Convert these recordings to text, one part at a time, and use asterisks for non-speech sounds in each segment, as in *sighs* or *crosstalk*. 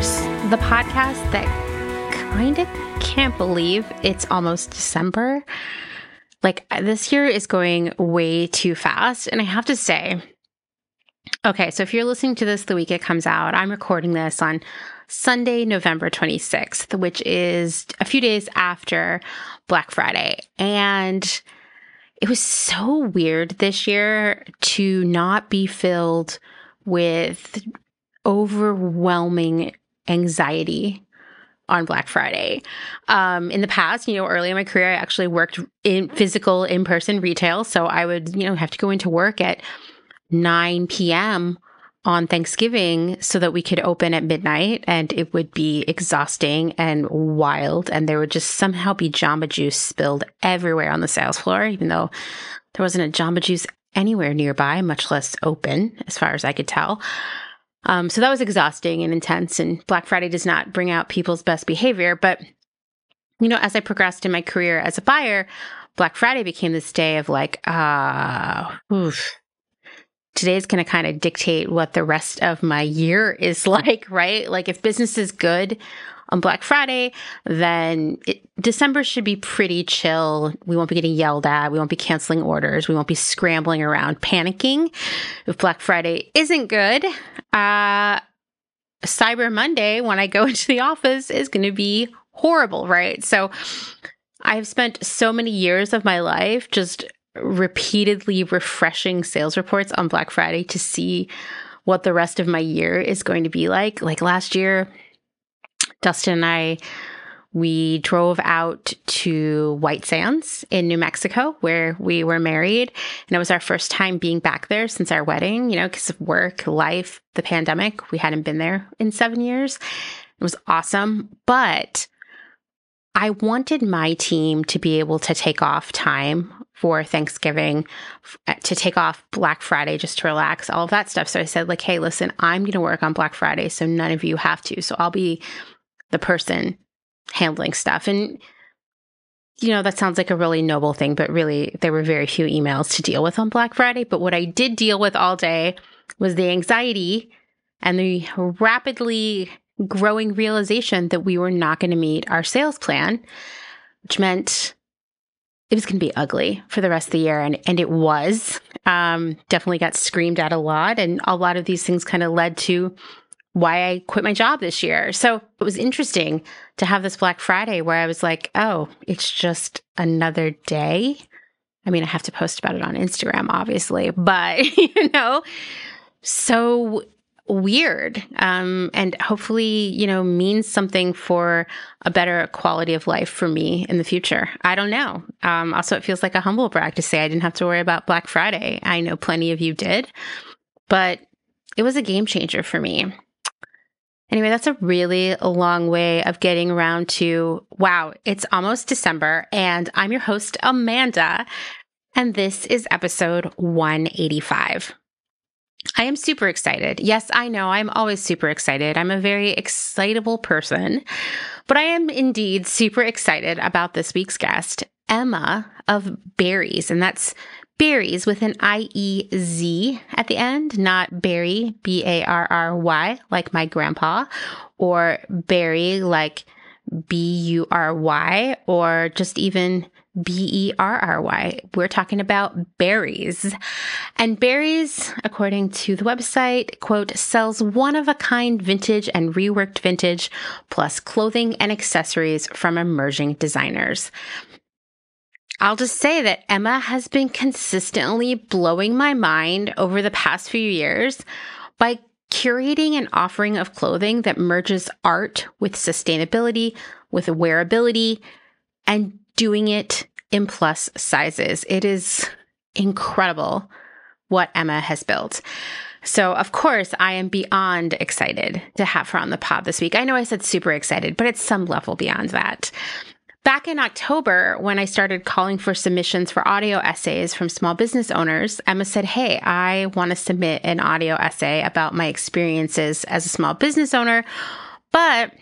The podcast that kind of can't believe it's almost December. Like, this year is going way too fast. And I have to say, okay, so if you're listening to this the week it comes out, I'm recording this on Sunday, November 26th, which is a few days after Black Friday. And it was so weird this year to not be filled with overwhelming anxiety on Black Friday. Um, in the past, you know, early in my career, I actually worked in physical in person retail. So I would, you know, have to go into work at 9 p.m. on Thanksgiving so that we could open at midnight and it would be exhausting and wild. And there would just somehow be Jamba Juice spilled everywhere on the sales floor, even though there wasn't a Jamba Juice anywhere nearby, much less open, as far as I could tell. Um, so that was exhausting and intense. And Black Friday does not bring out people's best behavior. But, you know, as I progressed in my career as a buyer, Black Friday became this day of like, ah, uh. Today's going to kind of dictate what the rest of my year is *laughs* like, right? Like, if business is good on Black Friday, then it, December should be pretty chill. We won't be getting yelled at. We won't be canceling orders. We won't be scrambling around panicking. If Black Friday isn't good, uh, Cyber Monday, when I go *laughs* into the office, is going to be horrible, right? So I've spent so many years of my life just repeatedly refreshing sales reports on Black Friday to see what the rest of my year is going to be like. Like last year, Dustin and I, we drove out to White Sands in New Mexico where we were married. And it was our first time being back there since our wedding, you know, because of work, life, the pandemic. We hadn't been there in seven years. It was awesome. But I wanted my team to be able to take off time for Thanksgiving, eh, to take off Black Friday just to relax, all of that stuff. So I said, like, hey, listen, I'm going to work on Black Friday, so none of you have to. So I'll be the person handling stuff. And, you know, that sounds like a really noble thing, but really, there were very few emails to deal with on Black Friday. But what I did deal with all day was the anxiety and the rapidly growing realization that we were not going to meet our sales plan, which meant it was going to be ugly for the rest of the year. And, and it was. Um, definitely got screamed at a lot. And a lot of these things kind of led to why I quit my job this year. So it was interesting to have this Black Friday where I was like, oh, it's just another day. I mean, I have to post about it on Instagram, obviously, *laughs* but you know, so weird um, and hopefully you know means something for a better quality of life for me in the future i don't know um, also it feels like a humble brag to say i didn't have to worry about black friday i know plenty of you did but it was a game changer for me Anyway, that's a really long way of getting around to wow, it's almost December, and I'm your host, Amanda, and this is episode 185. I am super excited. Yes, I know I'm always super excited. I'm a very excitable person, but I am indeed super excited about this week's guest, Emma of BERRIEZ. and that's BERRIEZ with an I E Z at the end, not Barry, B A R R Y, like my grandpa, or Barry, like B U R Y, or just even B E R R Y. We're talking about berries. And BERRIEZ, according to the website, quote, sells one of a kind vintage and reworked vintage, plus clothing and accessories from emerging designers. I'll just say that Emma has been consistently blowing my mind over the past few years by curating an offering of clothing that merges art with sustainability, with wearability, and doing it in plus sizes. It is incredible what Emma has built. So, of course, I am beyond excited to have her on the pod this week. I know I said super excited, but it's some level beyond that. Back in October, when I started calling for submissions for audio essays from small business owners, Emma said, Hey, I want to submit an audio essay about my experiences as a small business owner, but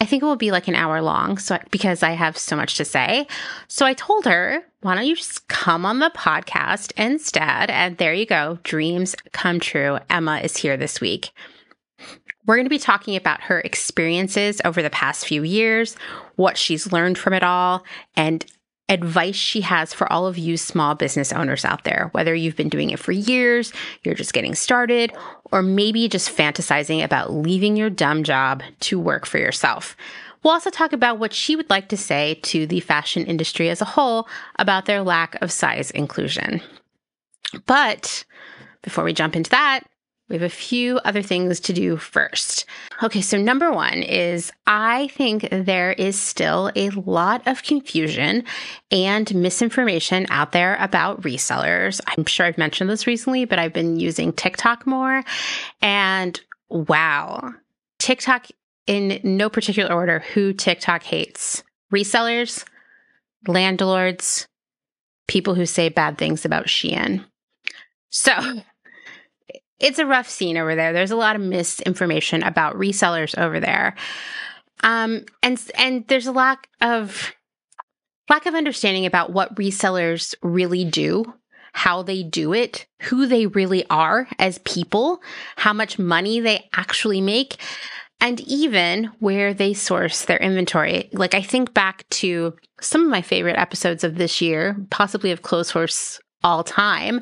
I think it will be like an hour long so because I have so much to say. So I told her, why don't you just come on the podcast instead? And there you go. Dreams come true. Emma is here this week. We're going to be talking about her experiences over the past few years, what she's learned from it all, and advice she has for all of you small business owners out there, whether you've been doing it for years, you're just getting started, or maybe just fantasizing about leaving your dumb job to work for yourself. We'll also talk about what she would like to say to the fashion industry as a whole about their lack of size inclusion. But before we jump into that, we have a few other things to do first. Okay, so number one is I think there is still a lot of confusion and misinformation out there about resellers. I'm sure I've mentioned this recently, but I've been using TikTok more. And wow, TikTok in no particular order who TikTok hates resellers, landlords, people who say bad things about Shein. So, it's a rough scene over there. There's a lot of misinformation about resellers over there. Um, and and there's a lack of lack of understanding about what resellers really do, how they do it, who they really are as people, how much money they actually make, and even where they source their inventory. Like I think back to some of my favorite episodes of this year, possibly of Clotheshorse all time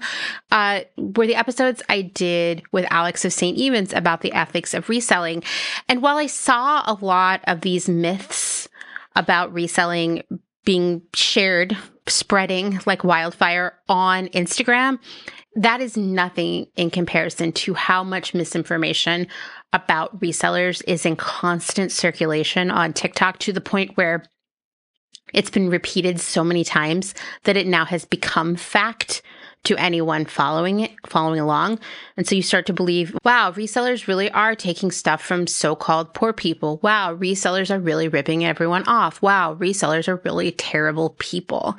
uh, were the episodes I did with Alex of St. Evans about the ethics of reselling. And while I saw a lot of these myths about reselling being shared, spreading like wildfire on Instagram, that is nothing in comparison to how much misinformation about resellers is in constant circulation on TikTok to the point where it's been repeated so many times that it now has become fact to anyone following it, following along. And so you start to believe, wow, resellers really are taking stuff from so called poor people. Wow, resellers are really ripping everyone off. Wow, resellers are really terrible people.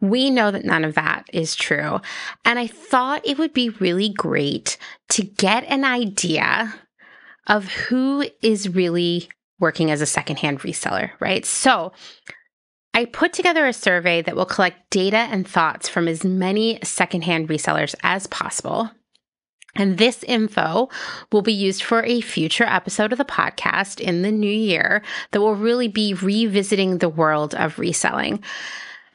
We know that none of that is true. And I thought it would be really great to get an idea of who is really working as a secondhand reseller, right? So I put together a survey that will collect data and thoughts from as many secondhand resellers as possible. And this info will be used for a future episode of the podcast in the new year that will really be revisiting the world of reselling.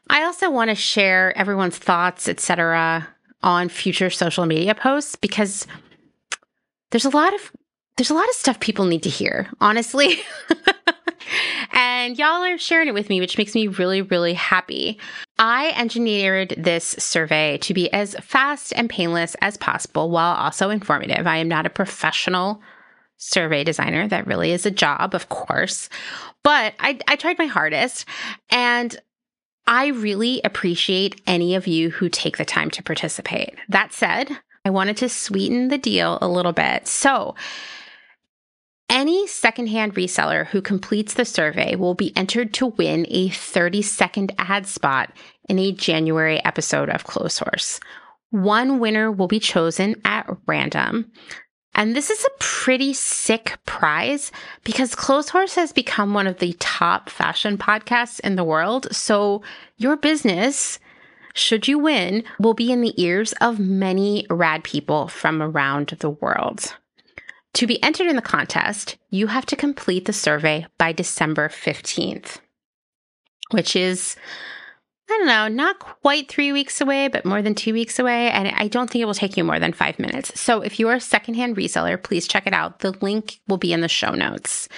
I also want to share everyone's thoughts, etc., on future social media posts because there's a lot of there's a lot of stuff people need to hear, honestly. *laughs* and y'all are sharing it with me, which makes me really, really happy. I engineered this survey to be as fast and painless as possible while also informative. I am not a professional survey designer. That really is a job, of course. But I, I tried my hardest and I really appreciate any of you who take the time to participate. That said, I wanted to sweeten the deal a little bit. So, any secondhand reseller who completes the survey will be entered to win a 30 second ad spot in a January episode of Clotheshorse. One winner will be chosen at random. And this is a pretty sick prize because Clotheshorse has become one of the top fashion podcasts in the world. So your business, should you win, will be in the ears of many rad people from around the world. To be entered in the contest, you have to complete the survey by December 15th, which is, I don't know, not quite three weeks away, but more than two weeks away. And I don't think it will take you more than five minutes. So if you are a secondhand reseller, please check it out. The link will be in the show notes.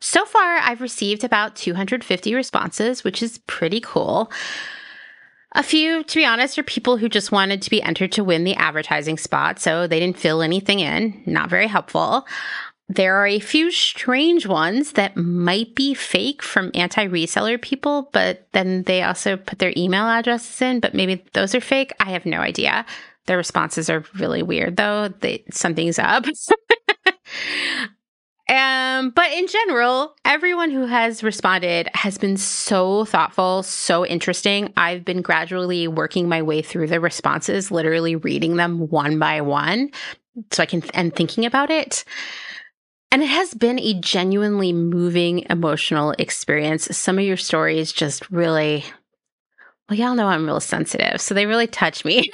So far, I've received about 250 responses, which is pretty cool. A few, to be honest, are people who just wanted to be entered to win the advertising spot, so they didn't fill anything in. Not very helpful. There are a few strange ones that might be fake from anti reseller people, but then they also put their email addresses in, but maybe those are fake. I have no idea. Their responses are really weird, though. They, something's up. *laughs* Um, but in general, everyone who has responded has been so thoughtful, so interesting. I've been gradually working my way through the responses, literally reading them one by one so I can and thinking about it. And it has been a genuinely moving emotional experience. Some of your stories just really well, y'all know I'm real sensitive, so they really touch me.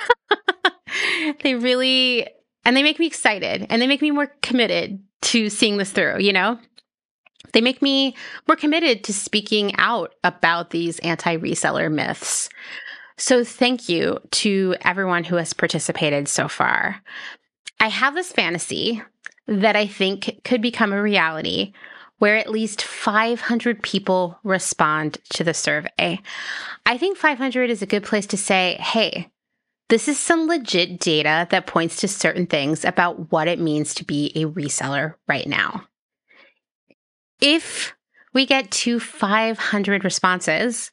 *laughs* they really and they make me excited and they make me more committed to seeing this through, you know? They make me more committed to speaking out about these anti reseller myths. So, thank you to everyone who has participated so far. I have this fantasy that I think could become a reality where at least 500 people respond to the survey. I think 500 is a good place to say, hey, this is some legit data that points to certain things about what it means to be a reseller right now. If we get to 500 responses,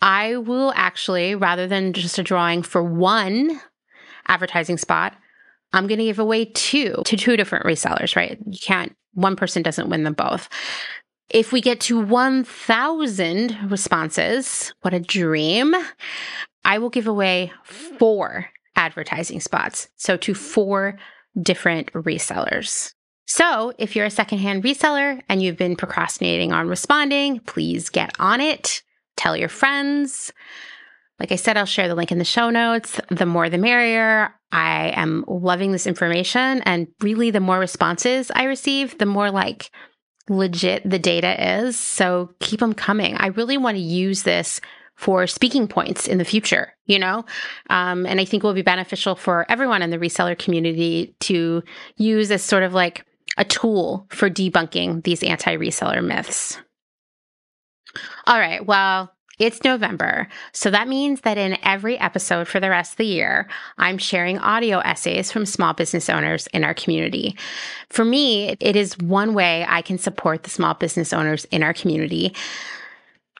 I will actually, rather than just a drawing for one advertising spot, I'm going to give away two to two different resellers, right? You can't, one person doesn't win them both. If we get to 1,000 responses, what a dream, I will give away four advertising spots. So to four different resellers. So if you're a secondhand reseller and you've been procrastinating on responding, please get on it. Tell your friends. Like I said, I'll share the link in the show notes. The more the merrier. I am loving this information. And really, the more responses I receive, the more like legit the data is. So keep them coming. I really want to use this for speaking points in the future, you know? Um, and I think it will be beneficial for everyone in the reseller community to use as sort of like a tool for debunking these anti reseller myths. All right. Well, it's November. So that means that in every episode for the rest of the year, I'm sharing audio essays from small business owners in our community. For me, it is one way I can support the small business owners in our community,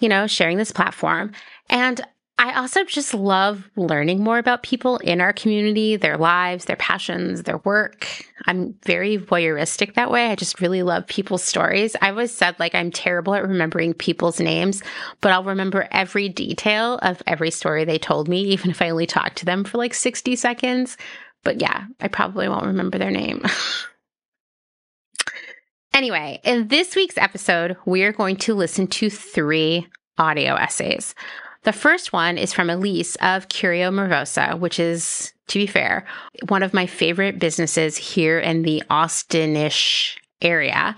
you know, sharing this platform. And I also just love learning more about people in our community, their lives, their passions, their work. I'm very voyeuristic that way. I just really love people's stories. I always said like I'm terrible at remembering people's names, but I'll remember every detail of every story they told me, even if I only talked to them for like 60 seconds. But yeah, I probably won't remember their name. *laughs* anyway, in this week's episode, we are going to listen to three audio essays. The first one is from Alyse of Curio Mrvosa, which is, to be fair, one of my favorite businesses here in the Austinish area.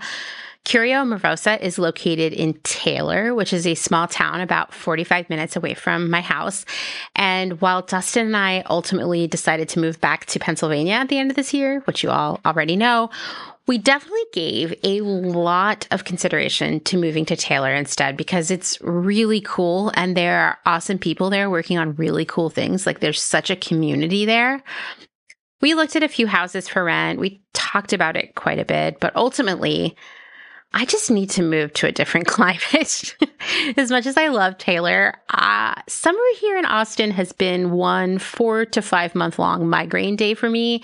Curio Mrvosa is located in Taylor, which is a small town about 45 minutes away from my house. And while Dustin and I ultimately decided to move back to Pennsylvania at the end of this year, which you all already know, we definitely gave a lot of consideration to moving to Taylor instead because it's really cool and there are awesome people there working on really cool things. Like there's such a community there. We looked at a few houses for rent. We talked about it quite a bit, but ultimately, I just need to move to a different *laughs* climate. as much as I love Taylor, uh, summer here in Austin has been one four to five month long migraine day for me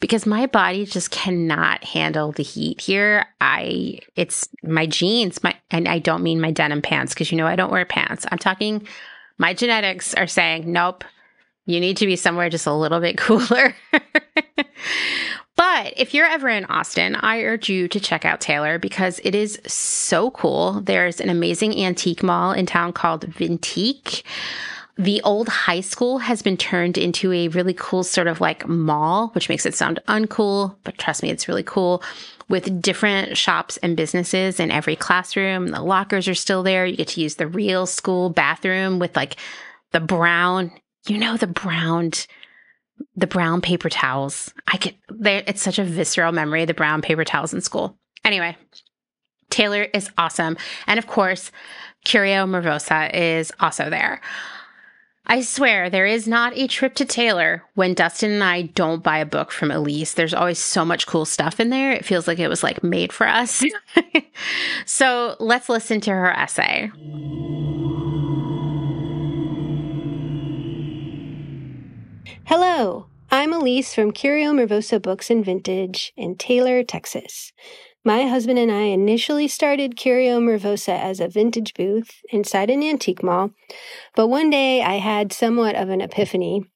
because my body just cannot handle the heat here. I, it's my jeans, my, and I don't mean my denim pants because you know I don't wear pants. I'm talking, my genetics are saying, nope, you need to be somewhere just a little bit *laughs* cooler. But if you're ever in Austin, I urge you to check out Taylor because it is so cool. There's an amazing antique mall in town called Vintique. The old high school has been turned into a really cool sort of like mall, which makes it sound uncool, but trust me, it's really cool with different shops and businesses in every classroom. The lockers are still there. You get to use the real school bathroom with like the brown, you know, the brown the brown paper towels. I there. It's such a visceral memory. The brown paper towels in school. Anyway, Taylor is awesome, and of course, Curio Mrvosa is also there. I swear there is not a trip to Taylor when Dustin and I don't buy a book from Alyse. There's always so much cool stuff in there. It feels like it was like made for us. *laughs* so let's listen to her essay. Hello, I'm Alyse from Curio Mrvosa Books and Vintage in Taylor, Texas. My husband and I initially started Curio Mrvosa as a vintage booth inside an antique mall, but one day I had somewhat of an epiphany.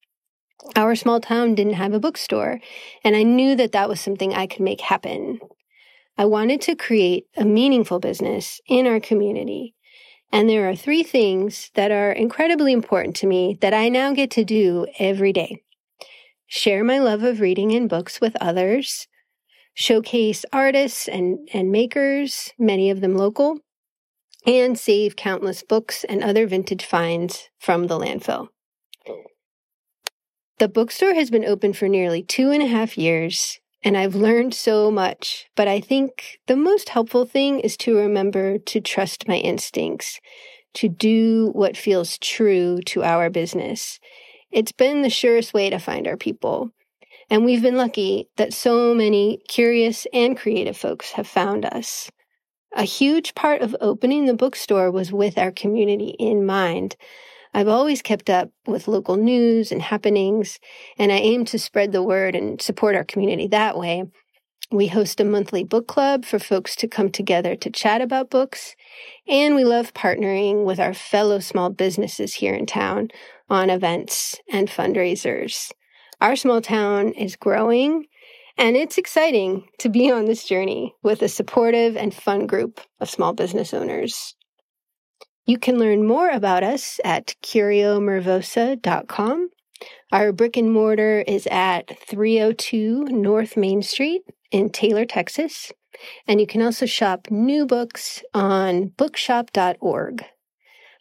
Our small town didn't have a bookstore, and I knew that that was something I could make happen. I wanted to create a meaningful business in our community and there are three things that are incredibly important to me that I now get to do every day. Share my love of reading and books with others, showcase artists and, and makers, many of them local, and save countless books and other vintage finds from the landfill. Oh. The bookstore has been open for nearly two and a half years, and I've learned so much. But I think the most helpful thing is to remember to trust my instincts, to do what feels true to our business. It's been the surest way to find our people. And we've been lucky that so many curious and creative folks have found us. A huge part of opening the bookstore was with our community in mind. I've always kept up with local news and happenings, and I aim to spread the word and support our community that way. We host a monthly book club for folks to come together to chat about books, and we love partnering with our fellow small businesses here in town on events and fundraisers. Our small town is growing, and it's exciting to be on this journey with a supportive and fun group of small business owners. You can learn more about us at curiomrvosa.com. Our brick and mortar is at 302 North Main Street in Taylor, Texas. And you can also shop new books on bookshop.org.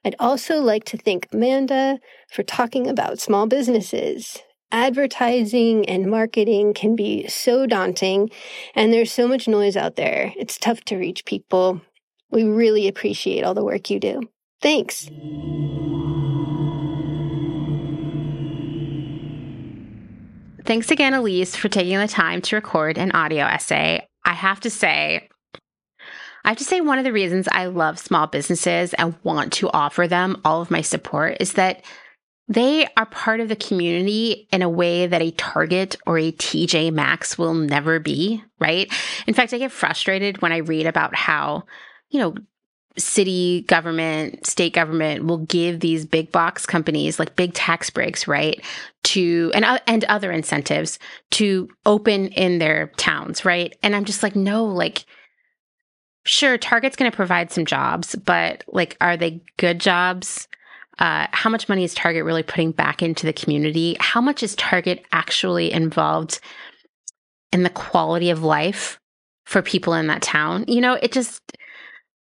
I'd also like to thank Amanda for talking about small businesses advertising and marketing can be so daunting, and there's so much noise out there. It's tough to reach people. We really appreciate all the work you do. Thanks. Thanks again, Alyse, for taking the time to record an audio essay. I have to say, I have to say, one of the reasons I love small businesses and want to offer them all of my support is that they are part of the community in a way that a Target or a TJ Maxx will never be, right? In fact, I get frustrated when I read about how, you know, city government, state government will give these big box companies like big tax breaks, right? To and uh, and other incentives to open in their towns, right? And I'm just like, no, like sure, Target's going to provide some jobs, but like are they good jobs? Uh, how much money is Target really putting back into the community? How much is Target actually involved in the quality of life for people in that town? You know, it just,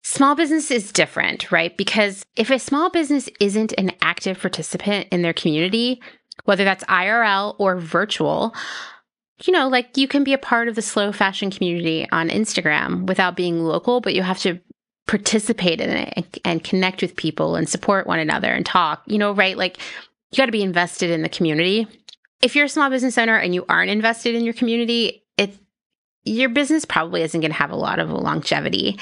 small business is different, right? Because if a small business isn't an active participant in their community, whether that's IRL or virtual, you know, like you can be a part of the slow fashion community on Instagram without being local, but you have to participate in it and, and connect with people and support one another and talk, you know, right? Like you got to be invested in the community. If you're a small business owner and you aren't invested in your community, it your business probably isn't going to have a lot of longevity.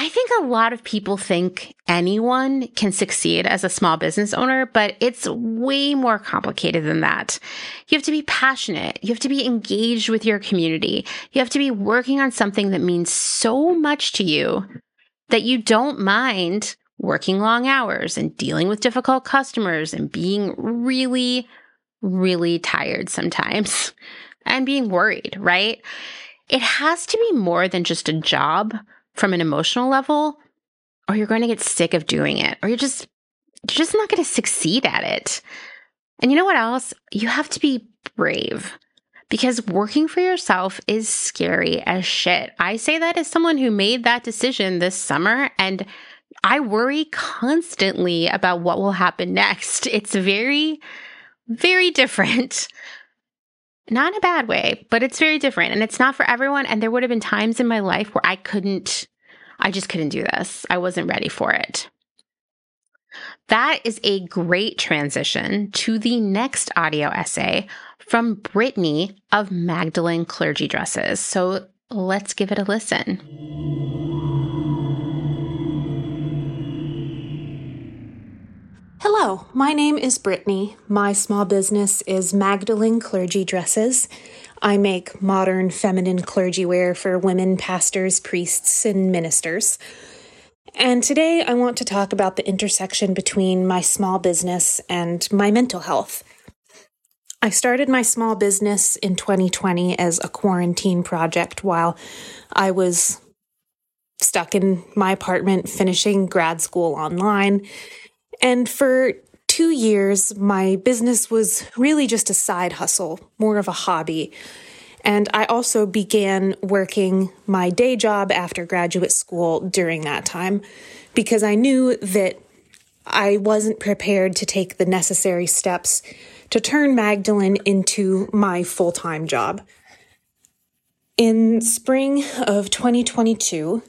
I think a lot of people think anyone can succeed as a small business owner, but it's way more complicated than that. You have to be passionate. You have to be engaged with your community. You have to be working on something that means so much to you that you don't mind working long hours and dealing with difficult customers and being really, really tired sometimes *laughs* and being worried, right? It has to be more than just a job from an emotional level, or you're going to get sick of doing it, or you're just you're just not going to succeed at it. And you know what else? You have to be brave because working for yourself is scary as shit. I say that as someone who made that decision this summer and I worry constantly about what will happen next. It's very, very different. Not in a bad way, but it's very different and it's not for everyone. And there would have been times in my life where I couldn't, I just couldn't do this. I wasn't ready for it. That is a great transition to the next audio essay from Brittany of Magdalene Clergy Dresses. So let's give it a listen. Hello, my name is Brittany. My small business is Magdalene Clergy Dresses. I make modern feminine clergy wear for women pastors, priests, and ministers. And today I want to talk about the intersection between my small business and my mental health. I started my small business in 2020 as a quarantine project while I was stuck in my apartment finishing grad school online and for two years, my business was really just a side hustle, more of a hobby. And I also began working my day job after graduate school during that time because I knew that I wasn't prepared to take the necessary steps to turn Magdalene into my full time job. In spring of 2022,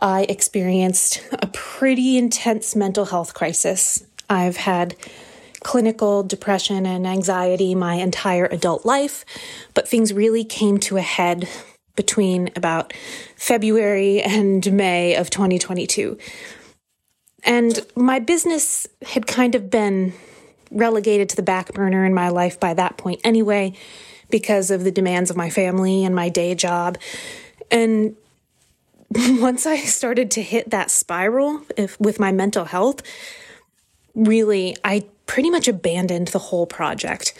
I experienced a pretty intense mental health crisis. I've had clinical depression and anxiety my entire adult life, but things really came to a head between about February and May of 2022. And my business had kind of been relegated to the back burner in my life by that point anyway, because of the demands of my family and my day job. And *laughs* once I started to hit that spiral if, with my mental health, really, I pretty much abandoned the whole project.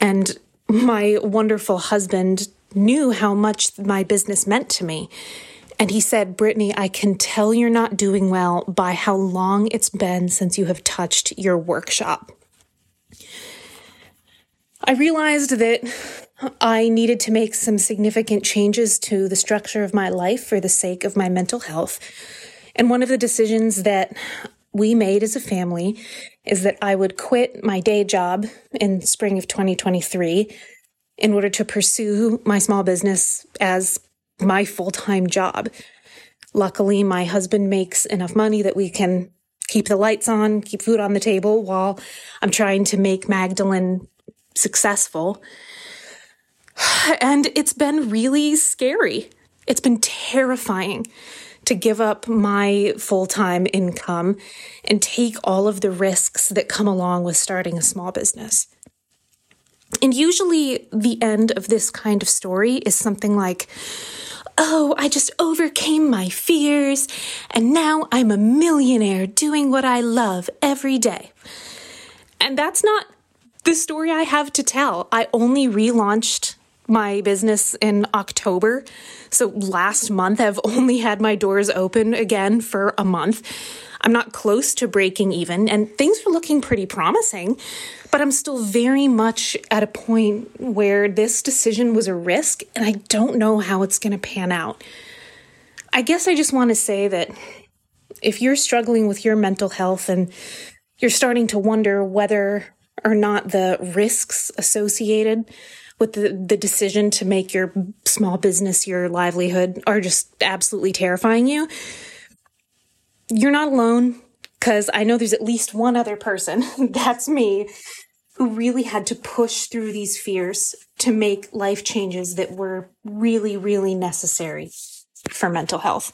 And my wonderful husband knew how much my business meant to me. And he said, Brittany, I can tell you're not doing well by how long it's been since you have touched your workshop. I realized that I needed to make some significant changes to the structure of my life for the sake of my mental health. And one of the decisions that we made as a family is that I would quit my day job in spring of 2023 in order to pursue my small business as my full time job. Luckily, my husband makes enough money that we can keep the lights on, keep food on the table while I'm trying to make Magdalene successful. And it's been really scary. It's been terrifying to give up my full time income and take all of the risks that come along with starting a small business. And usually, the end of this kind of story is something like, Oh, I just overcame my fears, and now I'm a millionaire doing what I love every day. And that's not the story I have to tell. I only relaunched my business in October. So last month, I've only had my doors open again for a month. I'm not close to breaking even, and things are looking pretty promising, but I'm still very much at a point where this decision was a risk, and I don't know how it's going to pan out. I guess I just want to say that if you're struggling with your mental health and you're starting to wonder whether or not the risks associated with the, the decision to make your small business your livelihood are just absolutely terrifying you, you're not alone because I know there's at least one other person, *laughs* that's me, who really had to push through these fears to make life changes that were really, really necessary for mental health.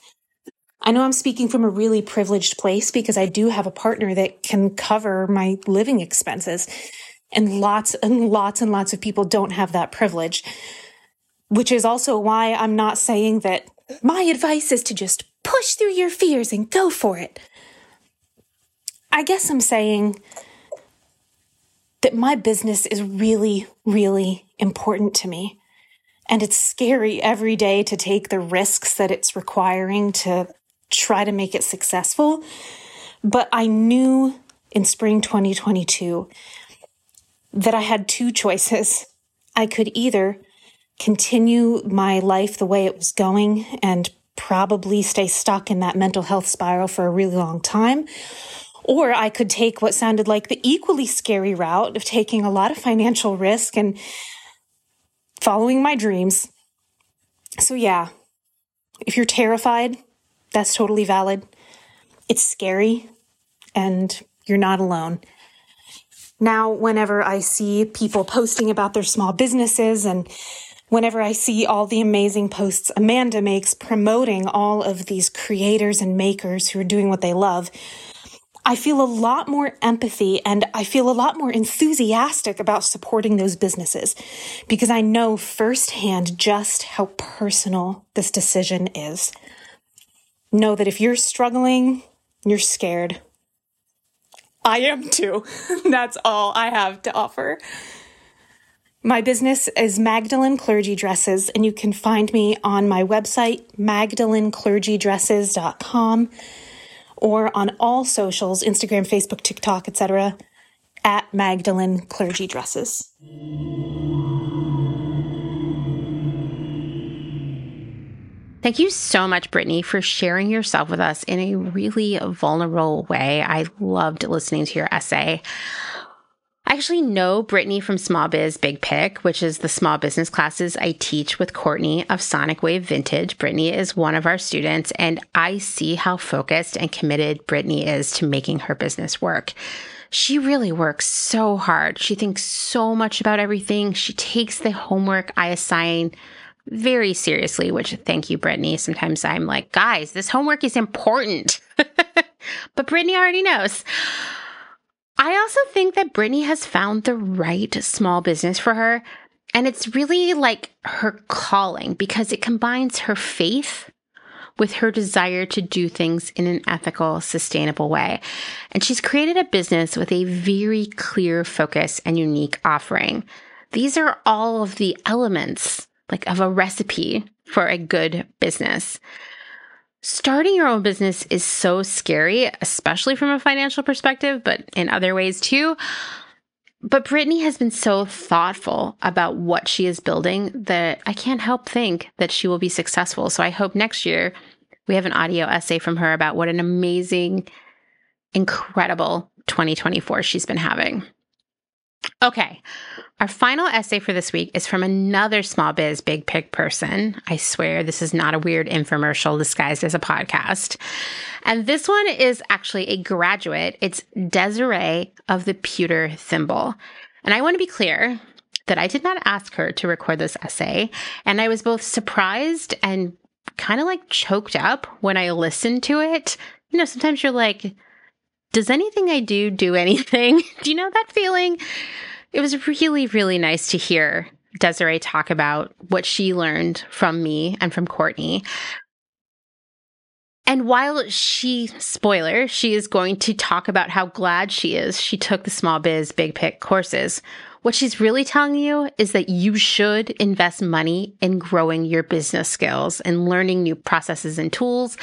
I know I'm speaking from a really privileged place because I do have a partner that can cover my living expenses. And lots and lots and lots of people don't have that privilege, which is also why I'm not saying that my advice is to just push through your fears and go for it. I guess I'm saying that my business is really, really important to me. And it's scary every day to take the risks that it's requiring to try to make it successful. But I knew in spring 2022 that I had two choices. I could either continue my life the way it was going and probably stay stuck in that mental health spiral for a really long time. Or I could take what sounded like the equally scary route of taking a lot of financial risk and following my dreams. So, yeah, if you're terrified, that's totally valid. It's scary and you're not alone. Now, whenever I see people posting about their small businesses and whenever I see all the amazing posts Amanda makes promoting all of these creators and makers who are doing what they love, I feel a lot more empathy and I feel a lot more enthusiastic about supporting those businesses because I know firsthand just how personal this decision is know that if you're struggling, you're scared. I am too. *laughs* That's all I have to offer. My business is Magdalene Clergy Dresses, and you can find me on my website, magdaleneclergydresses.com, or on all socials Instagram, Facebook, TikTok, etc. at Magdalene Clergy Dresses. Thank you so much, Brittany, for sharing yourself with us in a really vulnerable way. I loved listening to your essay. I actually know Brittany from Small Biz Big Pic, which is the small business classes I teach with Courtney of Sonic Wave Vintage. Brittany is one of our students, and I see how focused and committed Brittany is to making her business work. She really works so hard. She thinks so much about everything. She takes the homework I assign very seriously, which thank you, Brittany. Sometimes I'm like, guys, this homework is important. *laughs* but Brittany already knows. I also think that Brittany has found the right small business for her. And it's really like her calling because it combines her faith with her desire to do things in an ethical, sustainable way. And she's created a business with a very clear focus and unique offering. These are all of the elements like of a recipe for a good business. Starting your own business is so scary, especially from a financial perspective, but in other ways too. But Brittany has been so thoughtful about what she is building that I can't help think that she will be successful. So I hope next year we have an audio essay from her about what an amazing, incredible 2024 she's been having. Okay. Our final essay for this week is from another small biz big pic person. I swear this is not a weird infomercial disguised as a podcast. And this one is actually a graduate. It's Desiree of the pewter thimble. And I want to be clear that I did not ask her to record this essay. And I was both surprised and kind of like choked up when I listened to it. You know, sometimes you're like, does anything I do do anything? *laughs* do you know that feeling? It was really, really nice to hear Desiree talk about what she learned from me and from Courtney. And while she, spoiler, she is going to talk about how glad she is she took the small biz big pic courses, what she's really telling you is that you should invest money in growing your business skills and learning new processes and tools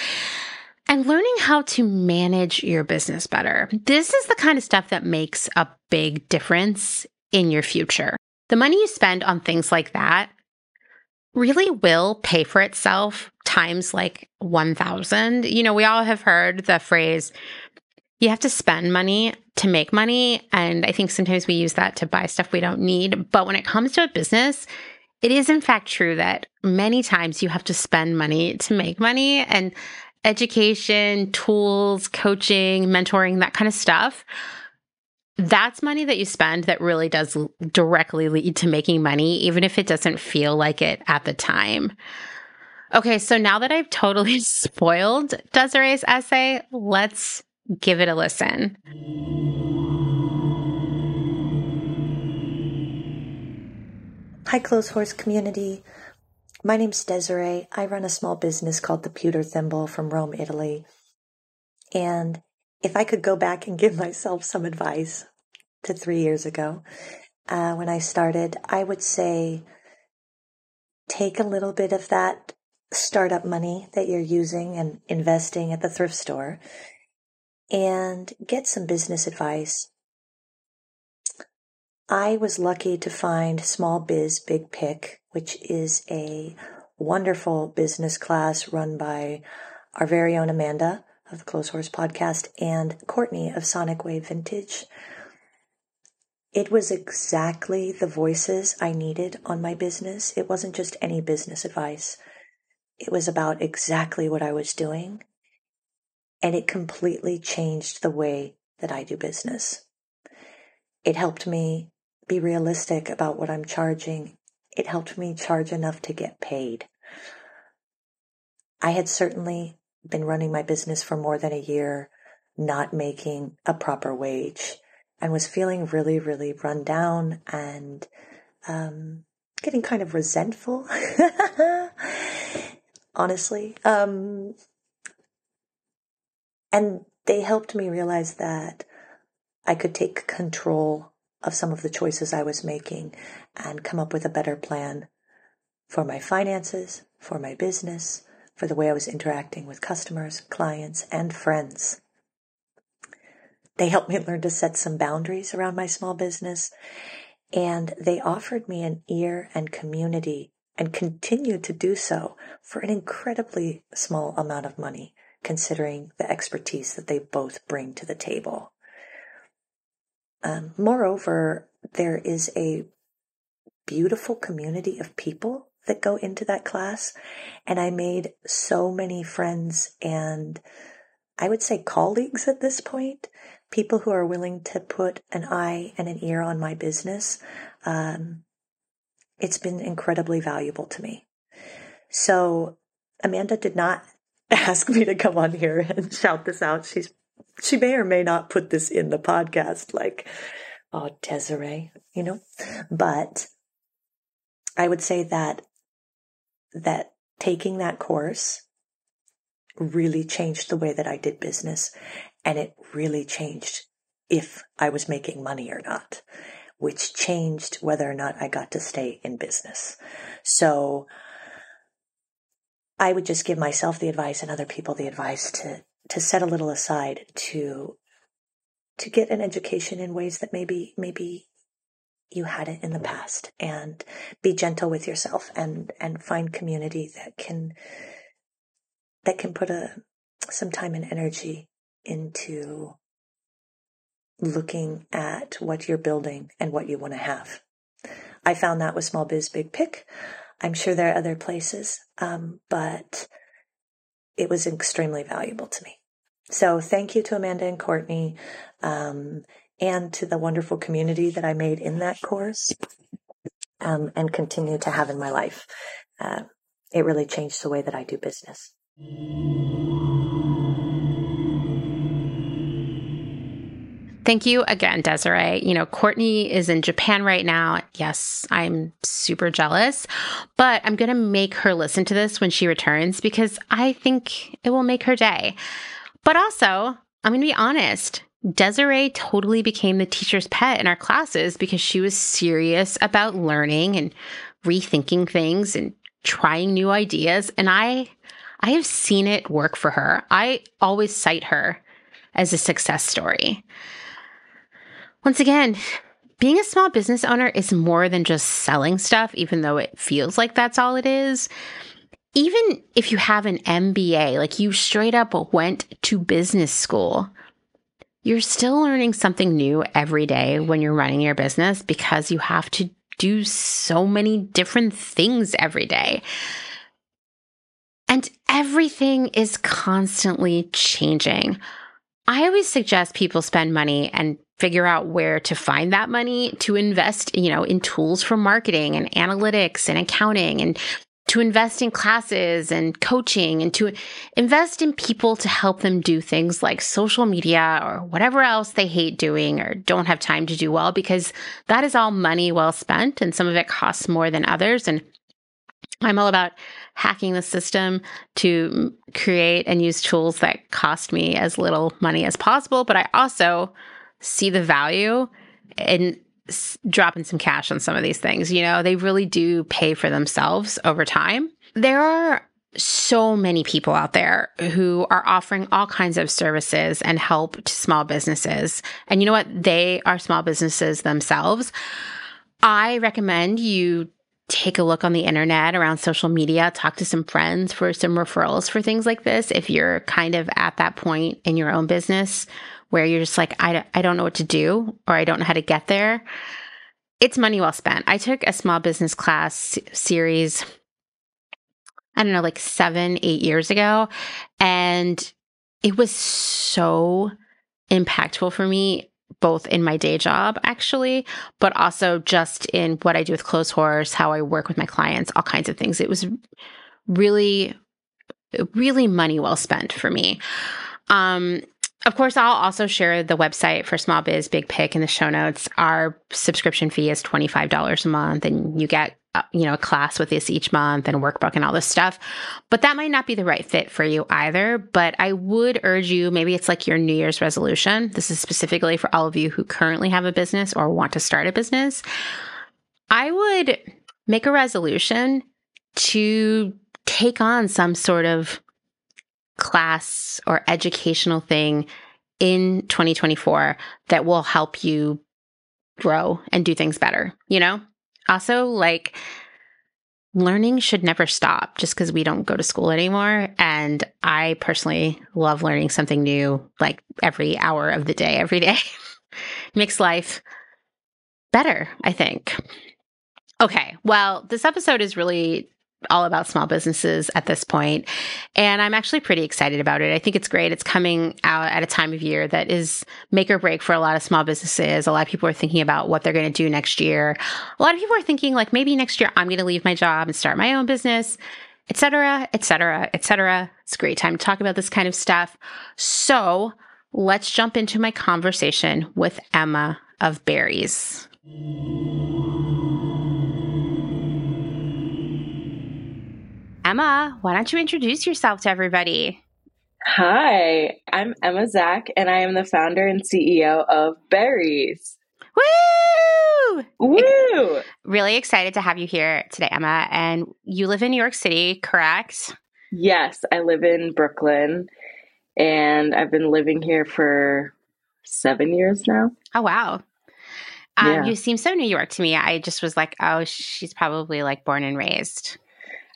and learning how to manage your business better. This is the kind of stuff that makes a big difference in your future. The money you spend on things like that really will pay for itself times like 1000. You know, we all have heard the phrase, you have to spend money to make money. And I think sometimes we use that to buy stuff we don't need. But when it comes to a business, it is in fact true that many times you have to spend money to make money. And education, tools, coaching, mentoring, that kind of stuff. That's money that you spend that really does directly lead to making money, even if it doesn't feel like it at the time. Okay, so now that I've totally *laughs* spoiled Desiree's essay, let's give it a listen. Hi, Clotheshorse community. My name's Desiree. I run a small business called the Pewter Thimble from Rome, Italy. And if I could go back and give *laughs* myself some advice to three years ago, uh, when I started, I would say take a little bit of that startup money that you're using and investing at the thrift store and get some business advice. I was lucky to find Small Biz Big Pic which is a wonderful business class run by our very own Amanda of the Clotheshorse podcast and Courtney of Sonic Wave Vintage. It was exactly the voices I needed on my business. It wasn't just any business advice. It was about exactly what I was doing. And it completely changed the way that I do business. It helped me be realistic about what I'm charging it helped me charge enough to get paid. I had certainly been running my business for more than a year, not making a proper wage, and was feeling really, really run down and um, getting kind of resentful, *laughs* honestly. Um, and they helped me realize that I could take control of some of the choices I was making and come up with a better plan for my finances, for my business, for the way I was interacting with customers, clients, and friends. They helped me learn to set some boundaries around my small business. And they offered me an ear and community and continue to do so for an incredibly small amount of money, considering the expertise that they both bring to the table. Um, moreover, there is a beautiful community of people that go into that class. And I made so many friends and I would say colleagues at this point, people who are willing to put an eye and an ear on my business. Um, it's been incredibly valuable to me. So Amanda did not *laughs* ask me to come on here and shout this out. She's she may or may not put this in the podcast, like, oh, Desirée, you know, but I would say that that taking that course really changed the way that I did business and it really changed if I was making money or not, which changed whether or not I got to stay in business. So I would just give myself the advice and other people the advice to to set a little aside to to get an education in ways that maybe maybe you had it in the mm-hmm. past and be gentle with yourself and and find community that can that can put a some time and energy into looking at what you're building and what you want to have. I found that with Small Biz Big Pic. I'm sure there are other places, um, but it was extremely valuable to me. So thank you to Amanda and Courtney. Um, and to the wonderful community that I made in that course um, and continue to have in my life. Uh, it really changed the way that I do business. Thank you again, Desirée. You know, Courtney is in Japan right now. Yes, I'm super jealous, but I'm going to make her listen to this when she returns because I think it will make her day. But also, I'm going to be honest. Desirée totally became the teacher's pet in our classes because she was serious about learning and rethinking things and trying new ideas. And I, I have seen it work for her. I always cite her as a success story. Once again, being a small business owner is more than just selling stuff, even though it feels like that's all it is. Even if you have an MBA, like you straight up went to business school, you're still learning something new every day when you're running your business because you have to do so many different things every day. And everything is constantly changing. I always suggest people spend money and figure out where to find that money to invest, you know, in tools for marketing and analytics and accounting and to invest in classes and coaching and to invest in people to help them do things like social media or whatever else they hate doing or don't have time to do well, because that is all money well spent and some of it costs more than others. And I'm all about hacking the system to create and use tools that cost me as little money as possible. But I also see the value in dropping some cash on some of these things. You know, they really do pay for themselves over time. There are so many people out there who are offering all kinds of services and help to small businesses. And you know what? They are small businesses themselves. I recommend you take a look on the internet around social media, talk to some friends for some referrals for things like this. If you're kind of at that point in your own business where you're just like, I, I don't know what to do or I don't know how to get there, it's money well spent. I took a small business class series, I don't know, like seven, eight years ago. And it was so impactful for me, both in my day job, actually, but also just in what I do with Clotheshorse how I work with my clients, all kinds of things. It was really, really money well spent for me. Um, of course, I'll also share the website for Small Biz Big Pic in the show notes. Our subscription fee is $25 a month, and you get uh, you know a class with this each month and workbook and all this stuff. But that might not be the right fit for you either. But i would urge you maybe it's like your new year's resolution. This is specifically for all of you who currently have a business or want to start a business. I would make a resolution to take on some sort of class or educational thing in 2024 that will help you grow and do things better, you know? Also, like, learning should never stop just because we don't go to school anymore. And I personally love learning something new like every hour of the day, every day. *laughs* Makes life better, I think. Okay, well, this episode is really all about small businesses at this point, And I'm actually pretty excited about it. I think it's great. It's coming out at a time of year that is make or break for a lot of small businesses. A lot of people are thinking about what they're going to do next year. A lot of people are thinking like maybe next year I'm going to leave my job and start my own business, etc., etc., etc. It's a great time to talk about this kind of stuff. So let's jump into my conversation with Emma of BERRIEZ. Emma, why don't you introduce yourself to everybody? Hi, I'm Emma Zack, and I am the founder and CEO of BERRIEZ. Woo! Woo! Really excited to have you here today, Emma. And you live in New York City, correct? Yes, I live in Brooklyn, and I've been living here for seven years now. Oh, wow. Um, yeah. You seem so New York to me. I just was like, oh, she's probably like born and raised.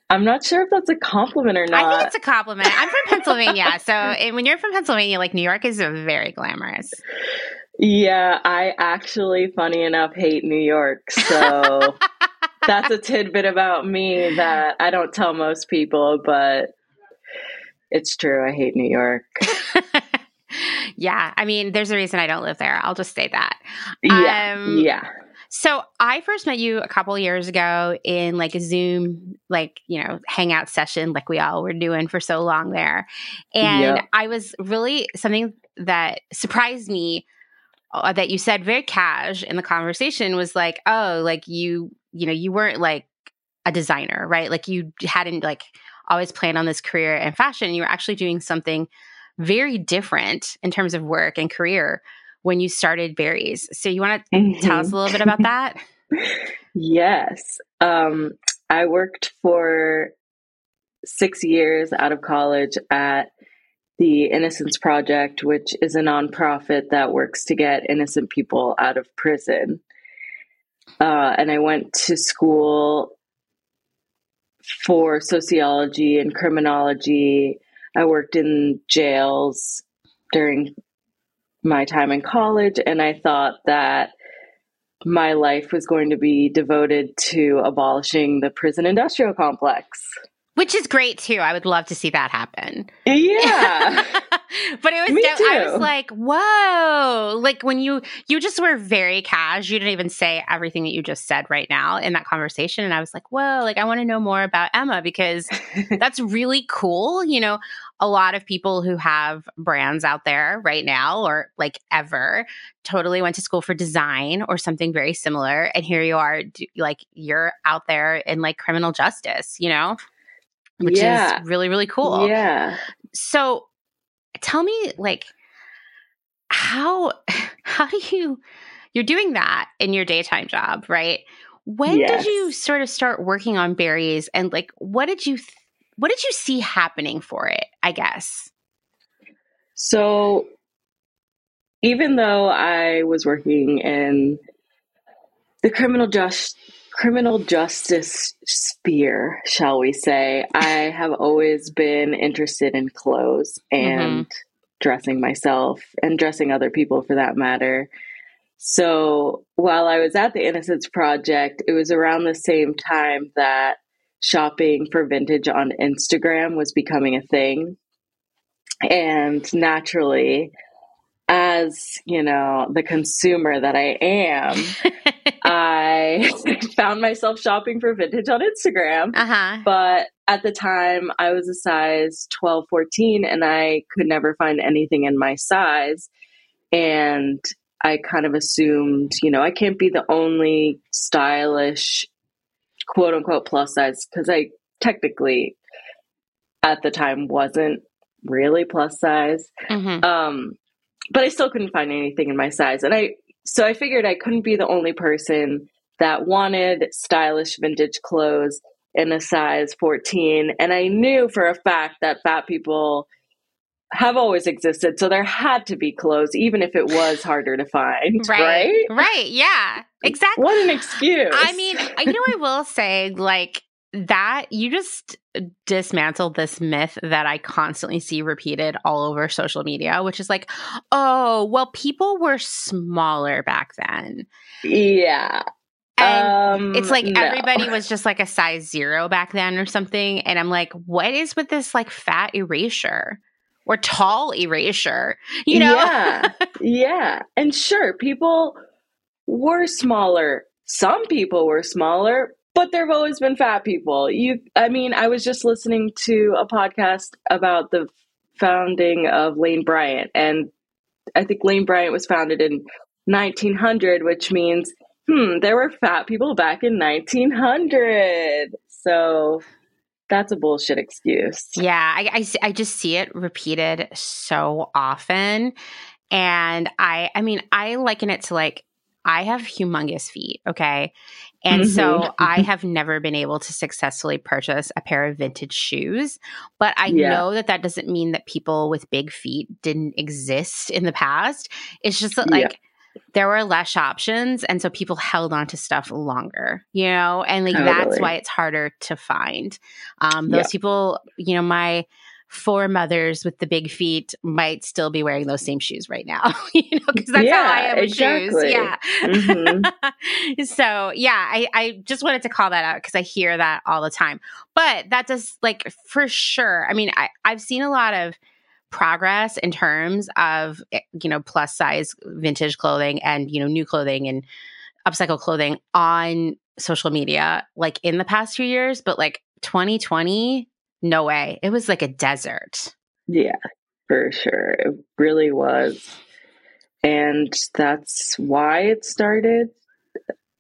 I'm not sure if that's a compliment or not. I think it's a compliment. I'm from Pennsylvania. So when you're from Pennsylvania, like New York is very glamorous. Yeah, I actually, funny enough, hate New York. So *laughs* that's a tidbit about me that I don't tell most people, but it's true. I hate New York. *laughs* yeah. I mean, there's a reason I don't live there. I'll just say that. Yeah. Um, yeah. So I first met you a couple years ago in like a Zoom, like, you know, hangout session, like we all were doing for so long there. And yep. I was really something that surprised me uh, that you said very cash in the conversation was like, oh, like you, you know, you weren't like a designer, right? Like you hadn't like always planned on this career in fashion. You were actually doing something very different in terms of work and career when you started BERRIEZ. So you want to mm-hmm. tell us a little bit about *laughs* that? yes. Um, I worked for six years out of college at the Innocence Project, which is a nonprofit that works to get innocent people out of prison. Uh, and I went to school for sociology and criminology. I worked in jails during my time in college, and I thought that my life was going to be devoted to abolishing the prison industrial complex. Which is great too. I would love to see that happen. Yeah. *laughs* but it was Me too. I was like, whoa. Like when you you just were very cash. You didn't even say everything that you just said right now in that conversation. And I was like, whoa, like I want to know more about Emma because *laughs* that's really cool. You know, a lot of people who have brands out there right now or like ever totally went to school for design or something very similar. And here you are, like you're out there in like criminal justice, you know? Which yeah. is really really cool. Yeah. So tell me like how *laughs* how do you you're doing that in your daytime job, right? When yes. did you sort of start working on BERRIEZ and like what did you th- what did you see happening for it, I guess? So even though I was working in the criminal justice criminal justice sphere, shall we say, I have always been interested in clothes and mm-hmm. dressing myself and dressing other people for that matter. So while I was at the Innocence Project, it was around the same time that shopping for vintage on Instagram was becoming a thing. And naturally, as you know, the consumer that I am, *laughs* I *laughs* found myself shopping for vintage on Instagram. Uh-huh. But at the time, I was a size 12, 14, and I could never find anything in my size. And I kind of assumed, you know, I can't be the only stylish, quote unquote, plus size, because I technically at the time wasn't really plus size. Mm-hmm. Um, but I still couldn't find anything in my size. And I so I figured I couldn't be the only person that wanted stylish vintage clothes in a size 14. And I knew for a fact that fat people have always existed. So there had to be clothes, even if it was harder to find. Right. Right. right. Yeah. Exactly. What an excuse. I mean, you know, I will say, like, that you just dismantled this myth that I constantly see repeated all over social media, which is like, oh, well, people were smaller back then. Yeah. And um, it's like no. everybody *laughs* was just like a size zero back then or something. And I'm like, what is with this like fat erasure? or tall erasure, you know? Yeah. yeah. And sure, people were smaller. Some people were smaller, but there've always been fat people. You I mean, I was just listening to a podcast about the founding of Lane Bryant and I think Lane Bryant was founded in 1900, which means hmm, there were fat people back in 1900. So that's a bullshit excuse. Yeah, I, I, I just see it repeated so often. And I, I mean, I liken it to like, I have humongous feet, okay? And mm-hmm. so I have never been able to successfully purchase a pair of vintage shoes. But I yeah. know that that doesn't mean that people with big feet didn't exist in the past. It's just that, like, yeah there were less options and so people held on to stuff longer you know and like totally. that's why it's harder to find um those yeah. people you know my four mothers with the big feet might still be wearing those same shoes right now *laughs* you know because that's yeah, how i am with exactly. shoes yeah mm-hmm. *laughs* so yeah I, I just wanted to call that out because i hear that all the time but that does like for sure i mean I, i've seen a lot of progress in terms of eh, you know plus size vintage clothing and you know new clothing and upcycle clothing on social media like in the past few years but like 2020 no way it was like a desert yeah for sure it really was and that's why it started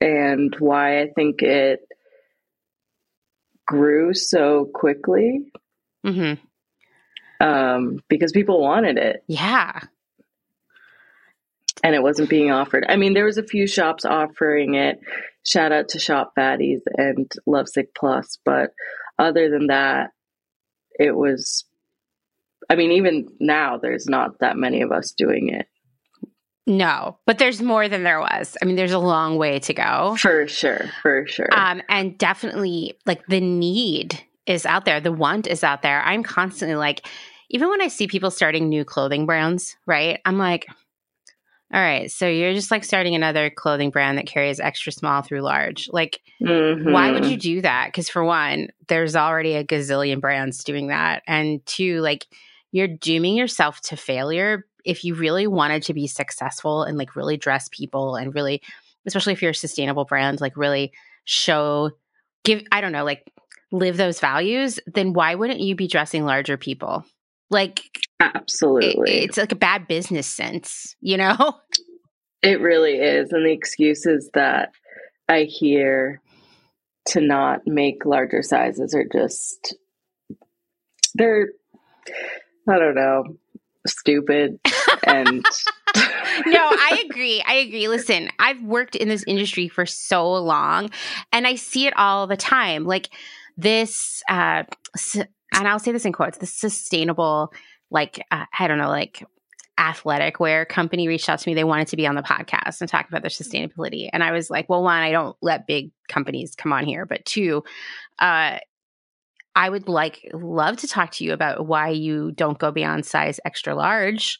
and why i think it grew so quickly mm-hmm um, because people wanted it. Yeah. And it wasn't being offered. I mean, there was a few shops offering it. Shout out to Shop Fatties and Lovesick Plus, but other than that, it was. I mean, even now, there's not that many of us doing it. No, but there's more than there was. I mean, there's a long way to go. For sure, for sure. Um, and definitely, like the need is out there, the want is out there. I'm constantly like, even when I see people starting new clothing brands, right? I'm like, all right, so you're just like starting another clothing brand that carries extra small through large. Like, mm-hmm. why would you do that? Because for one, there's already a gazillion brands doing that. And two, like, you're dooming yourself to failure if you really wanted to be successful and like really dress people and really, especially if you're a sustainable brand, like really show, give, I don't know, like live those values, then why wouldn't you be dressing larger people? Like, absolutely. It, it's like a bad business sense, you know? *laughs* It really is. And the excuses that I hear to not make larger sizes are just, they're, I don't know, stupid. and *laughs* no, I agree. I agree. Listen, I've worked in this industry for so long and I see it all the time. Like, this uh and I'll say this in quotes, the sustainable like uh, I don't know, like athletic wear company reached out to me. They wanted to be on the podcast and talk about their sustainability. And I was like, well, one, I don't let big companies come on here, but two, uh I would like love to talk to you about why you don't go beyond size extra large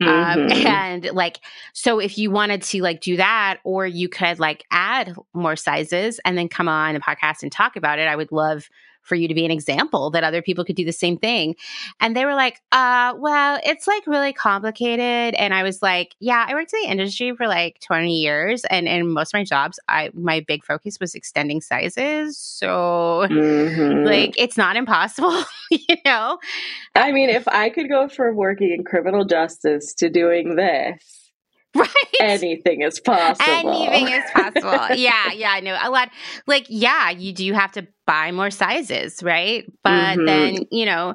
um, *laughs* mm-hmm. Um, and like, so if you wanted to like do that, or you could like add more sizes and then come on the podcast and talk about it, I would love for you to be an example that other people could do the same thing. And they were like, uh, well, it's like really complicated. And I was like, yeah, I worked in the industry for like 20 years. And in most of my jobs, I my big focus was extending sizes. So mm-hmm. like it's not impossible, *laughs* you know? I mean, if I could go from working in criminal justice to doing this, *laughs* *laughs* Right. Anything is possible. Anything is *laughs* possible. yeah, yeah, I know. A lot like yeah, you do have to buy more sizes, right? But mm-hmm. then, you know,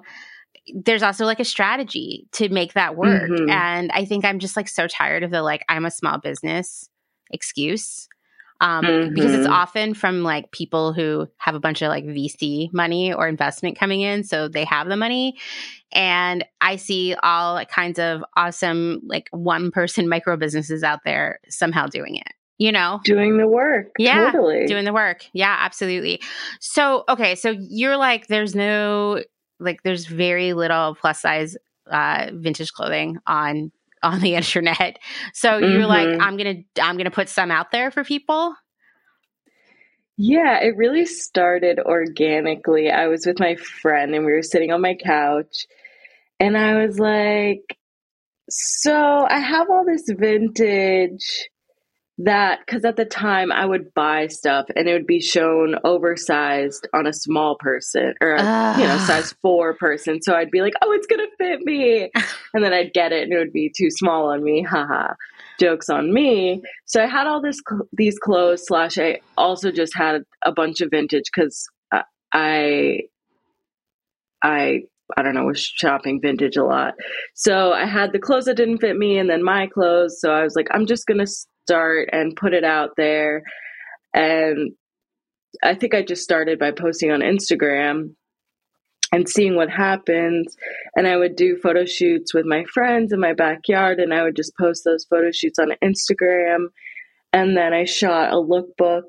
there's also like a strategy to make that work. Mm-hmm. And I think I'm just like so tired of the like I'm a small business excuse. Um, mm-hmm. because it's Mhm. often from like people who have a bunch of like VC money or investment coming in, so they have the money. And I see all kinds of awesome like one person *laughs* micro businesses out there somehow doing it. You know, Doing the work. Yeah, Totally. doing the work. Yeah, absolutely. So, okay, so you're like, there's no, like, there's very little plus size uh, vintage clothing on *laughs* on the internet. So you're like, Mhm. I'm gonna, I'm gonna put some out there for people. Yeah, it really started organically. I was with my friend and we were sitting on my couch, and I was like, So I have all this vintage that, because at the time I would buy stuff and it would be shown oversized on a small person or, a, you know, ah. size four person. So I'd be like, Oh, it's going to fit me. And then I'd get it and it would be too small on me. Haha. Jokes on me. So I had all this cl- these clothes slash I also just had a bunch of vintage because I I I don't know was shopping vintage a lot. So I had the clothes that didn't fit me and then my clothes. So I was like I'm just gonna start and put it out there. And I think I just started by posting on Instagram and seeing what happens. And I would do photo shoots with my friends in my backyard, and I would just post those photo shoots on Instagram. And then I shot a lookbook,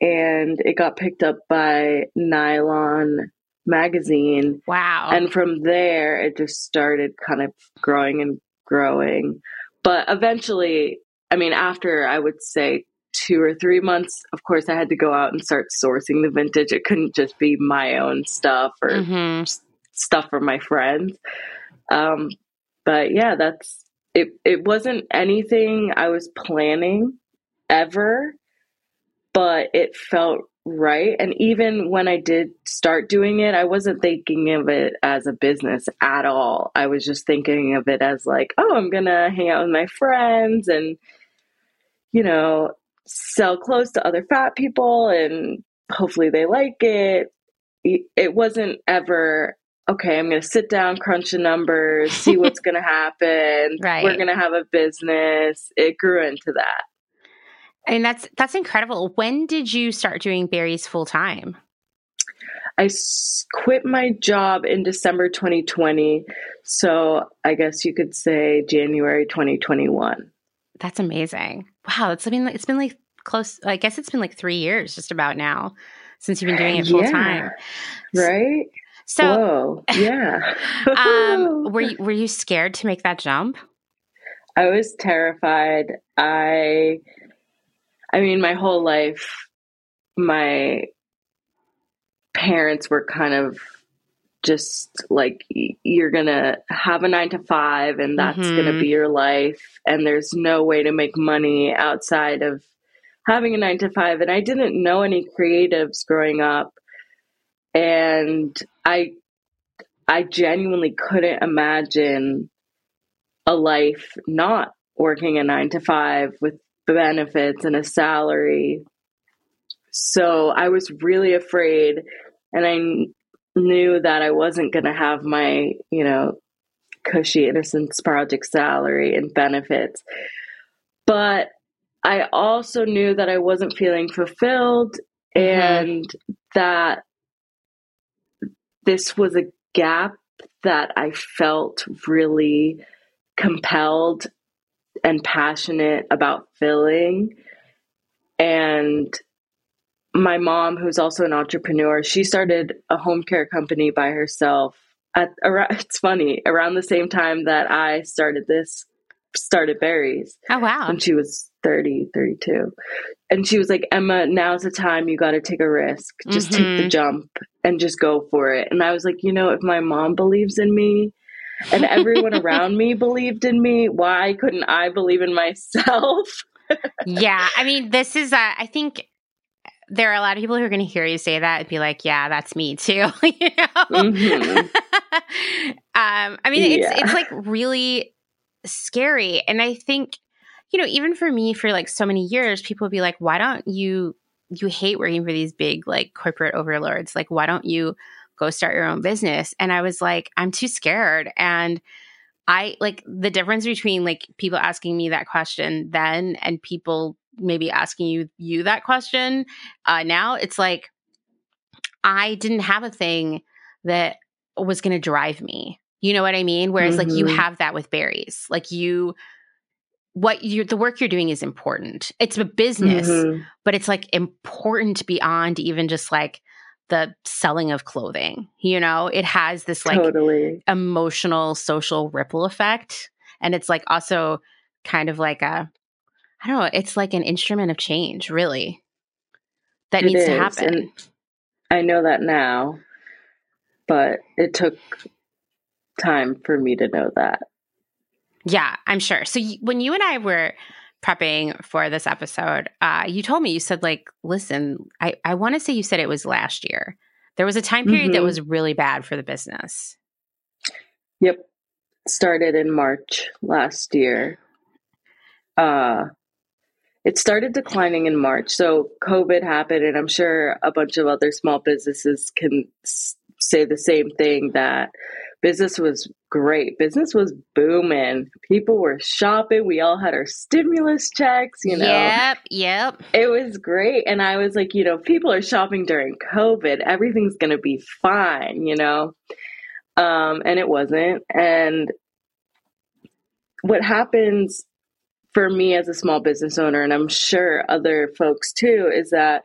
and it got picked up by Nylon magazine. Wow. And from there, it just started kind of growing and growing. But eventually, I mean, after I would say two or three months, of course, I had to go out and start sourcing the vintage. It couldn't just be my own stuff or Mhm. stuff from my friends. Um, but yeah, that's it. It wasn't anything I was planning ever, but it felt right. And even when I did start doing it, I wasn't thinking of it as a business at all. I was just thinking of it as like, oh, I'm gonna hang out with my friends and you know sell clothes to other fat people and hopefully they like it it it wasn't ever okay i'm going to sit down crunch the numbers see what's *laughs* going to happen Right. we're going to have a business it grew into that and that's that's incredible. When did you start doing BERRIEZ full time? I quit my job in december 2020 so i guess you could say january 2021 That's amazing. Wow, it's been it's been like close. I guess it's been like three years, just about now, since you've been doing it full Yeah. time. right So, whoa *laughs* yeah um, *laughs* were you were you scared to make that jump? I was terrified. I I mean my whole life my parents were kind of just like you're going to have a 9 to 5 and that's going to Mhm. be your life. And there's no way to make money outside of having a 9 to 5 and I didn't know any creatives growing up. And I I genuinely couldn't imagine a life not working a nine to five with benefits and a salary. So I was really afraid, and I knew that I wasn't going to have my, you know, cushy Innocence Project salary and benefits. But I also knew that I wasn't feeling fulfilled mm-hmm. and that this was a gap that I felt really compelled and passionate about filling. And my mom, who's also an entrepreneur, she started a home care company by herself. At around, *laughs* it's funny around the same time that I started this, started BERRIEZ Oh wow, when she was 30, 32. And she was like, Emma, now's the time you got to take a risk. Just take the Mhm. jump and just go for it. And I was like, you know, if my mom believes in me and everyone *laughs* around me believed in me, why couldn't I believe in myself? yeah. I mean, this is. Uh, I think there are a lot of people who are going to hear you say that and be like, "Yeah, that's me too." *laughs* you know. Mhm. um, I mean, it's Yeah. it's like really scary, and I think you know, even for me, for like so many years, people would be like, "Why don't you?" You hate working for these big like corporate overlords. Like, why don't you go start your own business? And I was like, I'm too scared. And I like the difference between like people asking me that question then and people maybe asking you you that question uh, now, it's like I didn't have a thing that was going to drive me. You know what I mean? Whereas mm-hmm. like you mm-hmm. have that with BERRIEZ. Like you what you the work you're doing is important. It's a business, mm-hmm. but it's like important beyond even just like the selling of clothing. You know, it has this like totally. emotional social ripple effect and it's like also kind of like a I don't know, it's like an instrument of change, really. That it needs is. to happen. And I know that now, but it took time for me to know that. Yeah, I'm sure. So y- when you and I were prepping for this episode, uh, you told me you said like, listen, I I want to say you said it was last year. There was a time period mm-hmm. that was really bad for the business. Yep, started in March last year. Uh, it started declining in March. So COVID happened, and I'm sure a bunch of other small businesses can s- say the same thing that business was great. Business was booming. People were shopping. We all had our stimulus checks, you know. Yep, yep. It was great. And I was like, you know, people are shopping during COVID. Everything's going to be fine, you know. Um, and it wasn't. And what happens for me as a small business owner, and I'm sure other folks too, is that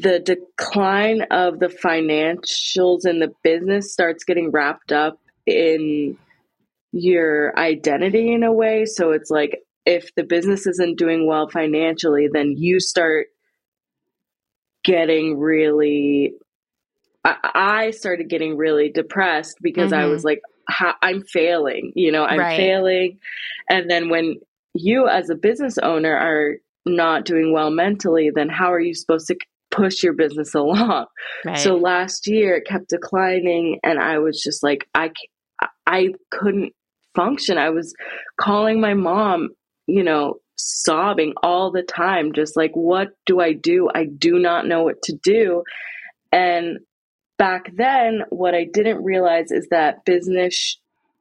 the decline of the financials in the business starts getting wrapped up in your identity in a way. So it's like if the business isn't doing well financially, then you start getting really. I, started getting really depressed because mm-hmm. I was like, I'm failing, you know, I'm right. failing. And then when you as a business owner are not doing well mentally, then how are you supposed to push your business *laughs* along? Right. So last year it kept declining and I was just like I I couldn't function. I was calling my mom, you know, sobbing all the time just like what do I do? I do not know what to do. And back then what I didn't realize is that business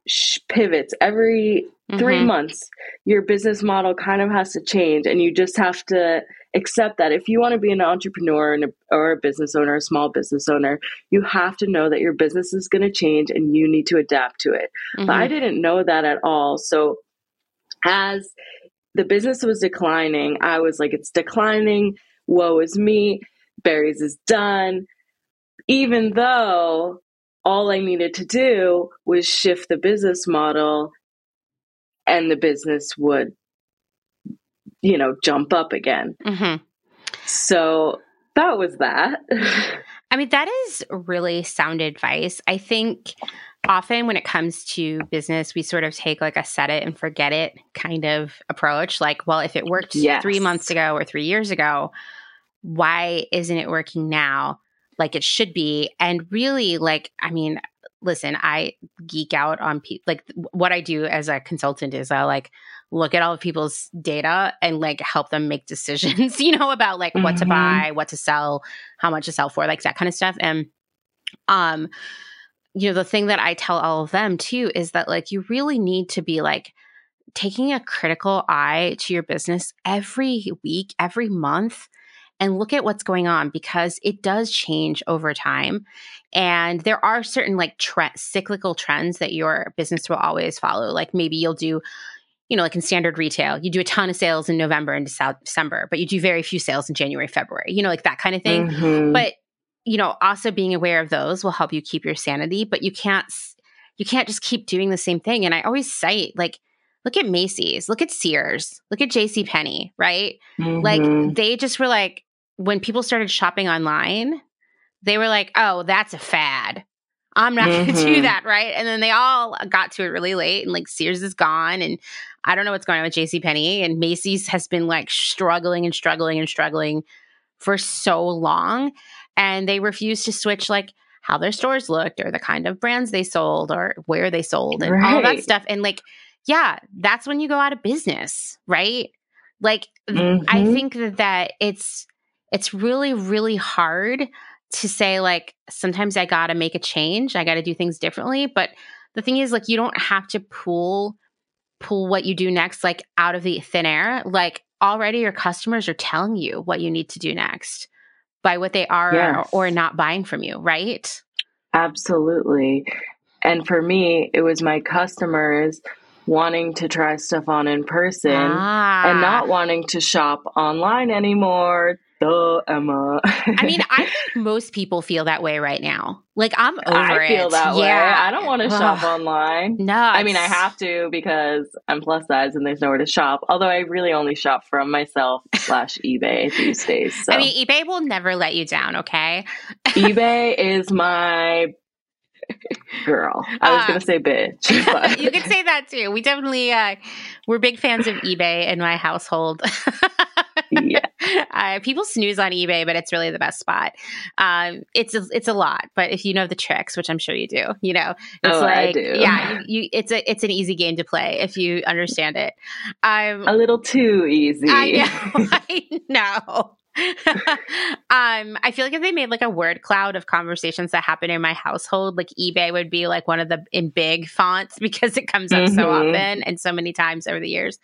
sh- pivots every mm-hmm. three months your business model kind of has to change and you just have to accept that if you want to be an entrepreneur and a, or a business owner a small business owner you have to know that your business is going to change and you need to adapt to it. Mm-hmm. but i didn't know that at all. So as the business was declining i was like it's declining. Woe is me. BERRIEZ is done. Even though all I needed to do was shift the business model and the business would, you know, jump up again. Mm-hmm. So that was that. *laughs* I mean, that is really sound advice. I think often when it comes to business, we sort of take like a set it and forget it kind of approach. Like, well, if it worked yes. three months ago or three years ago, why isn't it working now? like it should be. And really, like, I mean, listen, I geek out on people. Like, what I do as a consultant is I like look at all of people's data and like help them make decisions, *laughs* you know, about like what mm-hmm. to buy, what to sell, how much to sell for, like that kind of stuff. And, um, you know, the thing that I tell all of them too is that like you really need to be like, taking a critical eye to your business every week, every month, and look at what's going on because it does change over time. And there are certain like tre- cyclical trends that your business will always follow. Like maybe you'll do, you know, like in standard retail, you do a ton of sales in November and December, but you do very few sales in January, February, you know, like that kind of thing. Mm-hmm. But, you know, also being aware of those will help you keep your sanity, but you can't, you can't just keep doing the same thing. And I always cite like, look at Macy's, look at Sears, look at JC Penney, right? Mm-hmm. Like they just were like, when people started shopping online, they were like, oh, that's a fad. I'm not mm-hmm. going to do that, right? And then they all got to it really late, and like Sears is gone, and I don't know what's going on with J.C. Penney, and Macy's has been like struggling and struggling and struggling for so long, and they refuse to switch like how their stores looked or the kind of brands they sold or where they sold and right. all that stuff, and like, yeah, that's when you go out of business, right? Like, mm-hmm. I think that that it's it's really, really hard to say, like, sometimes I got to make a change. I got to do things differently. But the thing is, like, you don't have to pull pull what you do next like out of the thin air like already your customers are telling you what you need to do next by what they are Yes. or, or not buying from you, right? Absolutely. And for me, it was my customers wanting to try stuff on in person ah. and not wanting to shop online anymore. Duh, Emma. I mean, I *laughs* think most people feel that way right now. Like I'm over I feel it. that way. yeah. I don't want to shop online. No, I mean, I have to because I'm plus size and there's nowhere to shop. Although I really only shop from myself slash eBay these days. So I mean, eBay will never let you down. Okay. eBay is my girl. I was Uh, gonna say bitch, *laughs* but you could say that too. We definitely uh, we're big fans of eBay in my household. *laughs* yeah. *laughs* Uh, people snooze on eBay, but it's really the best spot. Um, it's a, it's a lot, but if you know the tricks, which I'm sure you do, you know, it's Oh, I like do. yeah, you, you it's a it's an easy game to play if you understand it. Um, a little too easy. I know, *laughs* *laughs* I know. *laughs* um, I feel like if they made like a word cloud of conversations that happen in my household, like eBay would be like one of the in big fonts *laughs* because it comes up so Mhm. often and so many times over the years.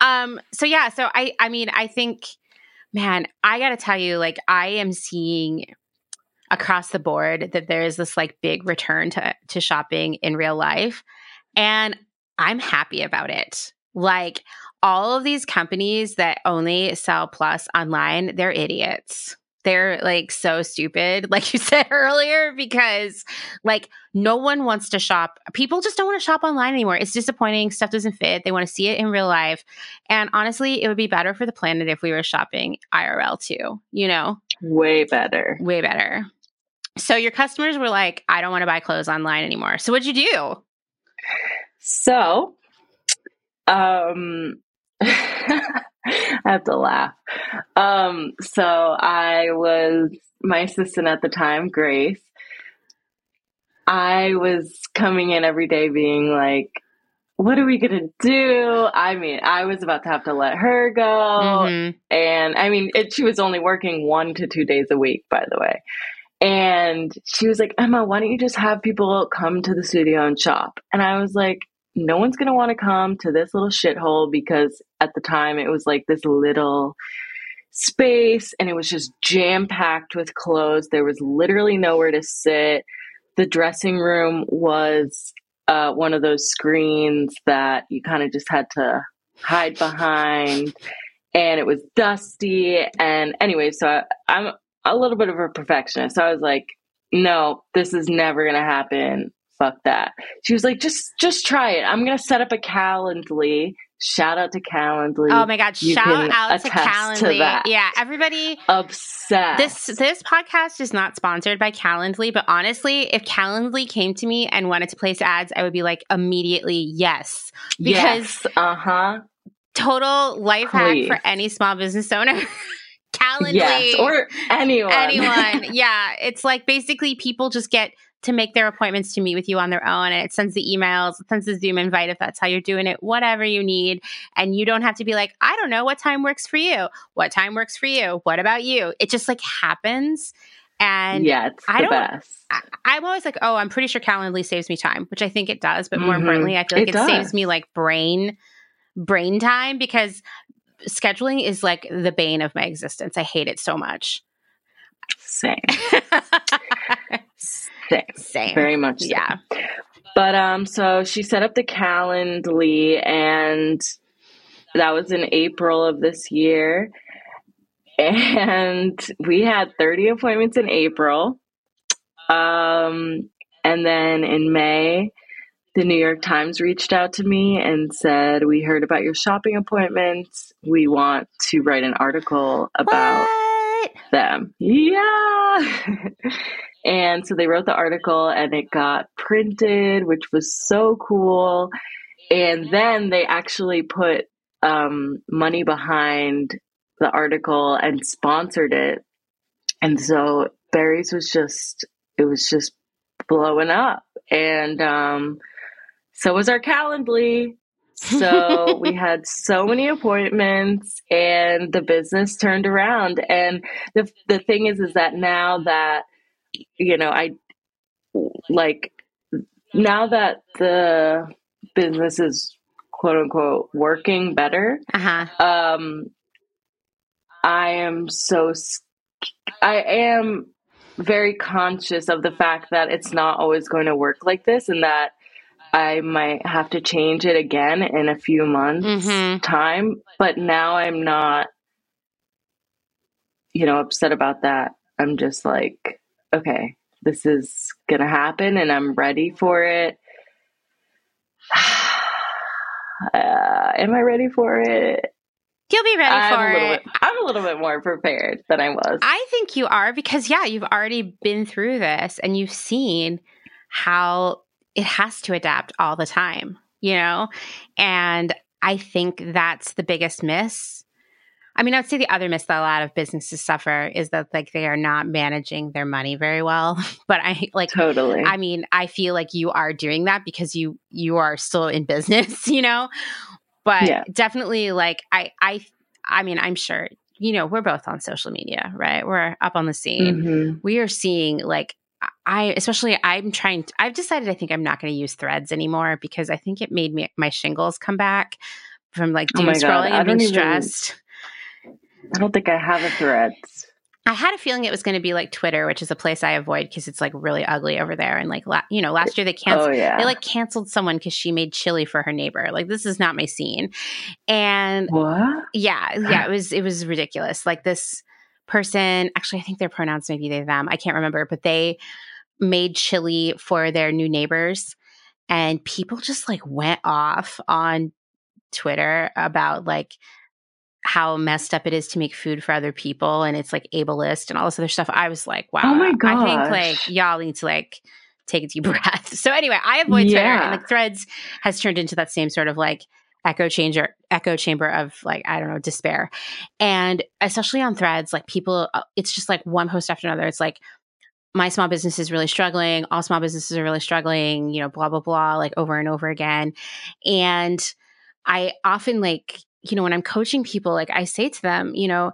Um, so yeah, so I I mean, I think, man, I gotta tell you, like I am seeing across the board that there is this like big return to to shopping in real life. And I'm happy about it. Like all of these companies that only sell plus online, they're idiots. They're like so stupid, *laughs* like you said earlier, because like no one wants to shop. People just don't want to shop online anymore. It's disappointing. Stuff doesn't fit. They want to see it in real life. And honestly, it would be better for the planet if we were shopping IRL too, you know? Way better. Way better. So your customers were like, I don't want to buy clothes online anymore. So what'd you do? So, um, *laughs* I have to laugh. Um, so I was my assistant at the time, Grace. I was coming in every day being like, what are we going to do? I mean, I was about to have to let her go. Mhm. And I mean, it, she was only working one to two days a week, by the way. And she was like, Emma, why don't you just have people come to the studio and shop? And I was like, no one's going to want to come to this little shithole because at the time it was like this little space and it was just jam packed with clothes. There was literally nowhere to sit. The dressing room was uh, one of those screens that you kind of just had to hide behind. And it was dusty. And anyway, so I, I'm a little bit of a perfectionist. So I was like, no, this is never going to happen. Fuck that. She was like, just, just try it. I'm going to set up a Calendly. Shout out to Calendly. Oh my god! You Shout out to to Calendly. that. yeah, everybody. Obsessed. This this podcast is not sponsored by Calendly, but honestly, if Calendly came to me and wanted to place ads, I would be like immediately yes. Because yes. Uh huh. total life Please. hack for any small business owner. *laughs* Calendly, Yes. Or anyone. anyone. *laughs* yeah, it's like basically people just get to make their appointments to meet with you on their own and it sends the emails, it sends the Zoom invite if that's how you're doing it, whatever you need. And you don't have to be like, I don't know what time works for you. What time works for you? What about you? It just like happens. And yeah, it's I the don't- best. I, I'm always like, oh, I'm pretty sure Calendly saves me time, which I think it does. But more Mhm. importantly, I feel like It it, saves me like brain brain time because scheduling is like the bane of my existence. I hate it so much. Same. *laughs* Same. Same. Very much. so. Yeah. But um, so she set up the Calendly, and that was in April of this year. And we had 30 appointments in April. Um, and then in May, the New York Times reached out to me and said, We heard about your shopping appointments. We want to write an article about What? them. Yeah. *laughs* and so they wrote the article and it got printed, which was so cool. And then they actually put um, money behind the article and sponsored it. And so BERRIEZ was just, it was just blowing up. And um, so was our Calendly. So *laughs* we had so many appointments and the business turned around. And the the thing is is that now that you know, I like now that the business is quote unquote working better, Uh huh. um I am so I am very conscious of the fact that it's not always going to work like this and that I might have to change it again in a few months mm-hmm. time, but now I'm not you know upset about that. I'm just like okay, this is going to happen and I'm ready for it. Uh, *sighs* am I ready for it? You'll be ready I'm for it. Bit, I'm a little bit more prepared than I was. I think you are because, yeah, you've already been through this and you've seen how it has to adapt all the time, you know? And I think that's the biggest miss. I mean, I would say the other miss that a lot of businesses suffer is that like they are not managing their money very well. *laughs* But I like totally. I mean, I feel like you are doing that because you you are still in business, *laughs* you know. But yeah. definitely like I I I mean, I'm sure you know, we're both on social media, right? We're up on the scene. Mm-hmm. We are seeing like I especially I'm trying to, I've decided I think I'm not going to use threads anymore because I think it made me my shingles come back from like oh doom oh scrolling God, and being even, stressed. I don't think I have a threads. I had a feeling it was going to be like Twitter, which is a place I avoid because it's like really ugly over there. And like, la- you know, last year they canceled, oh, yeah. they like canceled someone because she made chili for her neighbor. Like, this is not my scene. And what? Yeah, yeah, *gasps* it was it was ridiculous. Like this person, actually, I think their pronouns maybe they them. I can't remember, but they made chili for their new neighbors, and people just like went off on Twitter about like how messed up it is to make food for other people and it's like ableist and all this other stuff. I was like, wow. Oh my god! I think like y'all need to like take a deep *laughs* breath. So anyway, I avoid yeah. Twitter and like Threads has turned into that same sort of like echo changer echo chamber of like i don't know despair and especially on threads like people uh, it's just like one post after another it's like my small business is really struggling all small businesses are really struggling you know blah blah blah like over and over again and i often like you know, when I'm coaching people, like I say to them, you know,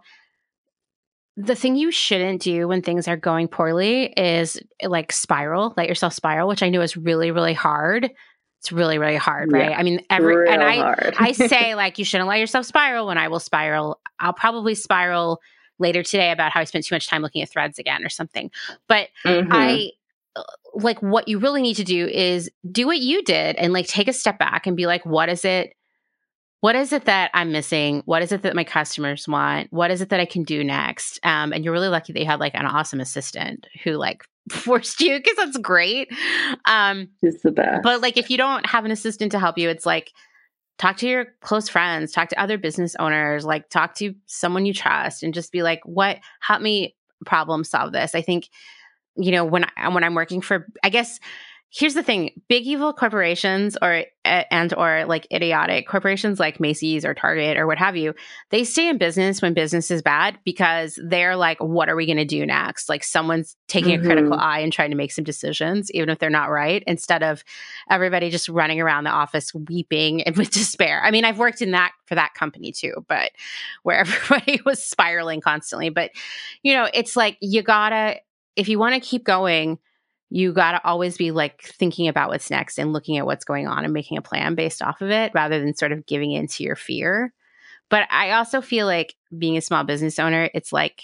the thing you shouldn't do when things are going poorly is like spiral, let yourself spiral, which I know is really, really hard. It's really, really hard, right? Yeah, I mean, every and I I *laughs* say like you shouldn't let yourself spiral when I will spiral. I'll probably spiral later today about how I spent too much time looking at threads again or something. But mm-hmm. I like what you really need to do is do what you did and like take a step back and be like, what is it what is it that I'm missing? What is it that my customers want? What is it that I can do next? Um, and you're really lucky that you had like an awesome assistant who like *laughs* forced you because that's great. Um, it's the best. But like if you don't have an assistant to help you, it's like talk to your close friends, talk to other business owners, like talk to someone you trust, and just be like, what help me problem solve this? I think you know when I, when I'm working for, I guess here's the thing. Big evil corporations or and or like idiotic corporations like macy's or target or what have you they stay in business when business is bad because they're like what are we going to do next? Like someone's taking mm-hmm. a critical eye and trying to make some decisions even if they're not right instead of everybody just running around the office weeping and *laughs* with despair. I mean i've worked in that for that company too but *laughs* where everybody *laughs* was spiraling constantly. But you know it's like you gotta if you want to keep going you got to always be like thinking about what's next and looking at what's going on and making a plan based off of it rather than sort of giving in to your fear. But I also feel like being a small business owner, it's like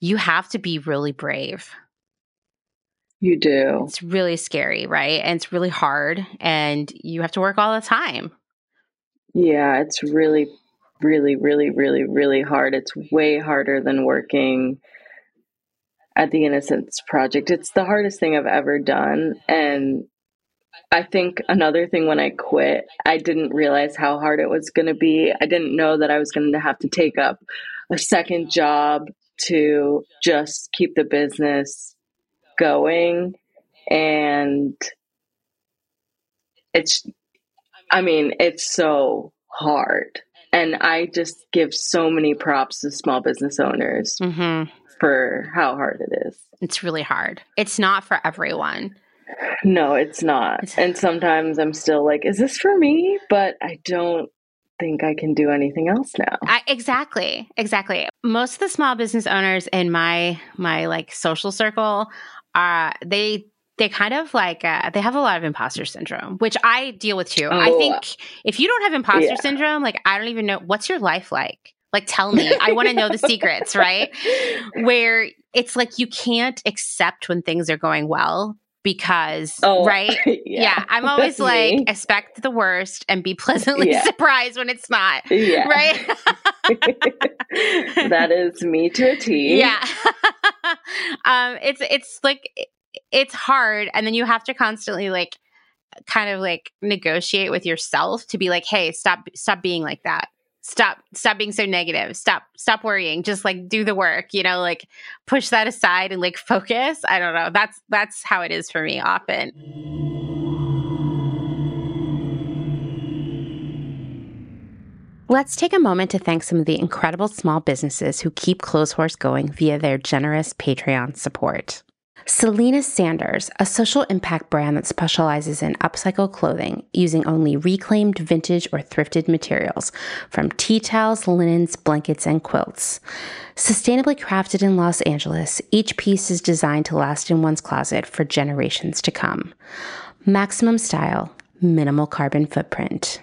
you have to be really brave. You do. It's really scary, right? And it's really hard and you have to work all the time. Yeah, it's really, really, really, really, really hard. It's way harder than working at the Innocence Project. It's the hardest thing I've ever done. And I think another thing when I quit, I didn't realize how hard it was going to be. I didn't know that I was going to have to take up a second job to just keep the business going. And it's, I mean, it's so hard. And I just give so many props to small business owners mm-hmm for how hard it is. It's really hard. It's not for everyone. No, it's not. And sometimes I'm still like, is this for me? But I don't think I can do anything else now. I, exactly. Exactly. Most of the small business owners in my my like social circle uh they they kind of like uh, they have a lot of imposter syndrome, which I deal with too. Oh, I think if you don't have imposter yeah. syndrome, like I don't even know what's your life like. Like, tell me. I want to know the secrets, right? *laughs* Where it's like you can't accept when things are going well because, oh, right? *laughs* Yeah. yeah. I'm *laughs* always like, expect the worst and be pleasantly yeah. surprised when it's not. Yeah. Right. that is me to a T. Yeah. um, it's, it's like, it's hard. And then you have to constantly like, kind of like negotiate with yourself to be like, hey, stop, stop being like that stop stop being so negative. Stop stop worrying. Just like do the work you know like push that aside and like focus. I don't know. That's that's how it is for me often. Let's take a moment to thank some of the incredible small businesses who keep Clotheshorse going via their generous Patreon support. Selena Sanders, a social impact brand that specializes in upcycle clothing using only reclaimed vintage or thrifted materials from tea towels, linens, blankets, and quilts. Sustainably crafted in Los Angeles, each piece is designed to last in one's closet for generations to come. Maximum style, minimal carbon footprint.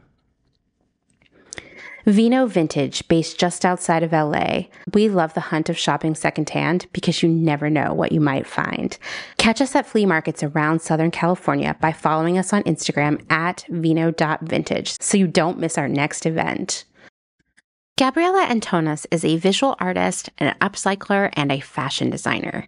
Vino Vintage, based just outside of LA. We love the hunt of shopping secondhand because you never know what you might find. Catch us at flea markets around Southern California by following us on Instagram at vino.vintage so you don't miss our next event. Gabriella Antonis is a visual artist, an upcycler, and a fashion designer.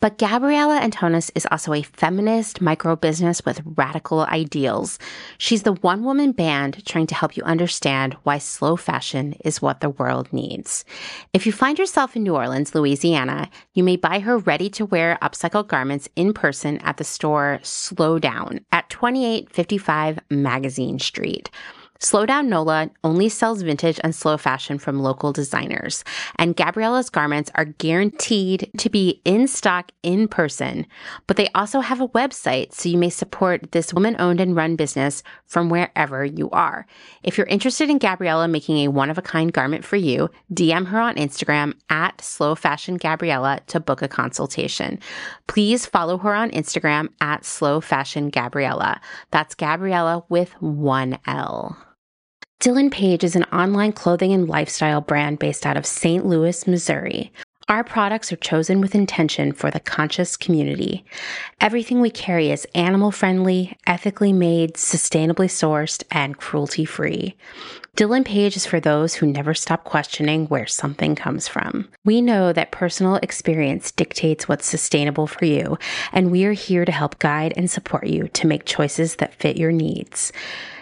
But Gabriella Antonis is also a feminist micro business with radical ideals. She's the one woman band trying to help you understand why slow fashion is what the world needs. If you find yourself in New Orleans, Louisiana, you may buy her ready to wear upcycled garments in person at the store Slow Down at 2855 Magazine Street. Slow Down Nola only sells vintage and slow fashion from local designers, and Gabriella's garments are guaranteed to be in stock in person. But they also have a website, so you may support this woman owned and run business from wherever you are. If you're interested in Gabriella making a one of a kind garment for you, DM her on Instagram at Slow Fashion Gabriella to book a consultation. Please follow her on Instagram at Slow Fashion Gabriella. That's Gabriella with one L. Dylan Page is an online clothing and lifestyle brand based out of St. Louis, Missouri. Our products are chosen with intention for the conscious community. Everything we carry is animal friendly, ethically made, sustainably sourced, and cruelty free. Dylan Page is for those who never stop questioning where something comes from. We know that personal experience dictates what's sustainable for you, and we are here to help guide and support you to make choices that fit your needs.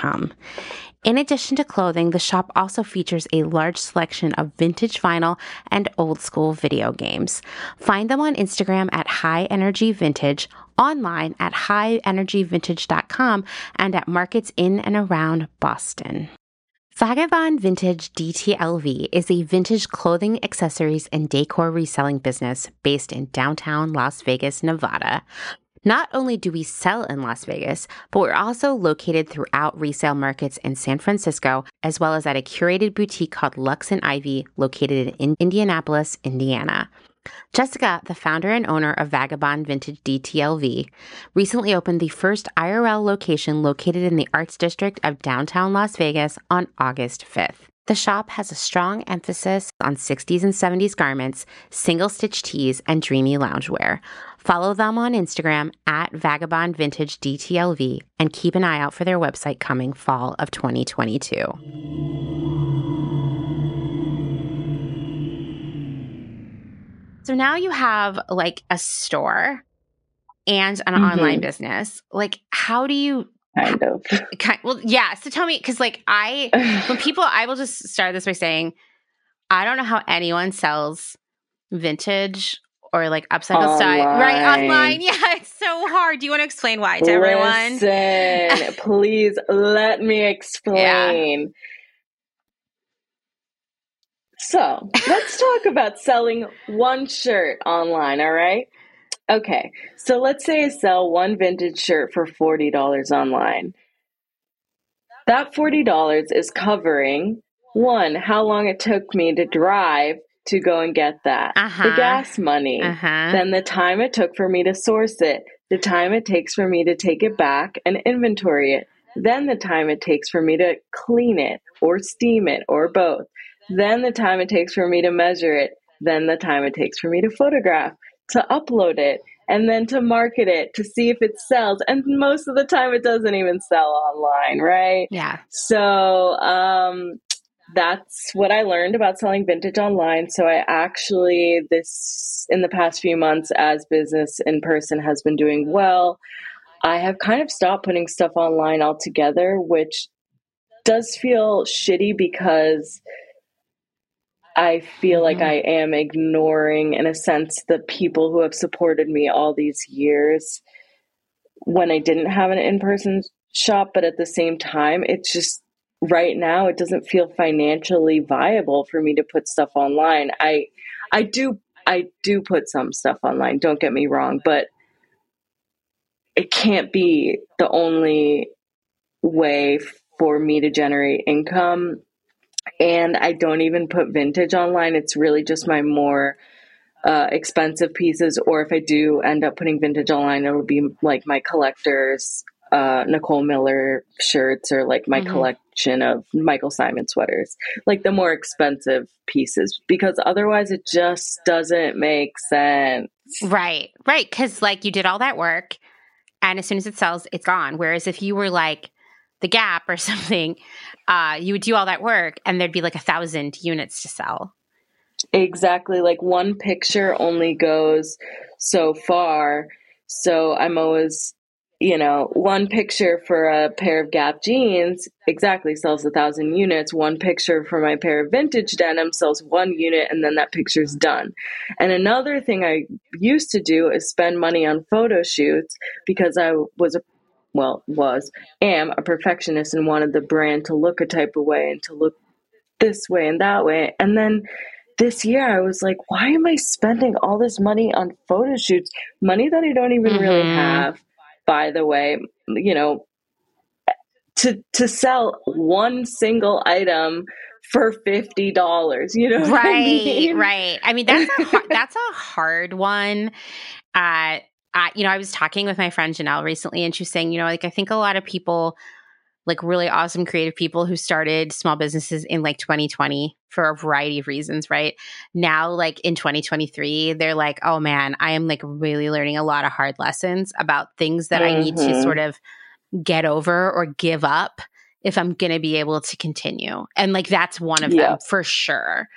come. In addition to clothing, the shop also features a large selection of vintage vinyl and old school video games. Find them on Instagram at High Energy Vintage, online at highenergyvintage.com, and at markets in and around Boston. Vagabond Vintage DTLV is a vintage clothing, accessories, and decor reselling business based in downtown Las Vegas, Nevada. Not only do we sell in Las Vegas, but we're also located throughout resale markets in San Francisco, as well as at a curated boutique called Lux and Ivy, located in Indianapolis, Indiana. Jessica, the founder and owner of Vagabond Vintage DTLV, recently opened the first IRL location located in the Arts District of downtown Las Vegas on August 5th. The shop has a strong emphasis on 60s and 70s garments, single stitch tees, and dreamy loungewear. Follow them on Instagram at Vagabond Vintage DTLV and keep an eye out for their website coming fall of 2022. So now you have like a store and an mm-hmm. online business. Like, how do you kind of. *laughs* Kind, well, yeah. So tell me, because like I, when *sighs* people, I will just start this by saying, I don't know how anyone sells vintage or like upcycle style, right? Online, *laughs* yeah, it's so hard. Do you want to explain why to Listen, everyone? *laughs* Please let me explain. Yeah. So let's talk about selling one shirt online. All right. Okay, so let's say I sell one vintage shirt for $40 online. That $40 is covering one, how long it took me to drive to go and get that, uh-huh. the gas money, uh-huh. then the time it took for me to source it, the time it takes for me to take it back and inventory it, then the time it takes for me to clean it or steam it or both, then the time it takes for me to measure it, then the time it takes for me to photograph to upload it and then to market it to see if it sells. And most of the time, it doesn't even sell online, right? Yeah. So, um, that's what I learned about selling vintage online. So I actually this in the past few months as business in person has been doing well. I have kind of stopped putting stuff online altogether, which does feel shitty because I feel like mm-hmm. I am ignoring, in a sense, the people who have supported me all these years when I didn't have an in person shop. But at the same time, it's just right now, it doesn't feel financially viable for me to put stuff online. I, I do, I do put some stuff online. Don't get me wrong, but it can't be the only way for me to generate income and I don't even put vintage online. It's really just my more uh, expensive pieces, or if I do end up putting vintage online, it'll be like my collectors, uh, Nicole Miller shirts, or like my mm-hmm. collection of Michael Simon sweaters, like the more expensive pieces, because otherwise it just doesn't make sense. Right, right. Because like you did all that work, and as soon as it sells, it's gone. Whereas if you were like, the Gap or *laughs* something, uh, you would do all that work and there'd be like a thousand units to sell. Exactly. Like one picture only goes so far. So I'm always you know, one picture for a pair of Gap jeans exactly sells a thousand units. One picture for my pair of vintage denim sells one unit, and then that picture's done. And another thing I used to do is spend money on photo shoots because I was a well, was, am a perfectionist and wanted the brand to look a type of way and to look this way and that way. And then this year I was like, why am I spending all this money on photo shoots? Money that I don't even mm-hmm. really have, by the way, you know, to to sell one single item for fifty dollars. You know, right, I mean? right. I mean, that's a hard, *laughs* that's a hard one. Uh, I, you know, I was talking with my friend Janelle recently, and she was saying, you know, like I think a lot of people like really awesome creative people who started small businesses in like 2020 for a variety of reasons, right? Now, like in 2023, they're like, oh man, I am like really learning a lot of hard lessons about things that mm-hmm. I need to mm-hmm. sort of get over or give up if I'm going to be able to continue. And like that's one of yeah. them for sure.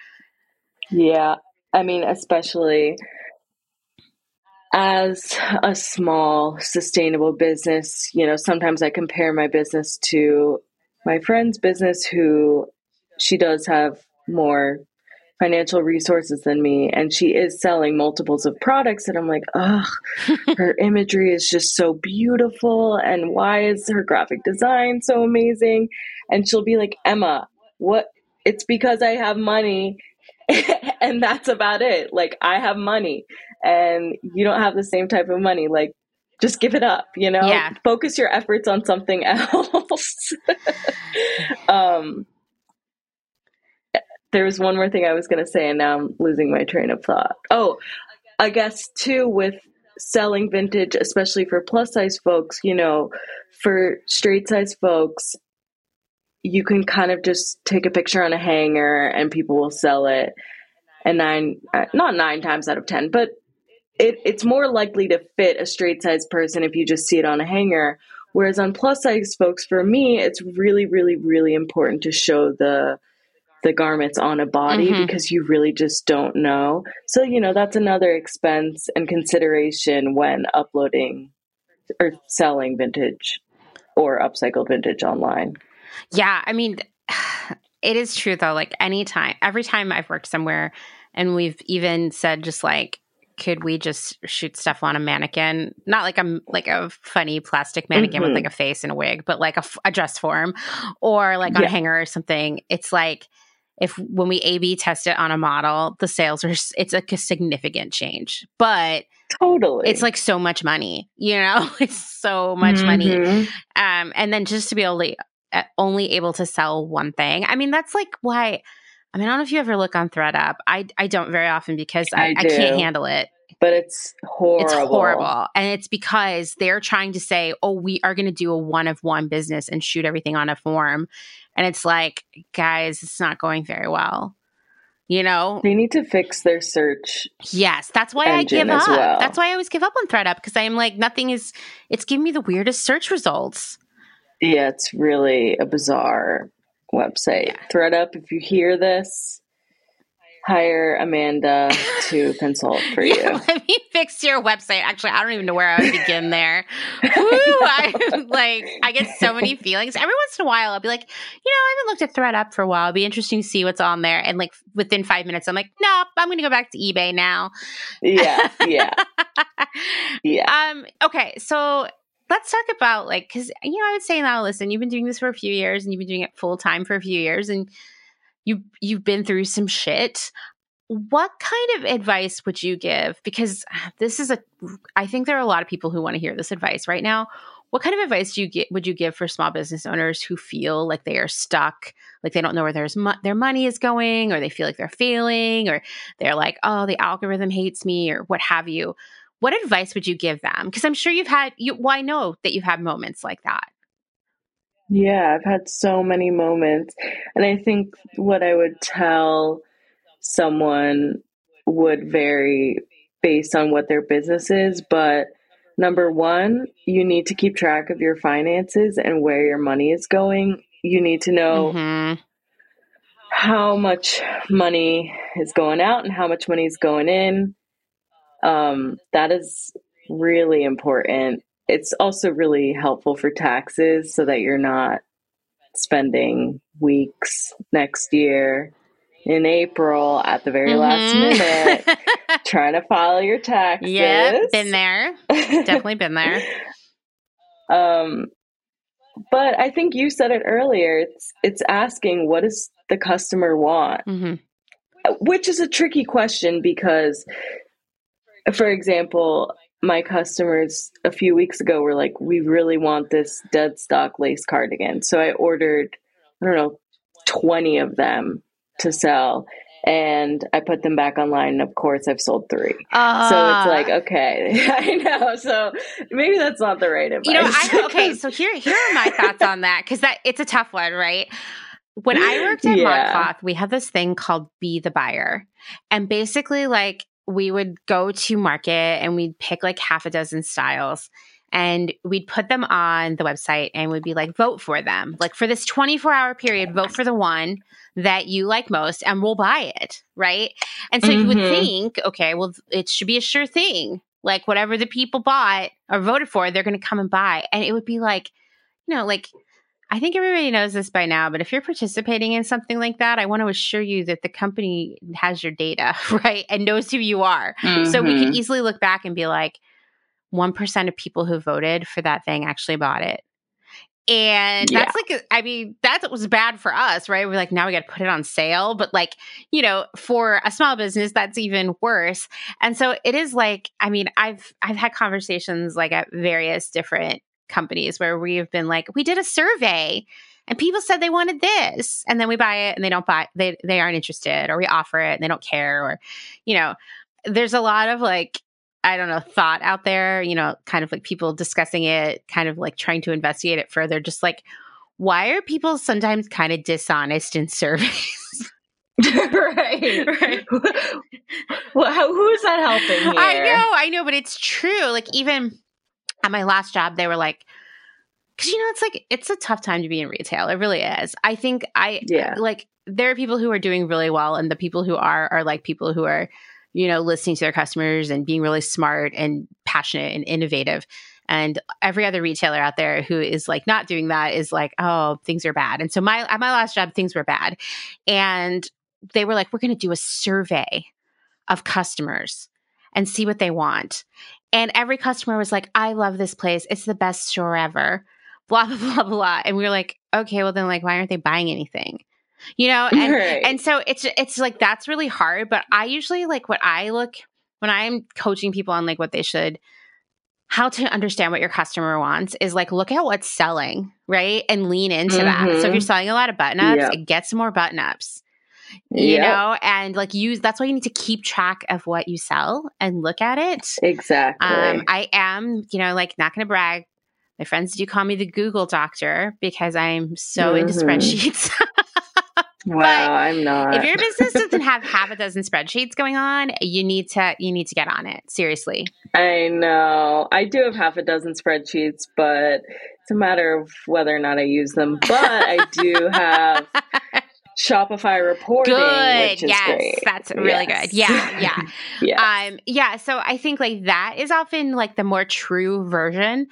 Yeah. I mean, especially as a small sustainable business, you know, sometimes I compare my business to my friend's business who she does have more financial resources than me and she is selling multiples of products and I'm like, "Ugh, *laughs* her imagery is just so beautiful and why is her graphic design so amazing?" And she'll be like, "Emma, what it's because I have money *laughs* and that's about it. Like I have money and you don't have the same type of money. Like just give it up, you know? Yeah. Focus your efforts on something *laughs* else. um there was one more thing I was going to say and now I'm losing my train of thought. Oh, I guess too with selling vintage especially for plus size folks, you know, for straight size folks, you can kind of just take a picture on a hanger and people will sell it and nine uh, not nine times out of ten but it, it's more likely to fit a straight size person if you just see it on a hanger. Whereas on plus size folks for me it's really really really important to show the the garments on a body mm-hmm. because you really just don't know. So you know that's another expense and consideration when uploading or selling vintage or upcycled vintage online. Yeah, I mean, it is true though. Like anytime, every time I've worked somewhere, and we've even said just like, could we just shoot stuff on a mannequin? Not like a like a funny plastic mannequin mm-hmm. with like a face and a wig, but like a, a dress form, or like on yeah. a hanger or something. It's like if when we A B test it on a model, the sales are it's like a significant change, but totally it's like so much money, you know, *laughs* it's so much mm-hmm. money. Um, and then just to be able to only able to sell one thing. I mean, that's like why. I mean, I don't know if you ever look on ThredUp. I I don't very often because I, I, I can't handle it. But it's horrible. It's horrible, and it's because they're trying to say, "Oh, we are going to do a one of one business and shoot everything on a form," and it's like, guys, it's not going very well. You know, they need to fix their search. Yes, that's why I give up. Well. That's why I always give up on ThredUp because I'm like, nothing is. It's giving me the weirdest search results. Yeah, it's really a bizarre website. Yeah. ThredUp, if you hear this, hire Amanda to *laughs* consult for yeah, you. *laughs* Let me fix your website. Actually, I don't even know where I would begin there. Woo, I *laughs* like I get so many feelings. Every once in a while I'll be like, you know, I haven't looked at ThredUp for a while. It'd be interesting to see what's on there. And like within five minutes, I'm like, nope, I'm gonna go back to eBay now. Yeah, yeah. yeah. Um, okay, so let's talk about like because you know i would say now listen you've been doing this for a few years and you've been doing it full time for a few years and you you've been through some shit. What kind of advice would you give? Because ah, this is a i think there are a lot of people who want to hear this advice right now. What kind of advice do you get would you give for small business owners who feel like they are stuck like they don't know where mo- their money is going or they feel like they're failing or they're like oh the algorithm hates me or what have you what advice would you give them? Because I'm sure you've had you well, I know that you've had moments like that. Yeah, I've had so many moments. And I think what I would tell someone would vary based on what their business is, but number 1, you need to keep track of your finances and where your money is going. You need to know mm-hmm. how much money is going out and how much money is going in um, that is really important. It's also really helpful for taxes so that you're not spending weeks next year in April at the very mm-hmm. last minute *laughs* trying to file your taxes. Yeah, been there. Definitely been there. *laughs* Um but I think you said it earlier. It's it's asking what does the customer want? Mm-hmm. Which is a tricky question because for example, my customers a few weeks ago were like, we really want this dead stock lace cardigan. So I ordered, I don't know, 20 of them to sell. and I put them back online. And of course, I've sold three. Uh, so it's like, okay, *laughs* I know. So maybe that's not the right advice. You know, I, okay. So here, here are my thoughts on that because that it's a tough one, right? When I worked at *laughs* Yeah. ModCloth, we had this thing called Be the Buyer, and basically, like we would go to market and we'd pick like half a dozen styles. And we'd put them on the website and we'd be like, vote for them. Like for this 24 hour period, vote for the one that you like most and we'll buy it. Right. And so you would Mhm. think, okay, well, it should be a sure thing. Like whatever the people bought or voted for, they're going to come and buy. And it would be like, you know, like, I think everybody knows this by now, but if you're participating in something like that, I want to assure you that the company has your data, *laughs* right? And knows who you are. So we can mm-hmm. easily look back and be like, 1% of people who voted for that thing actually bought it. And Yeah. that's like, I mean, that was bad for us, right? We're like, now we got to put it on sale. But like, you know, for a small business, that's even worse. And so it is like, I mean, I've, I've had conversations like at various different companies where we've been like, we did a survey and people said they wanted this and then we buy it and they don't buy they they aren't interested or we offer it and they don't care or you know there's a lot of like I don't know, thought out there, you know, kind of like people discussing it, kind of like trying to investigate it further. Just like, why are people sometimes kind of dishonest in *laughs* surveys? right. Right. *laughs* well, how, who is that helping here? I know, I know, but it's true. Like, even at my last job, they were like, because you know, it's like, it's a tough time to be in retail. It really is. I think I, Yeah. like, there are people who are doing really well, and the people who are, are like people who are, you know, listening to their customers and being really smart and passionate and innovative. And every other retailer out there who is like not doing that is like, oh, things are bad. And so my at my last job, things were bad. And they were like, we're gonna do a survey of customers and see what they want. And every customer was like, I love this place. It's the best store ever. Blah *laughs* blah blah blah. And we were like, okay, well then like why aren't they buying anything? You know, and Right. and so it's it's like that's really hard. But I usually like what I look when I'm coaching people on like what they should how to understand what your customer wants is like look at what's selling, right? And lean into that. So if you're mm-hmm. selling a lot of button ups, Yep. get some more button ups. You Yep. know, and like use that's why you need to keep track of what you sell and look at it. Exactly. Um, I am, you know, like not going to brag. My friends do call me the Google doctor because I'm so into Mhm. spreadsheets. *laughs* wow, I'm not. if your business doesn't *laughs* have half a dozen spreadsheets going on, you need to you need to get on it. Seriously. I know. I do have half a dozen spreadsheets, but it's a matter of whether or not I use them. But I do have *laughs* Shopify reporting, Good. which is Yes, great. that's really Yes. good. Yeah, *laughs* yeah. yeah. Um, yeah. So I think like that is often like the more true version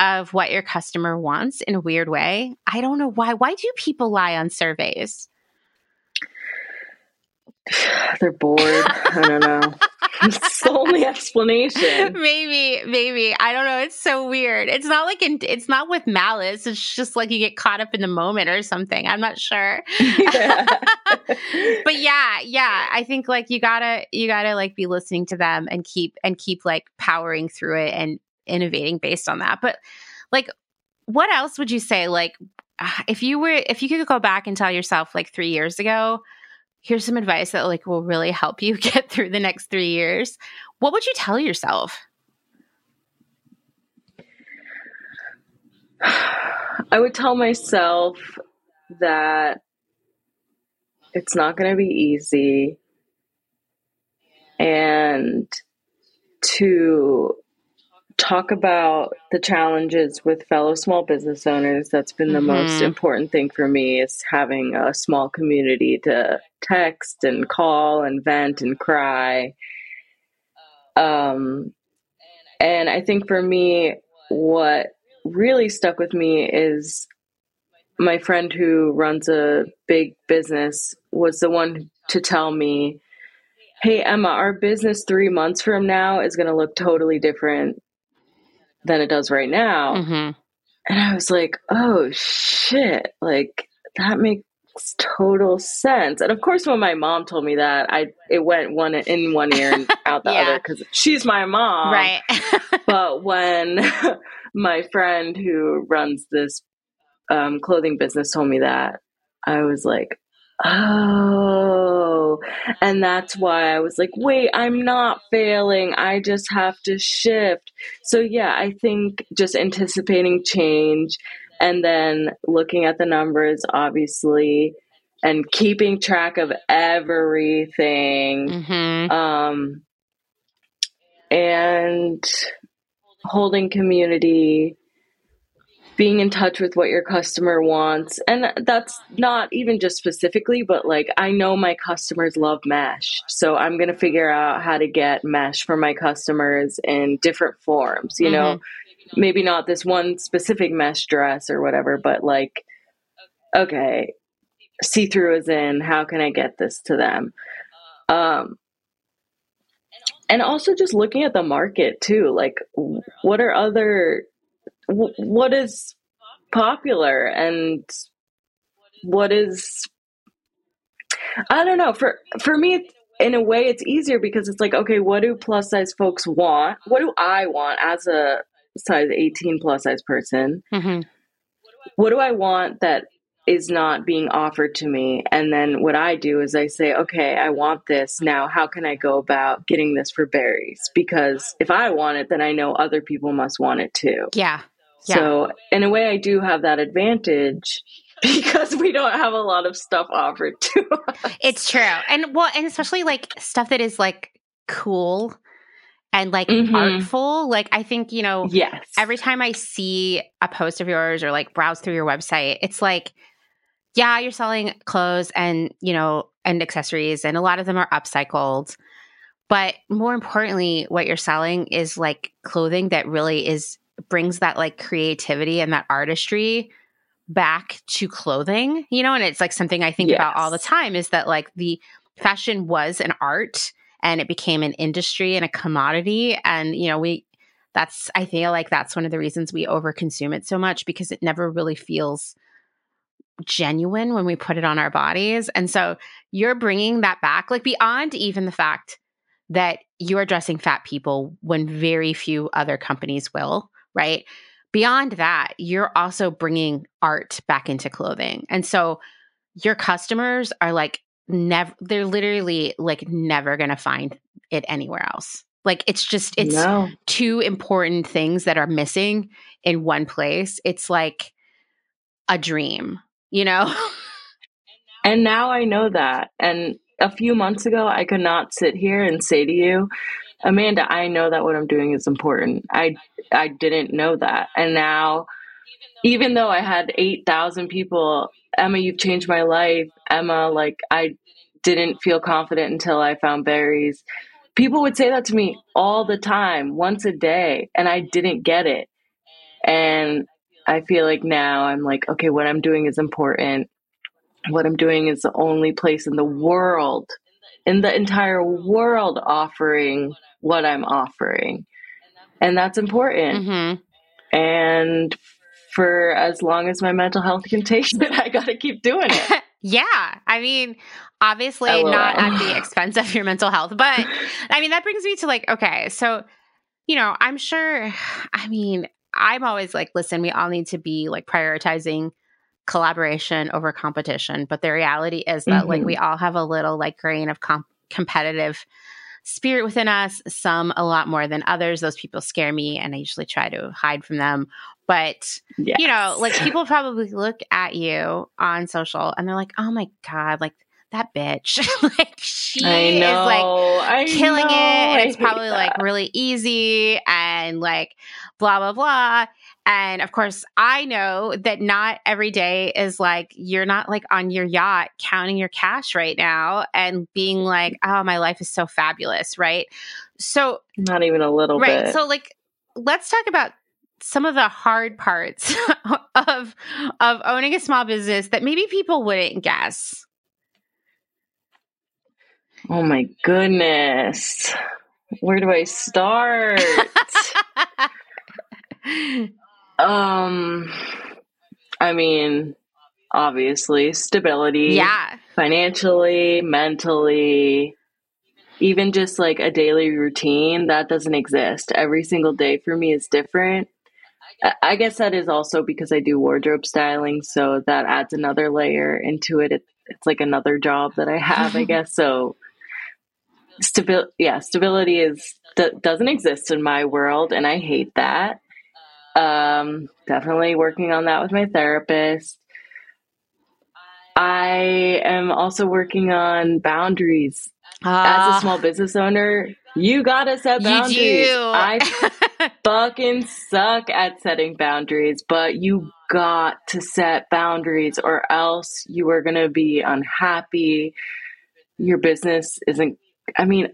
of what your customer wants in a weird way. I don't know why. Why do people lie on surveys? *sighs* They're bored. I don't know. *laughs* it's the only explanation. *laughs* maybe, maybe. I don't know. It's so weird. It's not like in, it's not with malice. It's just like you get caught up in the moment or something. I'm not sure. Yeah. *laughs* but yeah, yeah. I think like you gotta you gotta like be listening to them and keep and keep like powering through it and innovating based on that. But like what else would you say? Like *sighs* if you were if you could go back and tell yourself like three years ago, here's some advice that like will really help you *laughs* get through the next three years. What would you tell yourself? *sighs* I would tell myself that it's not going to be easy and to talk about the challenges with fellow small business owners that's been the most Mhm. important thing for me is having a small community to text and call and vent and cry um and i think for me what really stuck with me is my friend who runs a big business was the one to tell me, Hey, Emma, our business three months from now is going to look totally different than it does right now. Mhm. And I was like, Oh shit. Like that makes total sense. And of course, when my mom told me that, I, it went one in one ear and *laughs* out the Yeah. other because she's my mom right. *laughs* but when *laughs* my friend who runs this um, clothing business told me that, I was like, Oh, and that's why I was like, wait, I'm not failing. I just have to shift. So, yeah, I think just anticipating change and then looking at the numbers, obviously, and keeping track of everything. Mm-hmm. Um, and holding community being in touch with what your customer wants. And that's not even just specifically, but like I know my customers love mesh. So I'm going to figure out how to get mesh for my customers in different forms, you mm-hmm. know, maybe not this one specific mesh dress or whatever, but like, okay, see through is in, how can I get this to them? Um, and also just looking at the market too like what are other what is popular and what is I don't know for for me in a way it's easier because it's like okay what do plus size folks want what do I want as a size 18 plus size person mm-hmm. what do I want that is not being offered to me. And then what I do is I say, okay, I want this. Now, how can I go about getting this for BERRIEZ? Because if I want it, then I know other people must want it too. Yeah. yeah. So, in a way, I do have that advantage *laughs* because we don't have a lot of stuff offered to us. It's true. And well, and especially like stuff that is like cool and like mm-hmm. artful. Like I think, you know, yes. every time I see a post of yours or like browse through your website, it's like yeah, you're selling clothes and, you know, and accessories, and a lot of them are upcycled. But more importantly, what you're selling is like clothing that really is brings that like creativity and that artistry back to clothing, you know, and it's like something I think yes. about all the time is that like the fashion was an art and it became an industry and a commodity. And, you know, we, that's, I feel like that's one of the reasons we overconsume it so much because it never really feels genuine when we put it on our bodies. And so you're bringing that back, like beyond even the fact that you are dressing fat people when very few other companies will, right? Beyond that, you're also bringing art back into clothing. And so your customers are like, never, they're literally like never going to find it anywhere else. Like it's just, it's no. two important things that are missing in one place. It's like a dream you know? *laughs* and now I know that. And a few months ago, I could not sit here and say to you, Amanda, I know that what I'm doing is important. I I didn't know that. And now even though I had 8,000 people, Emma, you've changed my life. Emma, like I didn't feel confident until I found BERRIEZ. People would say that to me all the time, once a day, and I didn't get it. And I feel like now I'm like, okay, what I'm doing is important. What I'm doing is the only place in the world, in the entire world, offering what I'm offering. And that's important. Mm-hmm. And for as long as my mental health can take *laughs* it, I got to keep doing it. *laughs* yeah. I mean, obviously LOL. not at the *laughs* expense of your mental health, but I mean, that brings me to like, okay, so, you know, I'm sure, *sighs* I mean, I'm always like, listen, we all need to be like prioritizing collaboration over competition. But the reality is that mm-hmm. like we mm-hmm. all have a little like grain of comp- competitive spirit within us, some a lot more than others. Those people scare me and I usually try to hide from them. But, yes. you know, like people probably look at you on social and they're like, oh my God, like that bitch. *laughs* like she is like I killing know. it. And it's probably that. like really easy and like blah, blah, blah. And of course, I know that not every day is like you're not like on your yacht counting your cash right now and being like, oh, my life is so fabulous, right? So, not even a little right, bit. So, like, let's talk about some of the hard parts *laughs* of of owning a small business that maybe people wouldn't guess. Oh my goodness. Where do I start? *laughs* um I mean, obviously, stability. Yeah. Financially, mentally, even just like a daily routine that doesn't exist. Every single day for me is different. I guess that is also because I do wardrobe styling, so that adds another layer into it it's like another job that I have, I *laughs* guess. So stability, yeah, stability is doesn't exist in my world, and I hate that. Um, definitely working on that with my therapist. I am also working on boundaries. Uh, As a ah. small business owner, you gotta set boundaries. I *laughs* fucking suck at setting boundaries, but you got to set boundaries or else you are gonna be unhappy. Your business isn't, I mean,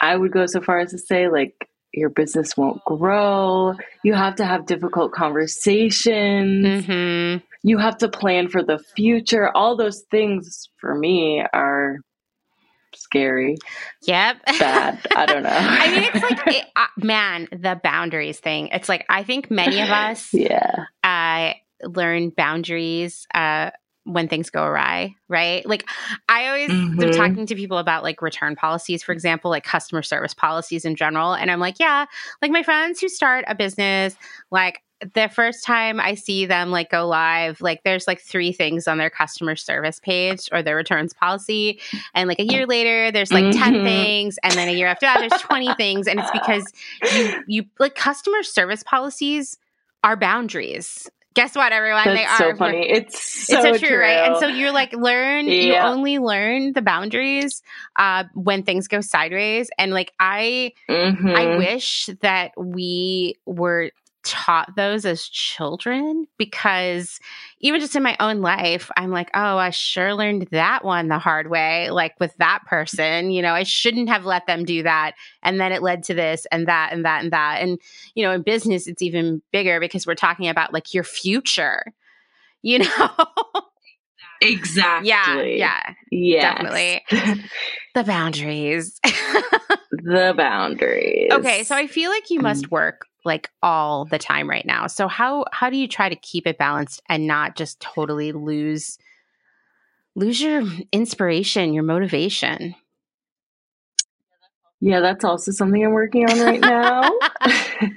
I would go so far as to say, like, your business won't grow. You have to have difficult conversations. Mm-hmm. You have to plan for the future. All those things for me are scary. Yep. Bad. I don't *laughs* know. I mean, it's like, it, uh, man, the boundaries thing. It's like, I think many of us *laughs* yeah. Uh, learn boundaries uh, when things go awry, right? Like I always mm-hmm. am talking to people about like return policies, for example, like customer service policies in general. And I'm like, yeah, like my friends who start a business, like the first time I see them like go live, like there's like three things on their customer service page or their returns policy. And like a year later, there's like mm-hmm. 10 things. And then a year after that, there's 20 *laughs* things. And it's because you, you like customer service policies are boundaries guess what, everyone? That's they are. so funny. *laughs* It's so, it's so true, right? And so you're like, learn. Yeah. You only learn the boundaries uh, when things go sideways. And like, I, mm-hmm. I wish that we were taught those as children because even just in my own life, I'm like, oh, I sure learned that one the hard way, like with that person. You know, I shouldn't have let them do that. And then it led to this and that and that and that. And, you know, in business, it's even bigger because we're talking about like your future, you *laughs* know? Exactly. Yeah. Yeah. Yes. Definitely. *laughs* the boundaries. *laughs* the boundaries. Okay. So I feel like you must mm. work like all the time right now. So how how do you try to keep it balanced and not just totally lose lose your inspiration, your motivation? Yeah, that's also something I'm working on right now. *laughs*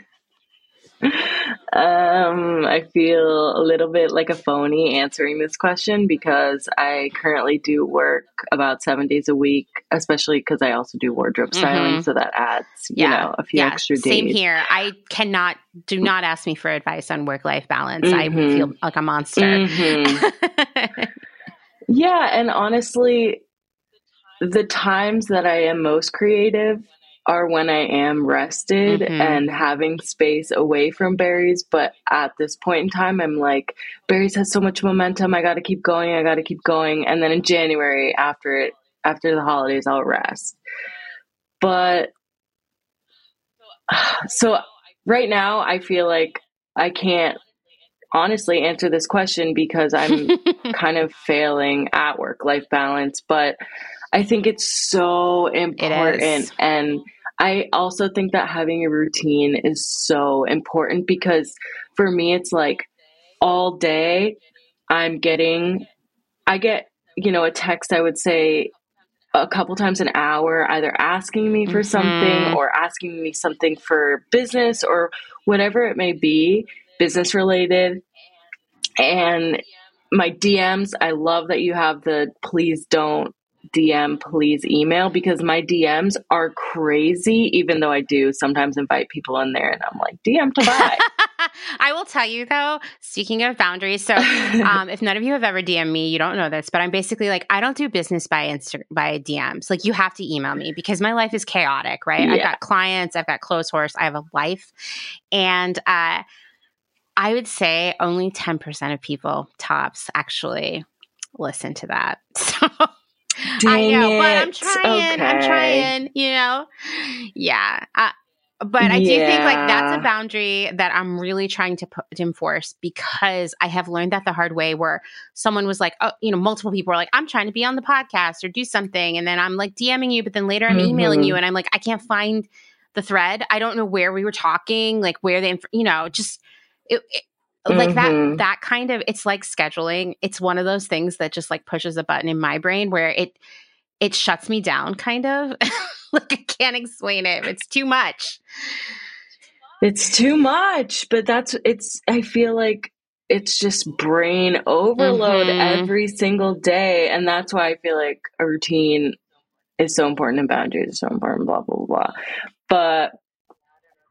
*laughs* Um, I feel a little bit like a phony answering this question because I currently do work about seven days a week, especially because I also do wardrobe styling. Mm-hmm. So that adds, you yeah. know, a few yeah. extra days. Same here. I cannot, do not ask me for advice on work life balance. Mm-hmm. I feel like a monster. Mm-hmm. *laughs* yeah. And honestly, the times that I am most creative are when I am rested mm-hmm. and having space away from BERRIEZ. But at this point in time, I'm like, BERRIEZ has so much momentum. I got to keep going. I got to keep going. And then in January, after it, after the holidays, I'll rest. But *sighs* so right now, I feel like I can't honestly answer this question because I'm *laughs* kind of failing at work life balance. But I think it's so important. It and I also think that having a routine is so important because for me, it's like all day I'm getting, I get, you know, a text, I would say a couple times an hour, either asking me for mm-hmm. something or asking me something for business or whatever it may be, business related. And my DMs, I love that you have the please don't DM, please email because my DMs are crazy, even though I do sometimes invite people in there and I'm like, DM to buy. *laughs* I will tell you though, speaking of boundaries, so *laughs* um, if none of you have ever DM'd me, you don't know this, but I'm basically like, I don't do business by Insta by DMs. Like you have to email me because my life is chaotic, right? Yeah. I've got clients, I've got Clotheshorse, I have a life. And uh, I would say only 10% of people tops actually listen to that. *laughs* So Dang I know, it. but I'm trying. Okay. I'm trying. You know, yeah. Uh, but I yeah. do think like that's a boundary that I'm really trying to, put, to enforce because I have learned that the hard way. Where someone was like, oh, you know, multiple people are like, I'm trying to be on the podcast or do something, and then I'm like DMing you, but then later I'm mm-hmm. emailing you, and I'm like, I can't find the thread. I don't know where we were talking, like where the, you know, just it, it like mm-hmm. that that kind of it's like scheduling it's one of those things that just like pushes a button in my brain where it it shuts me down kind of *laughs* like i can't explain it it's too much it's too much but that's it's i feel like it's just brain overload Mhm. every single day. And that's why I feel like a routine is so important and boundaries are so important, blah, blah, blah. But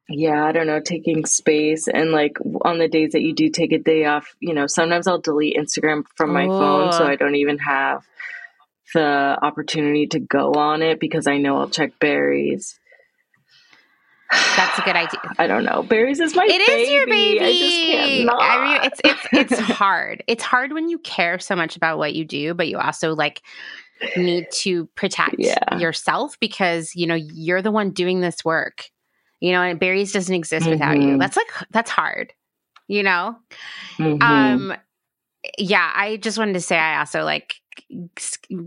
yeah, I don't know, taking space and like on the days that you do take a day off, you know, sometimes I'll delete Instagram from my phone so. I don't even have the opportunity to go on it because I know I'll check BERRIEZ. That's a good idea. *sighs* I don't know. BERRIEZ is my It baby. is your baby. I just can't not. I mean, it's it's it's *laughs* hard. It's hard when you care so much about what you do, but you also like need to protect Yeah. yourself because you know you're the one doing this work. You know, and BERRIEZ doesn't exist without you. Mhm. That's like that's hard. You know. Mhm. Um. Yeah, I just wanted to say I also like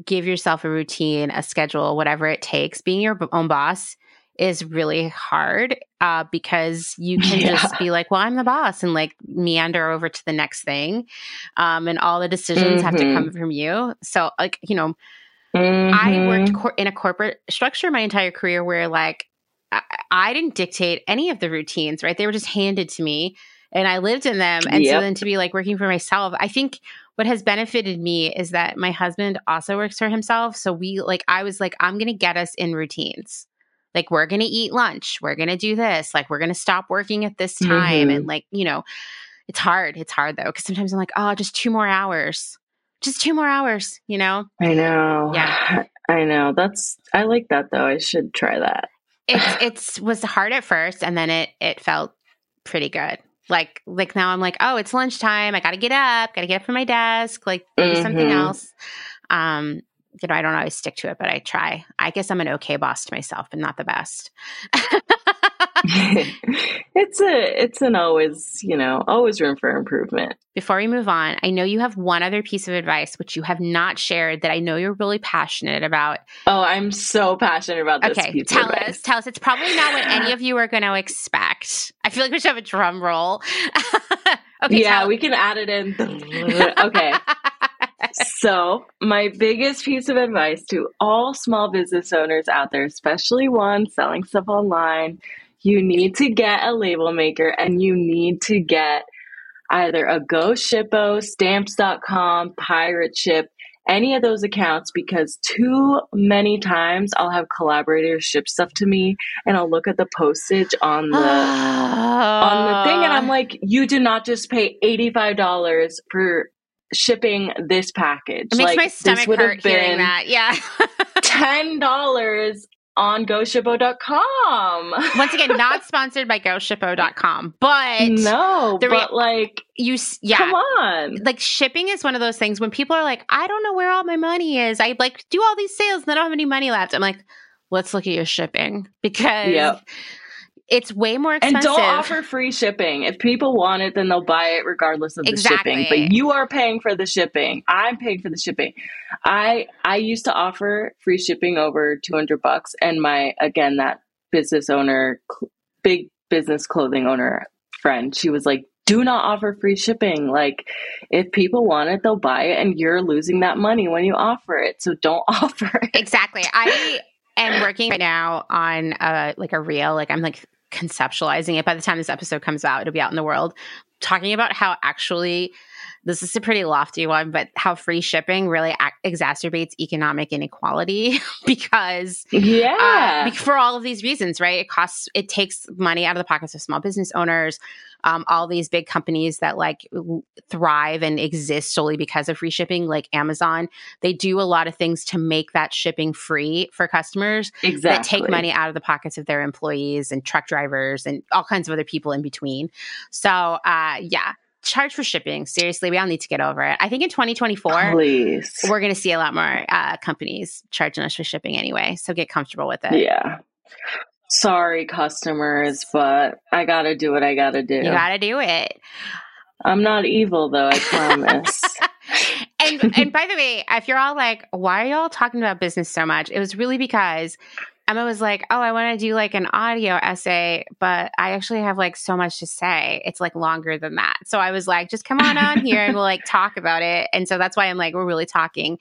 give yourself a routine, a schedule, whatever it takes. Being your own boss is really hard uh, because you *laughs* can Yeah. just be like, well, I'm the boss and like meander over to the next thing. Um, and all the decisions have to Mhm. come from you. So, like, you know, I worked Mhm. cor- in a corporate structure my entire career where like I-, I didn't dictate any of the routines, right? They were just handed to me and I lived in them. And so then to be like working for myself, I think what has benefited me is that my husband also works for himself. So we like, I was like, I'm going to get us in routines. Like, we're going to eat lunch. We're going to do this. Like, we're going to stop working at this time. Mhm. And like, you know, it's hard. It's hard though. Cause sometimes I'm like, oh, just two more hours. Just two more hours, you know? I know. Yeah. *sighs* I know. That's I like that though. I should try that. It's it's was hard at first and then it it felt pretty good. Like like now i'm like oh it's lunchtime. I gotta get up gotta get up from my desk like do something Mhm. else. Um you know i don't always stick to it but i try. I guess i'm an okay boss to myself but not the best *laughs* *laughs* it's a it's an always, you know, always room for improvement. before we move on i know you have one other piece of advice which you have not shared that i know you're really passionate about Oh, I'm so passionate about this okay tell us tell us it's probably not what any of you are going to expect i feel like we should have a drum roll *laughs* okay yeah, we can add it in. *laughs* okay. So, my biggest piece of advice to all small business owners out there, especially ones selling stuff online, you need to get a label maker and you need to get either a Go Shippo, stamps.com, Pirate Ship, any of those accounts because too many times I'll have collaborators ship stuff to me and I'll look at the postage on the on the thing and I'm ah. like, you did not just pay $85 for shipping this package. It makes like, my stomach hurt hearing that. Yeah. *laughs* $10 on goshippo.com. Once again, not sponsored by GoShippo.com, but no, the but like, you, yeah. come on. Like shipping is one of those things when people are like, I don't know where all my money is. I like do all these sales and I don't have any money left. I'm like, let's look at your shipping because Yep. It's way more expensive. And don't offer free shipping. If people want it, then they'll buy it regardless of the Exactly. shipping. But you are paying for the shipping. I'm paying for the shipping. I I used to offer free shipping over 200 bucks and my again that business owner cl- big business clothing owner friend, she was like, "Do not offer free shipping. Like if people want it, they'll buy it and you're losing that money when you offer it. So don't *laughs* offer it." exactly. I am working right now on uh like a reel. Like I'm like conceptualizing it. By the time this episode comes out, it'll be out in the world. Talking about how actually this is a pretty lofty one, but how free shipping really ac- exacerbates economic inequality *laughs* because Yeah. uh, for all of these reasons, right? It costs, it takes money out of the pockets of small business owners. Um, all these big companies that like thrive and exist solely because of free shipping, like Amazon, they do a lot of things to make that shipping free for customers exactly. that take money out of the pockets of their employees and truck drivers and all kinds of other people in between. So, uh, yeah, charge for shipping. Seriously, we all need to get over it. I think in 2024, Please. we're going to see a lot more uh, companies charging us for shipping anyway. So get comfortable with it. Yeah. Sorry, customers, but I gotta do what I gotta do. You got to do it. I'm not evil, though, I promise. *laughs* and and by the way, if you're all like, why are y'all talking about business so much? It was really because Emma was like, oh, I want to do like an audio essay, but I actually have like so much to say. It's like longer than that. So I was like, just come on on *laughs* here and we'll like talk about it. And so that's why I'm like, we're really talking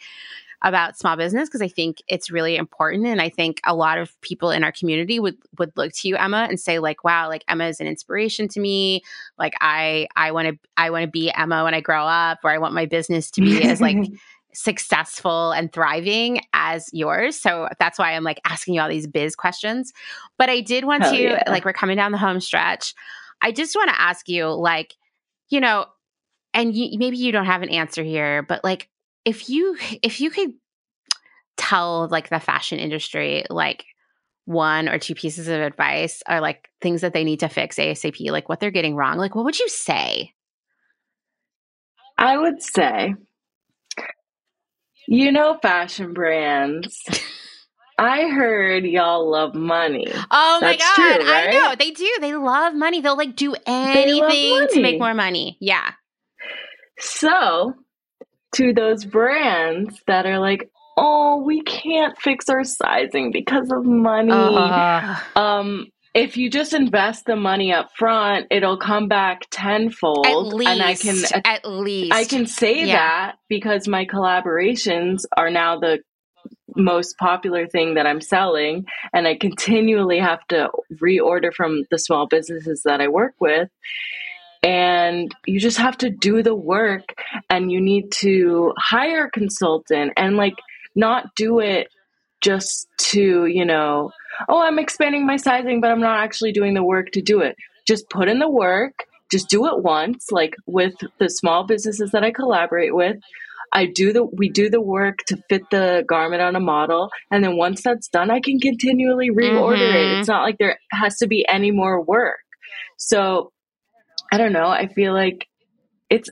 about small business because I think it's really important. And I think a lot of people in our community would would look to you, Emma, and say, like, wow, like Emma is an inspiration to me. Like I I want to I want to be Emma when I grow up, or I want my business to be as like *laughs* successful and thriving as yours. So that's why I'm like asking you all these biz questions. But I did want Hell to, yeah. like, we're coming down the home stretch. I just want to ask you, like, you know, and you, maybe you don't have an answer here, but like, if you if you could tell like the fashion industry like one or two pieces of advice or like things that they need to fix ASAP, like what they're getting wrong, like what would you say? I would say, you know, fashion brands. I heard y'all love money. Oh my god, true, I know they do. They love money. They'll like do anything to make more money. Yeah. So, to those brands that are like, oh, we can't fix our sizing because of money. Ugh. Um, if you just invest the money up front, it'll come back tenfold. at least, and I can at least, I can say Yeah. that because my collaborations are now the most popular thing that I'm selling, and I continually have to reorder from the small businesses that I work with. And you just have to do the work, and you need to hire a consultant and like not do it just to, you know, oh, I'm expanding my sizing, but I'm not actually doing the work to do it. Just put in the work, just do it once, like with the small businesses that I collaborate with. I do the we do the work to fit the garment on a model, and then once that's done, I can continually reorder Mhm. it. It's not like there has to be any more work. So I don't know. I feel like it's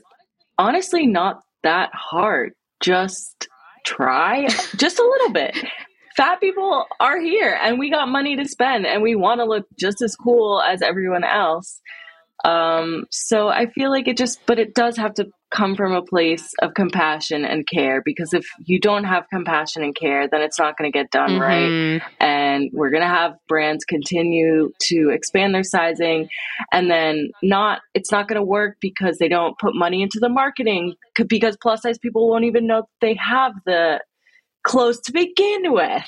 honestly not that hard. Just try just a little bit. Fat people are here and we got money to spend and we want to look just as cool as everyone else. Um, so I feel like it just, but it does have to come from a place of compassion and care because if you don't have compassion and care, then it's not going to get done right Mhm. and we're going to have brands continue to expand their sizing and then not it's not going to work because they don't put money into the marketing because plus size people won't even know they have the clothes to begin with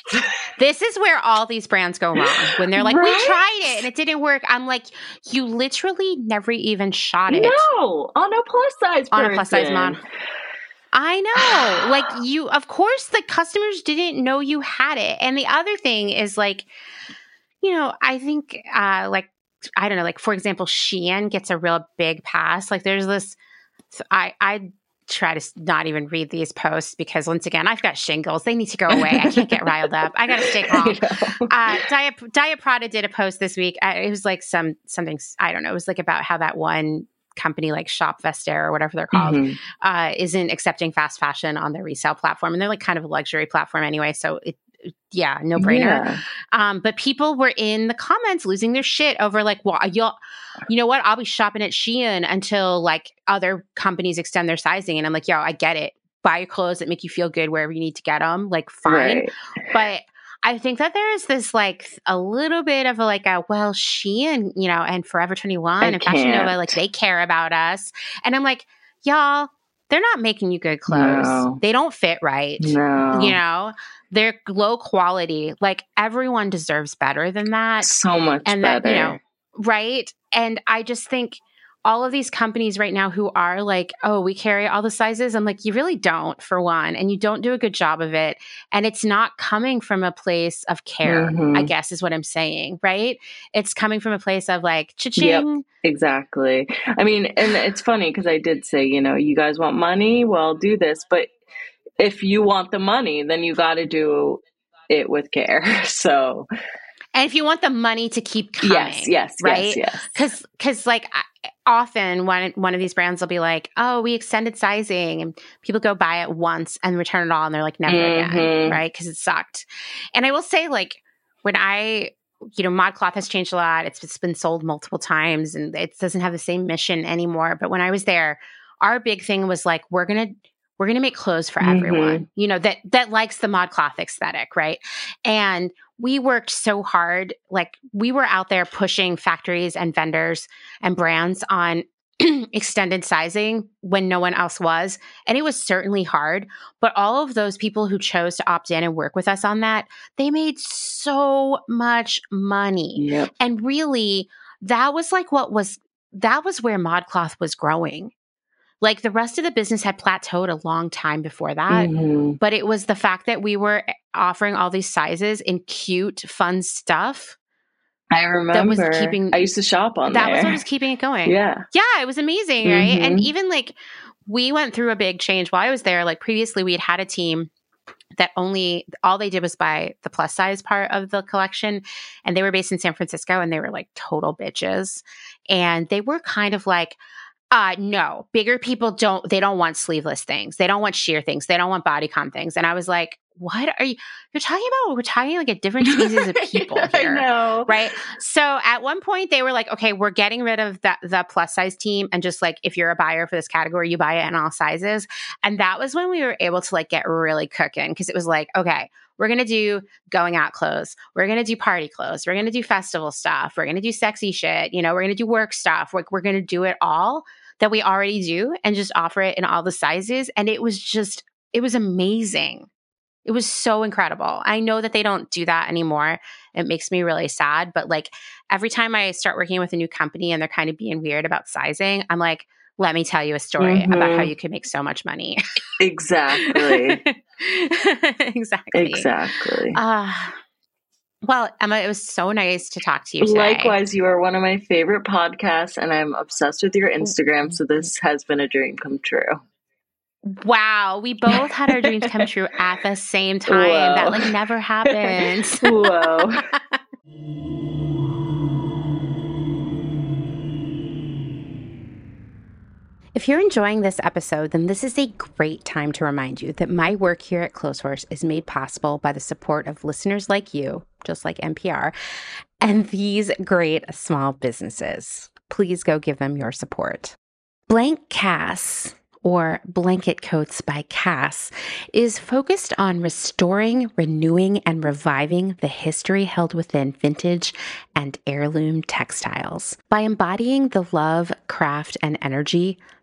This is where all these brands go wrong when they're like, "We tried it and it didn't work." I'm like, "You literally never even shot it." no on a plus size on a plus size person. model. I know. *sighs* like you of course the customers didn't know you had it. And the other thing is like you know, I think uh like I don't know, like for example, Shein gets a real big pass. Like there's this I I try to not even read these posts because once again, I've got shingles. They need to go away. I can't get riled up. I got to stay calm uh, Diet, Diet Prada did a post this week. Uh, it was like some something I don't know. It was like about how that one company like Shop Vestiaire or whatever they're called Mhm. uh, isn't accepting fast fashion on their resale platform, and they're like kind of a luxury platform anyway. So it, yeah, no brainer. Yeah. Um, but people were in the comments losing their shit over like, well, you'll, you know what? I'll be shopping at Shein until like other companies extend their sizing, and I'm like, yo, I get it. Buy your clothes that make you feel good wherever you need to get them. Like, fine Right. but I think that there is this like a little bit of a like a well, Shein you know, and Forever Twenty One I and Fashion Nova, like they care about us, and I'm like, y'all, they're not making you good clothes. No. They don't fit right. No. You know, they're low quality. Like everyone deserves better than that, so much and better. that you know, right? And I just think all of these companies right now who are like, oh, we carry all the sizes. I'm like, you really don't, for one, and you don't do a good job of it. And it's not coming from a place of care, Mhm. I guess is what I'm saying, right? It's coming from a place of like, cha-ching. Exactly. I mean, and it's funny because I did say, you know, you guys want money? Well, do this. But if you want the money, then you got to do it with care. *laughs* So, And if you want the money to keep coming, yes, yes, right? yes, yes. because because like I- often one one of these brands will be like oh we extended sizing and people go buy it once and return it all and they're like never again Mhm. right? Because it sucked. And i will say like when i you know modcloth has changed a lot. It's, it's been sold multiple times and it doesn't have the same mission anymore. But when i was there our big thing was like we're gonna we're gonna make clothes for Mhm. everyone you know that that likes the modcloth aesthetic right and we worked so hard like we were out there pushing factories and vendors and brands on *clears throat* extended sizing when no one else was. And it was certainly hard. But all of those people who chose to opt in and work with us on that, they made so much money. Yep. And really, that was like what was, that was where ModCloth was growing. Like the rest of the business had plateaued a long time before that. Mhm. But it was the fact that we were offering all these sizes in cute, fun stuff. I remember That was keeping- I used to shop on that there. was what was keeping it going. yeah. Yeah, it was amazing, right? And Mhm. even like we went through a big change while I was there. Like previously, we had had a team that only all they did was buy the plus size part of the collection, and they were based in San Francisco, and they were like total bitches, and they were kind of like. Uh no, bigger people don't they don't want sleeveless things. They don't want sheer things. They don't want bodycon things. And I was like, what are you you're talking about? We're talking like a different *laughs* species of people here I know. right so at one point they were like okay we're getting rid of that the plus size team and just like if you're a buyer for this category you buy it in all sizes and that was when we were able to like get really cooking because it was like okay we're going to do going out clothes we're going to do party clothes we're going to do festival stuff we're going to do sexy shit you know we're going to do work stuff like we're going to do it all that we already do and just offer it in all the sizes and it was just it was amazing it was so incredible. I know that they don't do that anymore. It makes me really sad. But like every time I start working with a new company and they're kind of being weird about sizing, I'm like, let me tell you a story about how Mhm. you can make so much money. Exactly. *laughs* exactly. exactly. Ah. Well, Emma, it was so nice to talk to you today. Likewise, you are one of my favorite podcasts, and I'm obsessed with your oh, Instagram. So this has been a dream come true. Wow, we both had our dreams come *laughs* true at the same time. Whoa. That like never *laughs* happens. Whoa. *laughs* If you're enjoying this episode, then this is a great time to remind you that my work here at Clotheshorse is made possible by the support of listeners like you, just like NPR, and these great small businesses. Please go give them your support. Blank Cass, or Blanket Coats by Cass, is focused on restoring, renewing, and reviving the history held within vintage and heirloom textiles. By embodying the love, craft, and energy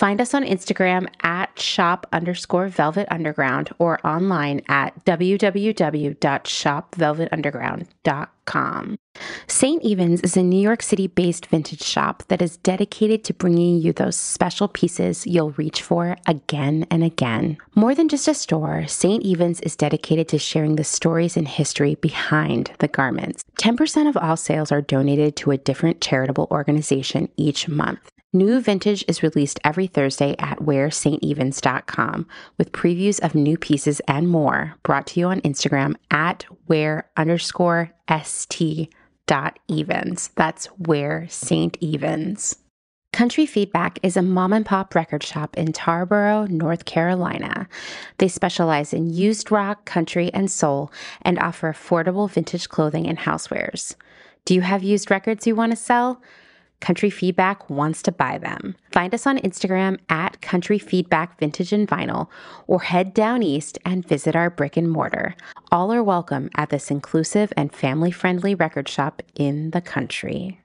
Find us on Instagram at shop underscore velvet underground or online at www.shopvelvetunderground.com. St. Evens is a New York City based vintage shop that is dedicated to bringing you those special pieces you'll reach for again and again. More than just a store, St. Evens is dedicated to sharing the stories and history behind the garments. 10% of all sales are donated to a different charitable organization each month. New vintage is released every Thursday at wearstevens.com with previews of new pieces and more brought to you on Instagram at wear underscore st dot evens. That's wear St. Evens. Country Feedback is a mom and pop record shop in Tarboro, North Carolina. They specialize in used rock, country, and soul and offer affordable vintage clothing and housewares. Do you have used records you want to sell? Country Feedback wants to buy them. Find us on Instagram at Country Feedback Vintage and Vinyl or head down east and visit our brick and mortar. All are welcome at this inclusive and family friendly record shop in the country.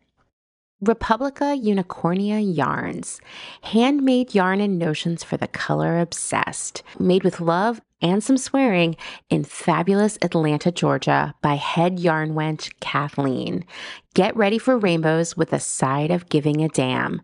Republica Unicornia Yarns, handmade yarn and notions for the color obsessed, made with love and some swearing in fabulous Atlanta, Georgia by head yarn wench Kathleen. Get ready for rainbows with a side of giving a damn.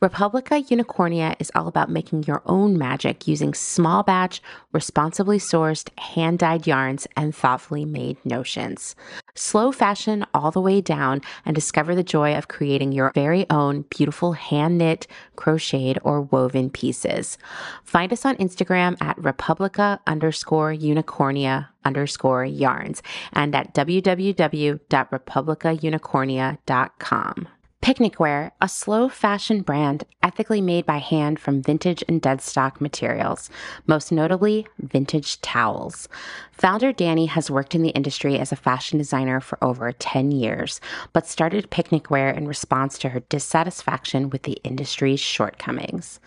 Republica Unicornia is all about making your own magic using small batch, responsibly sourced, hand dyed yarns and thoughtfully made notions. Slow fashion all the way down and discover the joy of creating your very own beautiful hand knit, crocheted, or woven pieces. Find us on Instagram at Republica underscore unicornia underscore yarns and at www.republicaunicornia.com. Picnic Wear, a slow fashion brand ethically made by hand from vintage and dead stock materials, most notably vintage towels. Founder Danny has worked in the industry as a fashion designer for over 10 years, but started Picnic Wear in response to her dissatisfaction with the industry's shortcomings.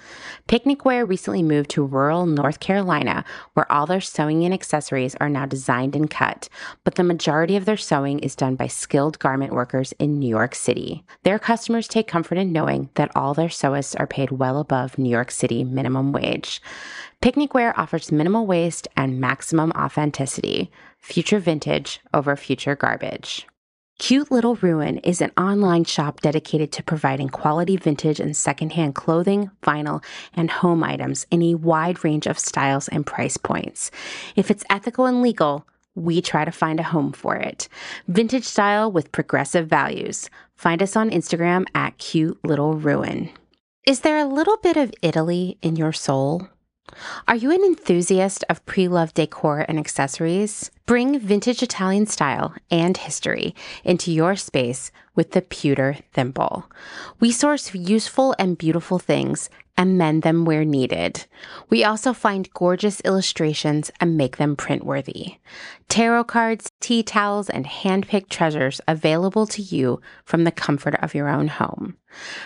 Picnic Wear recently moved to rural North Carolina, where all their sewing and accessories are now designed and cut, but the majority of their sewing is done by skilled garment workers in New York City. Their customers take comfort in knowing that all their sewists are paid well above New York City minimum wage. Picnic Wear offers minimal waste and maximum authenticity. Future vintage over future garbage. Cute Little Ruin is an online shop dedicated to providing quality vintage and secondhand clothing, vinyl, and home items in a wide range of styles and price points. If it's ethical and legal, we try to find a home for it. Vintage style with progressive values. Find us on Instagram at Cute Little Ruin. Is there a little bit of Italy in your soul? Are you an enthusiast of pre loved decor and accessories? Bring vintage Italian style and history into your space with the Pewter Thimble. We source useful and beautiful things and mend them where needed. We also find gorgeous illustrations and make them print worthy. Tarot cards, tea towels, and hand-picked treasures available to you from the comfort of your own home.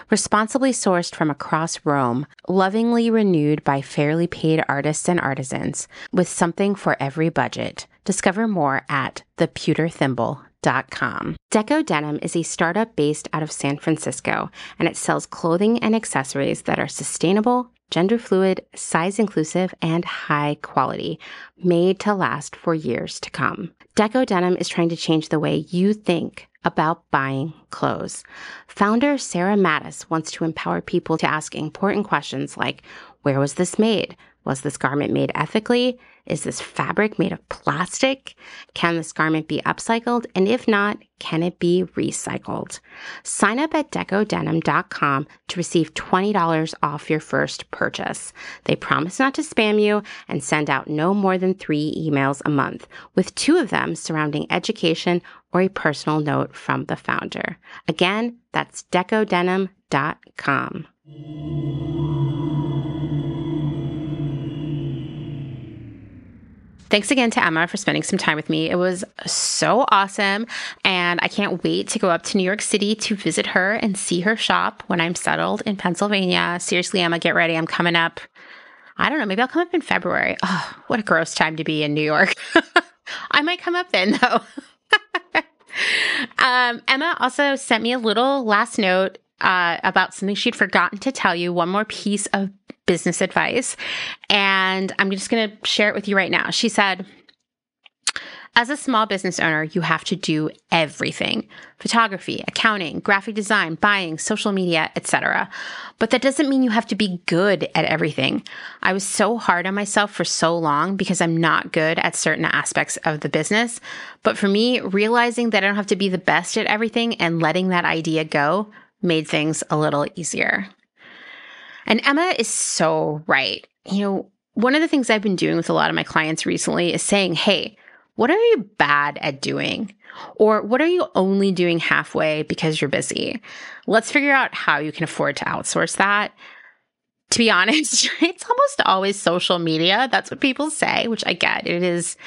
Responsibly sourced from across Rome, lovingly renewed by fairly paid artists and artisans, with something for every budget. Discover more at thepewterthimble.com. Deco Denim is a startup based out of San Francisco, and it sells clothing and accessories that are sustainable, gender fluid, size inclusive, and high quality, made to last for years to come. Deco Denim is trying to change the way you think about buying clothes. Founder Sarah Mattis wants to empower people to ask important questions like Where was this made? Was this garment made ethically? Is this fabric made of plastic? Can this garment be upcycled? And if not, can it be recycled? Sign up at decodenim.com to receive $20 off your first purchase. They promise not to spam you and send out no more than three emails a month, with two of them surrounding education or a personal note from the founder. Again, that's decodenim.com. Thanks again to Emma for spending some time with me. It was so awesome. And I can't wait to go up to New York City to visit her and see her shop when I'm settled in Pennsylvania. Seriously, Emma, get ready. I'm coming up. I don't know. Maybe I'll come up in February. Oh, what a gross time to be in New York. *laughs* I might come up then, though. *laughs* um, Emma also sent me a little last note uh, about something she'd forgotten to tell you. One more piece of business advice. And I'm just going to share it with you right now. She said, as a small business owner, you have to do everything photography, accounting, graphic design, buying, social media, etc. But that doesn't mean you have to be good at everything. I was so hard on myself for so long because I'm not good at certain aspects of the business. But for me, realizing that I don't have to be the best at everything and letting that idea go made things a little easier. And Emma is so right. You know, one of the things I've been doing with a lot of my clients recently is saying, hey, what are you bad at doing? Or what are you only doing halfway because you're busy? Let's figure out how you can afford to outsource that. To be *laughs* honest, it's almost always social media. That's what people say, which I get. It is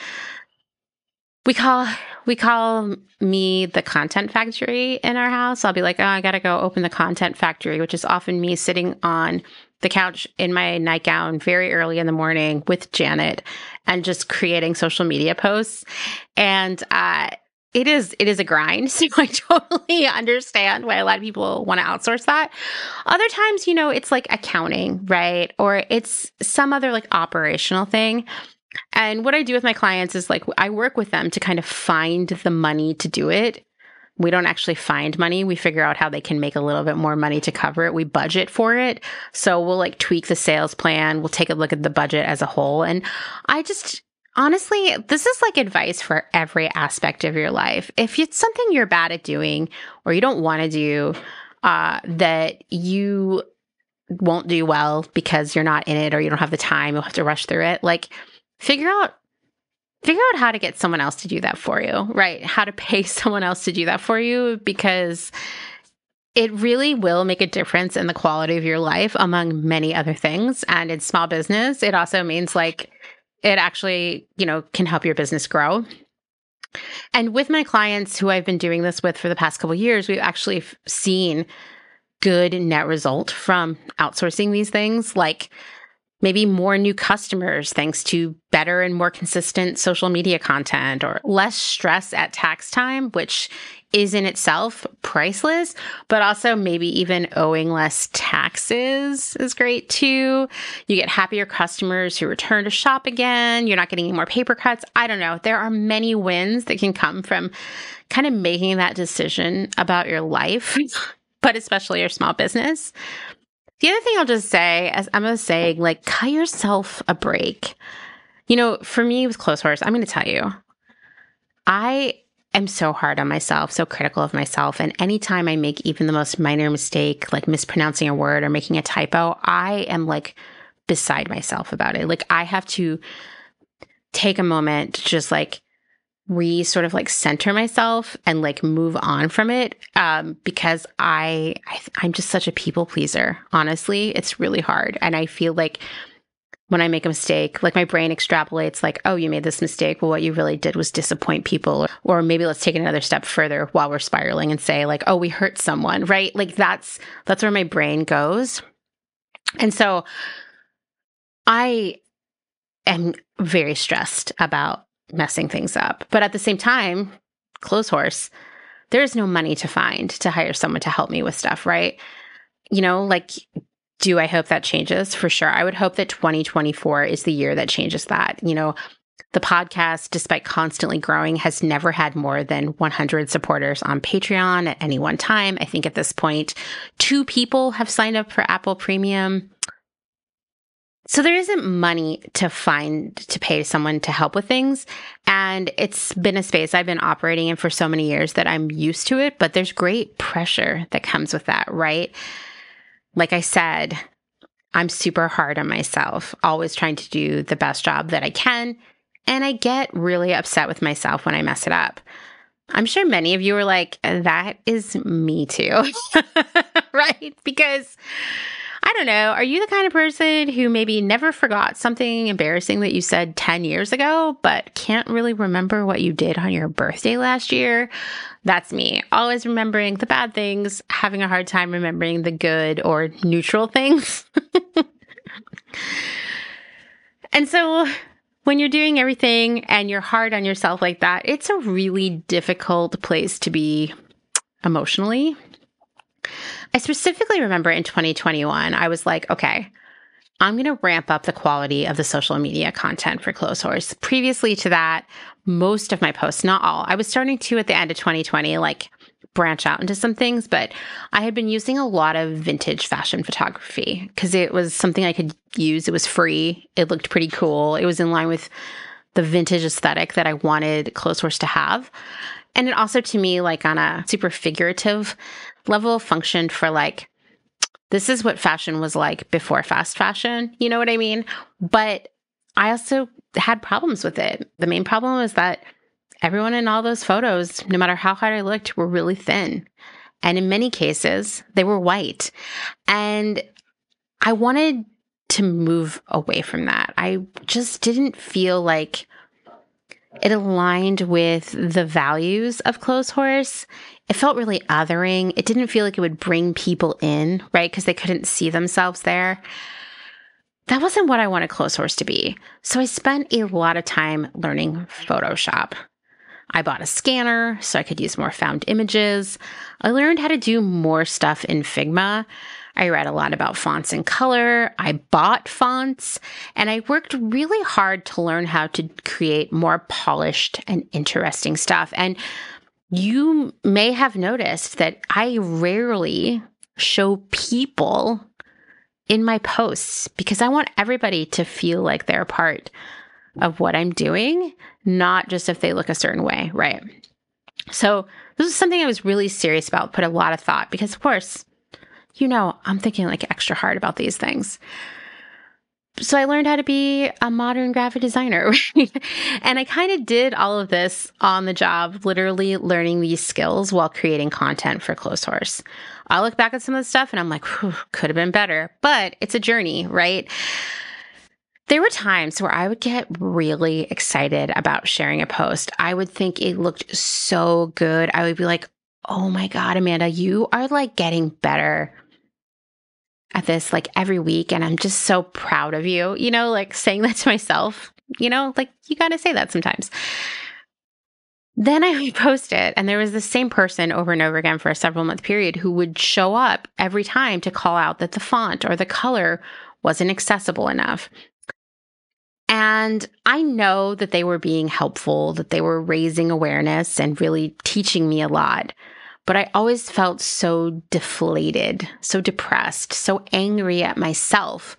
we call we call me the content factory in our house. I'll be like, oh, I gotta go open the content factory, which is often me sitting on the couch in my nightgown very early in the morning with Janet and just creating social media posts. And uh, it is it is a grind. *laughs* So I totally understand why a lot of people want to outsource that. Other times, you know, it's like accounting, right? Or it's some other like operational thing. And what I do with my clients is like I work with them to kind of find the money to do it we don't actually find money. We figure out how they can make a little bit more money to cover it. We budget for it. So we'll like tweak the sales plan. We'll take a look at the budget as a whole. And I just, honestly, this is like advice for every aspect of your life. If it's something you're bad at doing or you don't want to do, uh, that you won't do well because you're not in it or you don't have the time, you'll have to rush through it. Like, figure out figure out how to get someone else to do that for you, right? How to pay *laughs* someone else to do that for you because it really will make a difference in the quality of your life among many other things. And in small business, it also means like it actually, you know, can help your business grow. And with my clients who I've been doing this with for the past couple years, we've actually seen good net result from outsourcing these things like maybe more new customers thanks to better and more consistent social media content or less stress at tax time, which is in itself priceless, but also maybe even owing less taxes is great too. You get happier customers who return to shop again. You're not getting any more paper cuts. I don't know. There are many wins that can come from kind of making that decision about your life, *laughs* but especially your small business. The other thing I'll just say, as Emma's saying, like, cut yourself a break. You know, for me with Clotheshorse, I'm going to tell you, I am so hard on myself, so critical of myself. And anytime I make even the most minor mistake, like mispronouncing a word or making a typo, I am like beside myself about it. Like, I have to take a moment to just like re sort of like center myself and like move on from it um, because I, I i'm just such a people pleaser honestly. It's really hard. And i feel like when i make a mistake like my brain extrapolates like oh you made this mistake. Well what you really did was disappoint people. Or, or maybe let's take another step further while we're spiraling and say like oh we hurt someone right? Like that's that's where my brain goes. And so i am very stressed about messing things up. But at the same time, close Clotheshorse, there is no money to find to hire someone to help me with stuff, right? You know, like, do I hope that changes? For sure. I would hope that 2024 is the year that changes that. You know, the podcast, despite constantly growing, has never had more than 100 supporters on Patreon at any one time. I think at this point, two people have signed up for Apple Premium. So there isn't money to find to pay someone to help with things. And it's been a space I've been operating in for so many years that I'm used to it, but there's great pressure that comes with that, right? Like I said, I'm super hard on myself, always trying to do the best job that I can. And I get really upset with myself when I mess it up. I'm sure many of you are like, that is me too, *laughs* right? Because I don't know. Are you the kind of person who maybe never forgot something embarrassing that you said 10 years ago, but can't really remember what you did on your birthday last year? That's me. Always remembering the bad things, having a hard time remembering the good or neutral things. *laughs* and so when you're doing everything and you're hard on yourself like that, it's a really difficult place to be emotionally I specifically remember in 2021, I was like, okay, I'm going to ramp up the quality of the social media content for Clotheshorse. Previously to that, most of my posts, not all, I was starting to at the end of 2020, like branch out into some things, but I had been using a lot of vintage fashion photography because it was something I could use. It was free. It looked pretty cool. It was in line with the vintage aesthetic that I wanted Clotheshorse to have. And it also, to me, like on a super figurative level, functioned for like, this is what fashion was like before fast fashion. You know what I mean? But I also had problems with it. The main problem was that everyone in all those photos, no matter how hard I looked, were really thin. And in many cases, they were white. And I wanted to move away from that. I just didn't feel like it aligned with the values of Clotheshorse. It felt really othering. It didn't feel like it would bring people in, right? Because they couldn't see themselves there. That wasn't what I wanted Clotheshorse to be. So I spent a lot of time learning Photoshop. I bought a scanner so I could use more found images. I learned how to do more stuff in Figma. I read a lot about fonts and color. I bought fonts and I worked really hard to learn how to create more polished and interesting stuff. And you may have noticed that I rarely show people in my posts because I want everybody to feel like they're a part of what I'm doing, not just if they look a certain way, right? So, this is something I was really serious about, put a lot of thought because, of course, you know, I'm thinking like extra hard about these things. So I learned how to be a modern graphic designer. *laughs* and I kind of did all of this on the job, literally learning these skills while creating content for Clotheshorse. I look back at some of the stuff and I'm like, could have been better, but it's a journey, right? There were times where I would get really excited about sharing a post. I would think it looked so good. I would be like, oh my God, Amanda, you are like getting better at this like every week. And I'm just so proud of you, you know, like saying that to myself, you know, like you got to say that sometimes. Then I *laughs* would post it, and there was the same person over and over again for a several month period who would show up every time to call out that the font or the color wasn't accessible enough. And I know that they were being helpful, that they were raising awareness and really teaching me a lot. But I always felt so deflated, so depressed, so angry at myself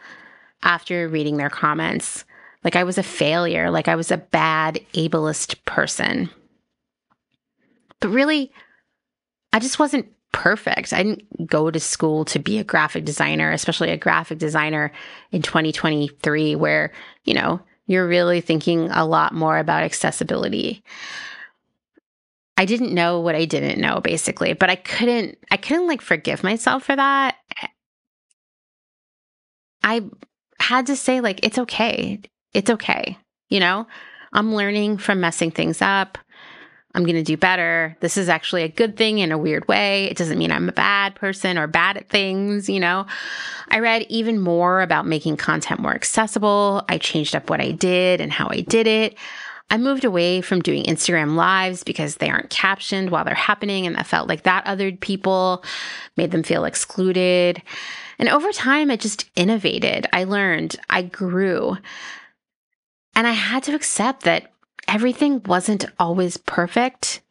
after reading their comments. Like I was a failure, like I was a bad ableist person. But really, I just wasn't perfect. I didn't go to school to be a graphic designer, especially a graphic designer in 2023, where, you know, you're really thinking a lot more about accessibility. I didn't know what I didn't know basically, but I couldn't I couldn't like forgive myself for that. I had to say like it's okay. It's okay. You know? I'm learning from messing things up. I'm going to do better. This is actually a good thing in a weird way. It doesn't mean I'm a bad person or bad at things, you know. I read even more about making content more accessible. I changed up what I did and how I did it. I moved away from doing Instagram lives because they aren't captioned while they're happening. And I felt like that othered people, made them feel excluded. And over time, I just innovated. I learned, I grew. And I had to accept that everything wasn't always perfect.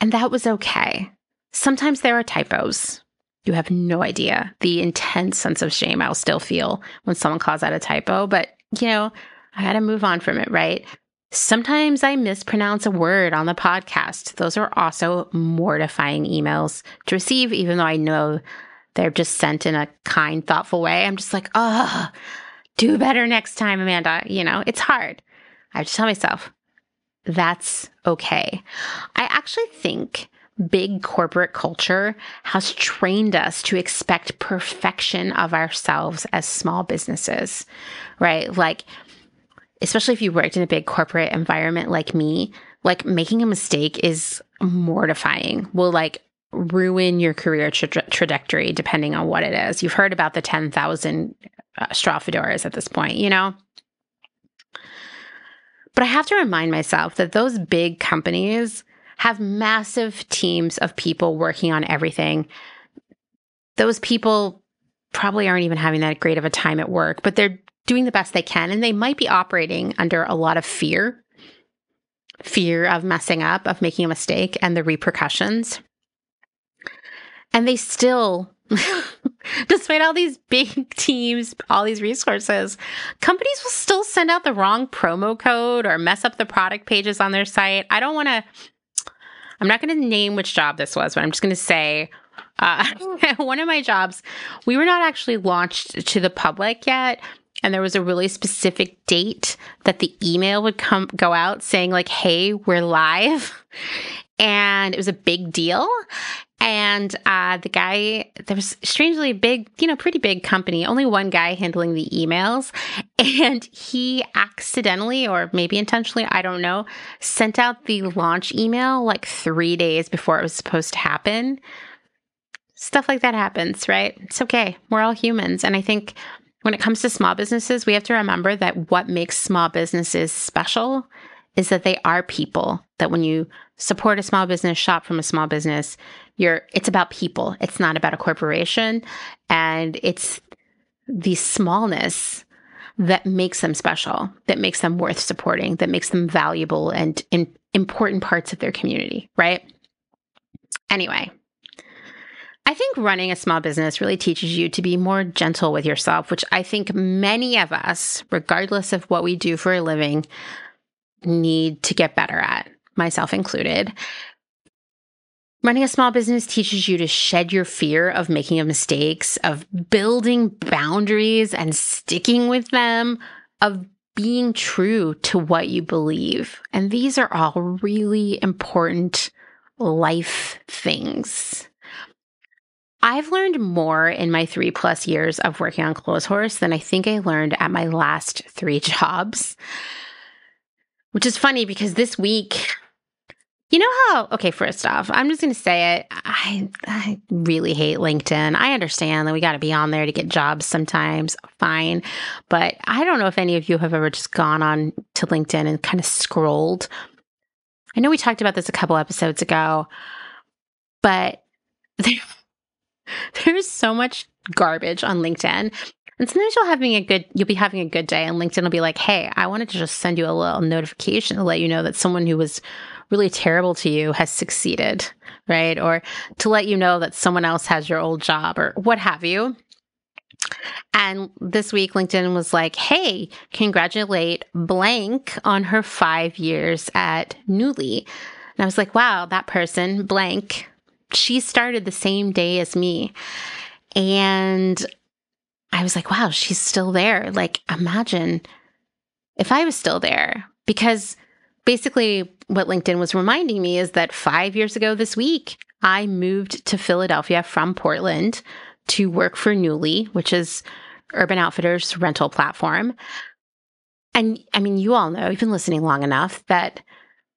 And that was okay. Sometimes there are typos. You have no idea the intense sense of shame I'll still feel when someone calls out a typo, but you know, I got to move on from it, right? Sometimes I mispronounce a word on the podcast. Those are also mortifying emails to receive, even though I know they're just sent in a kind, thoughtful way. I'm just like, oh, do better next time, Amanda. You know, it's hard. I have to tell myself, that's okay. I actually think big corporate culture has trained us to expect perfection of ourselves as small businesses, right? Like, especially if you worked in a big corporate environment like me, like making a mistake is mortifying. Will like ruin your career tra- trajectory depending on what it is. You've heard about the 10,000 uh, straw fedoras at this point, you know? But I have to remind myself that those big companies have massive teams of people working on everything. Those people probably aren't even having that great of a time at work, but they're doing the best they can. And they might be operating under a lot of fear fear of messing up, of making a mistake, and the repercussions. And they still, *laughs* despite all these big *laughs* teams, all these resources, companies will still send out the wrong promo code or mess up the product pages on their site. I don't want to, I'm not going to name which job this was, but I'm just going to say uh, *laughs* one of my jobs, we were not actually launched to the public yet, and there was a really specific date that the email would come go out saying like hey we're live. *laughs* And it was a big deal. And uh, the guy there was strangely a big you know pretty big company only one guy handling the emails. *laughs* And he accidentally or maybe intentionally i don't know sent out the launch email like three days before it was supposed to happen. Stuff like that happens right? It's okay. We're all humans. And i think when it comes to small businesses, we have to remember that what makes small businesses special is that they are people. That when you support a small business, shop from a small business, you're it's about people. It's not about a corporation. And it's the smallness that makes them special, that makes them worth supporting, that makes them valuable and in important parts of their community, right? Anyway, I think running a small business really teaches you to be more gentle with yourself, which I think many of us, regardless of what we do for a living, need to get better at, myself included. Running a small business teaches you to shed your fear of making mistakes, of building boundaries and sticking with them, of being true to what you believe. And these are all really important life things. I've learned more in my three plus years of working on Clotheshorse than I think I learned at my last three *laughs* jobs. Which is funny because this week you know how, okay, first off, I'm just going to say it. I, I really hate LinkedIn. I understand that we got to be on there to get jobs sometimes, fine. But I don't know if any of you have ever just gone on to LinkedIn and kind of scrolled. I know we talked about this a couple episodes ago, but *laughs* there, *laughs* there's so much garbage on LinkedIn. And sometimes you'll having a good you'll be having a good day and LinkedIn will be like, "Hey, I wanted to just send you a little notification to let you know that someone who was really terrible to you has succeeded, right? Or to let you know that someone else has your old job or what have you. And this week, LinkedIn was like, hey, congratulate blank on her five years at Nuuly. And I was like, wow, that person, blank, she started the same day as me. And I was like, wow, she's still there. Like, imagine if I was still there because basically what LinkedIn was reminding me is that five years ago this week, I moved to Philadelphia from Portland to work for Nuuly, which is Urban Outfitters rental platform. And I mean, you all know, you've been listening long enough that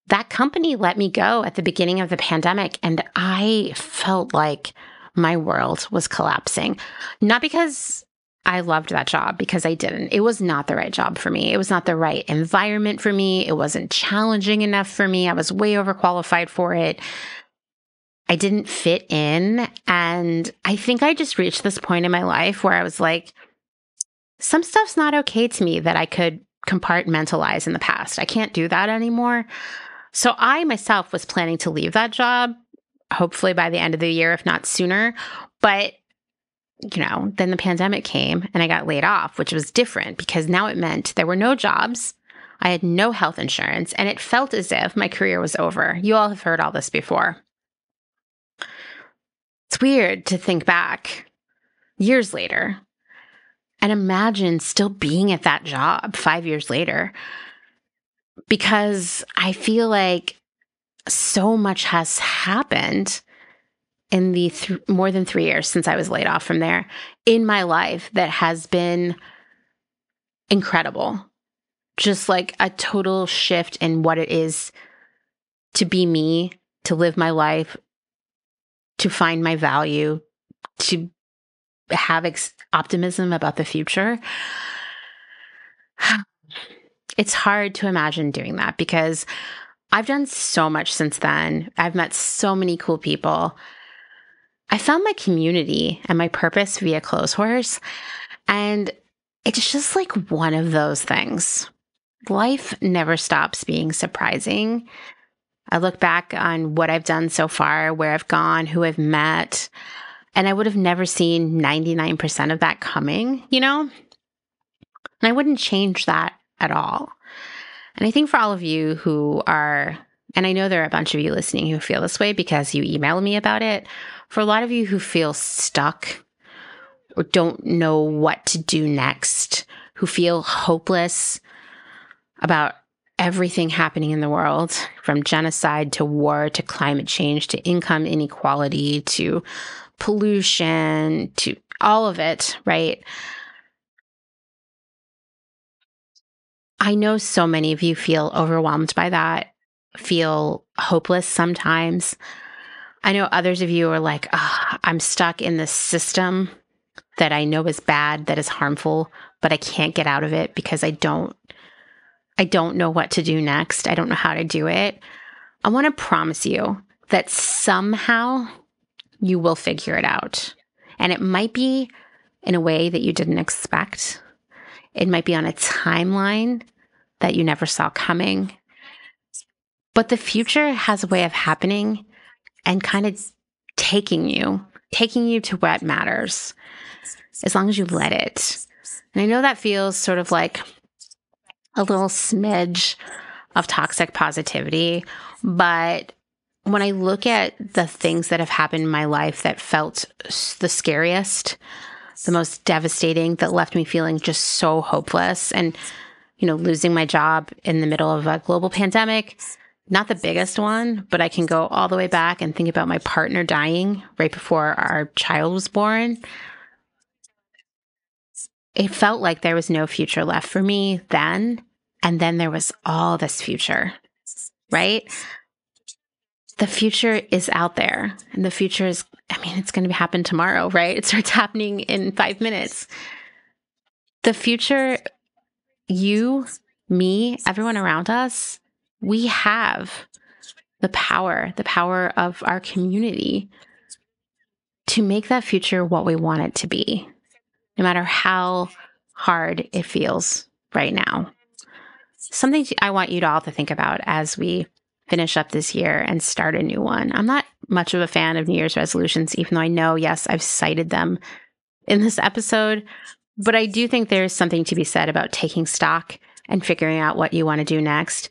that company let me go at the beginning of the pandemic. And I felt like my world was collapsing. Not because I loved that job because I didn't. It was not the right job for me. It was not the right environment for me. It wasn't challenging enough for me. I was way overqualified for it. I didn't fit in. And I think I just reached this point in my life where I was like, some stuff's not okay to me that I could compartmentalize in the past. I can't do that anymore. So I myself was planning to leave that job, hopefully by the end of the year, if not sooner. But you know, then the pandemic came and I got laid off, which was different because now it meant there were no jobs. I had no health insurance and it felt as if my career was over. You all have heard all this before. It's weird to think back years later and imagine still being at that job five years later because I feel like so much has happened in the th- more than three years since I was laid off from there in my life that has been incredible. Just like a total shift in what it is to be me, to live my life, to find my value, to have ex- optimism about the future. It's hard to imagine doing that because I've done so much since then. I've met so many cool people. I found my community and my purpose via Close Clotheshorse. And it's just like one of those things. Life never stops being surprising. I look back on what I've done so far, where I've gone, who I've met, and I would have never seen 99% of that coming, you know? And I wouldn't change that at all. And I think for all of you who are, and I know there are a bunch of you listening who feel this way because you email me about it, for a lot of you who feel stuck or don't know what to do next, who feel hopeless about everything happening in the world from genocide to war to climate change to income inequality to pollution to all of it, right? I know so many of you feel overwhelmed by that, feel hopeless sometimes. I know others of you are like, oh, I'm stuck in this system that I know is bad, that is harmful, but I can't get out of it because I don't I don't know what to do next. I don't know how to do it. I want to promise you that somehow you will figure it out. And it might be in a way that you didn't expect. It might be on a timeline that you never saw coming. But the future has a way of happening and kind of taking you, taking you to what matters, as long as you let it. And I know that feels sort of like a little smidge of toxic positivity, but when I look at the things that have happened in my life that felt the scariest, the most devastating, that left me feeling just so hopeless and, you know, losing my job in the middle of a global pandemic, not the biggest one, but I can go all the way back and think about my partner dying right before our child was born. It felt like there was no future left for me then. And then there was all this future, right? the future is out there and the future is i mean it's going to happen tomorrow right it starts *laughs* happening in 5 minutes the future you me everyone around us we have the power the power of our community to make that future what we want it to be no matter how hard it feels right now something i want you to all to think about as we finish up this year and start a new one. I'm not much of a fan of New Year's resolutions, even though I know, yes, I've cited them in this episode. But I do think there's something to be said about taking stock and figuring out what you want to do next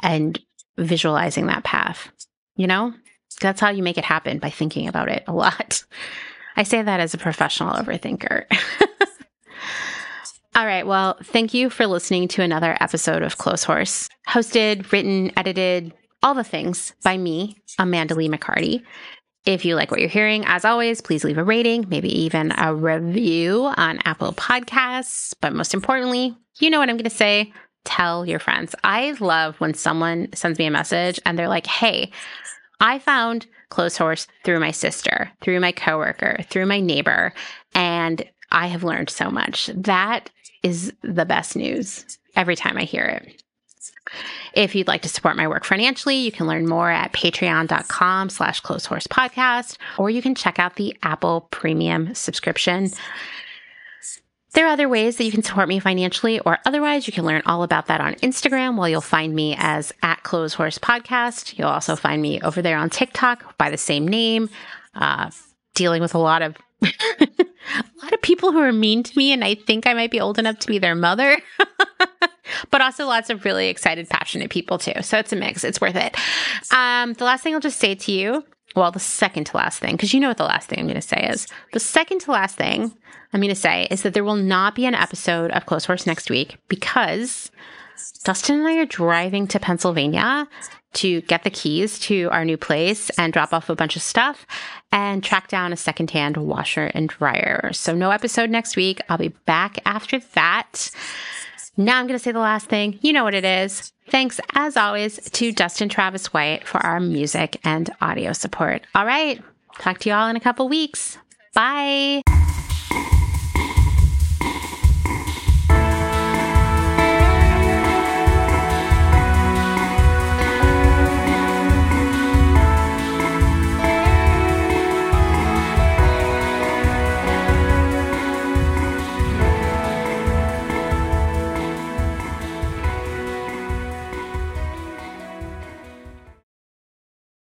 and visualizing that path. You know, that's how you make it happen by thinking about it a lot. *laughs* I say that as a professional overthinker. *laughs* All right. Well, thank you for listening to another episode of Clotheshorse, hosted, written, edited, all the things by me, Amanda Lee McCarty. If you like what you're hearing, as always, please leave a rating, maybe even a review on Apple Podcasts. But most importantly, you know what I'm going to say tell your friends. I love when someone sends me a message and they're like, hey, I found Clotheshorse through my sister, through my coworker, through my neighbor, and I have learned so much. That is the best news every time I hear it. If you'd like to support my work financially, you can learn more at patreon.com slash clotheshorse podcast, or you can check out the Apple premium subscription. There are other ways that you can support me financially or otherwise. You can learn all about that on Instagram, where you'll find me as at Clotheshorse Podcast. You'll also find me over there on TikTok by the same name, uh, dealing with a lot of *laughs* a lot of people who are mean to me, and I think I might be old enough to be their mother. *laughs* but also lots of really excited, passionate people too. So it's a mix. It's worth it. Um, the last thing I'll just say to you, well, the second to last thing, because you know what the last thing I'm going to say is. The second to last thing I'm going to say is that there will not be an episode of Clotheshorse next week because Dustin and I are driving to Pennsylvania to get the keys to our new place and drop off a bunch of stuff and track down a secondhand washer and dryer. So, no episode next week. I'll be back after that. Now I'm going to say the last thing. You know what it is. Thanks, as always, to Dustin Travis White for our music and audio support. All right. Talk to you all in a couple weeks. Bye.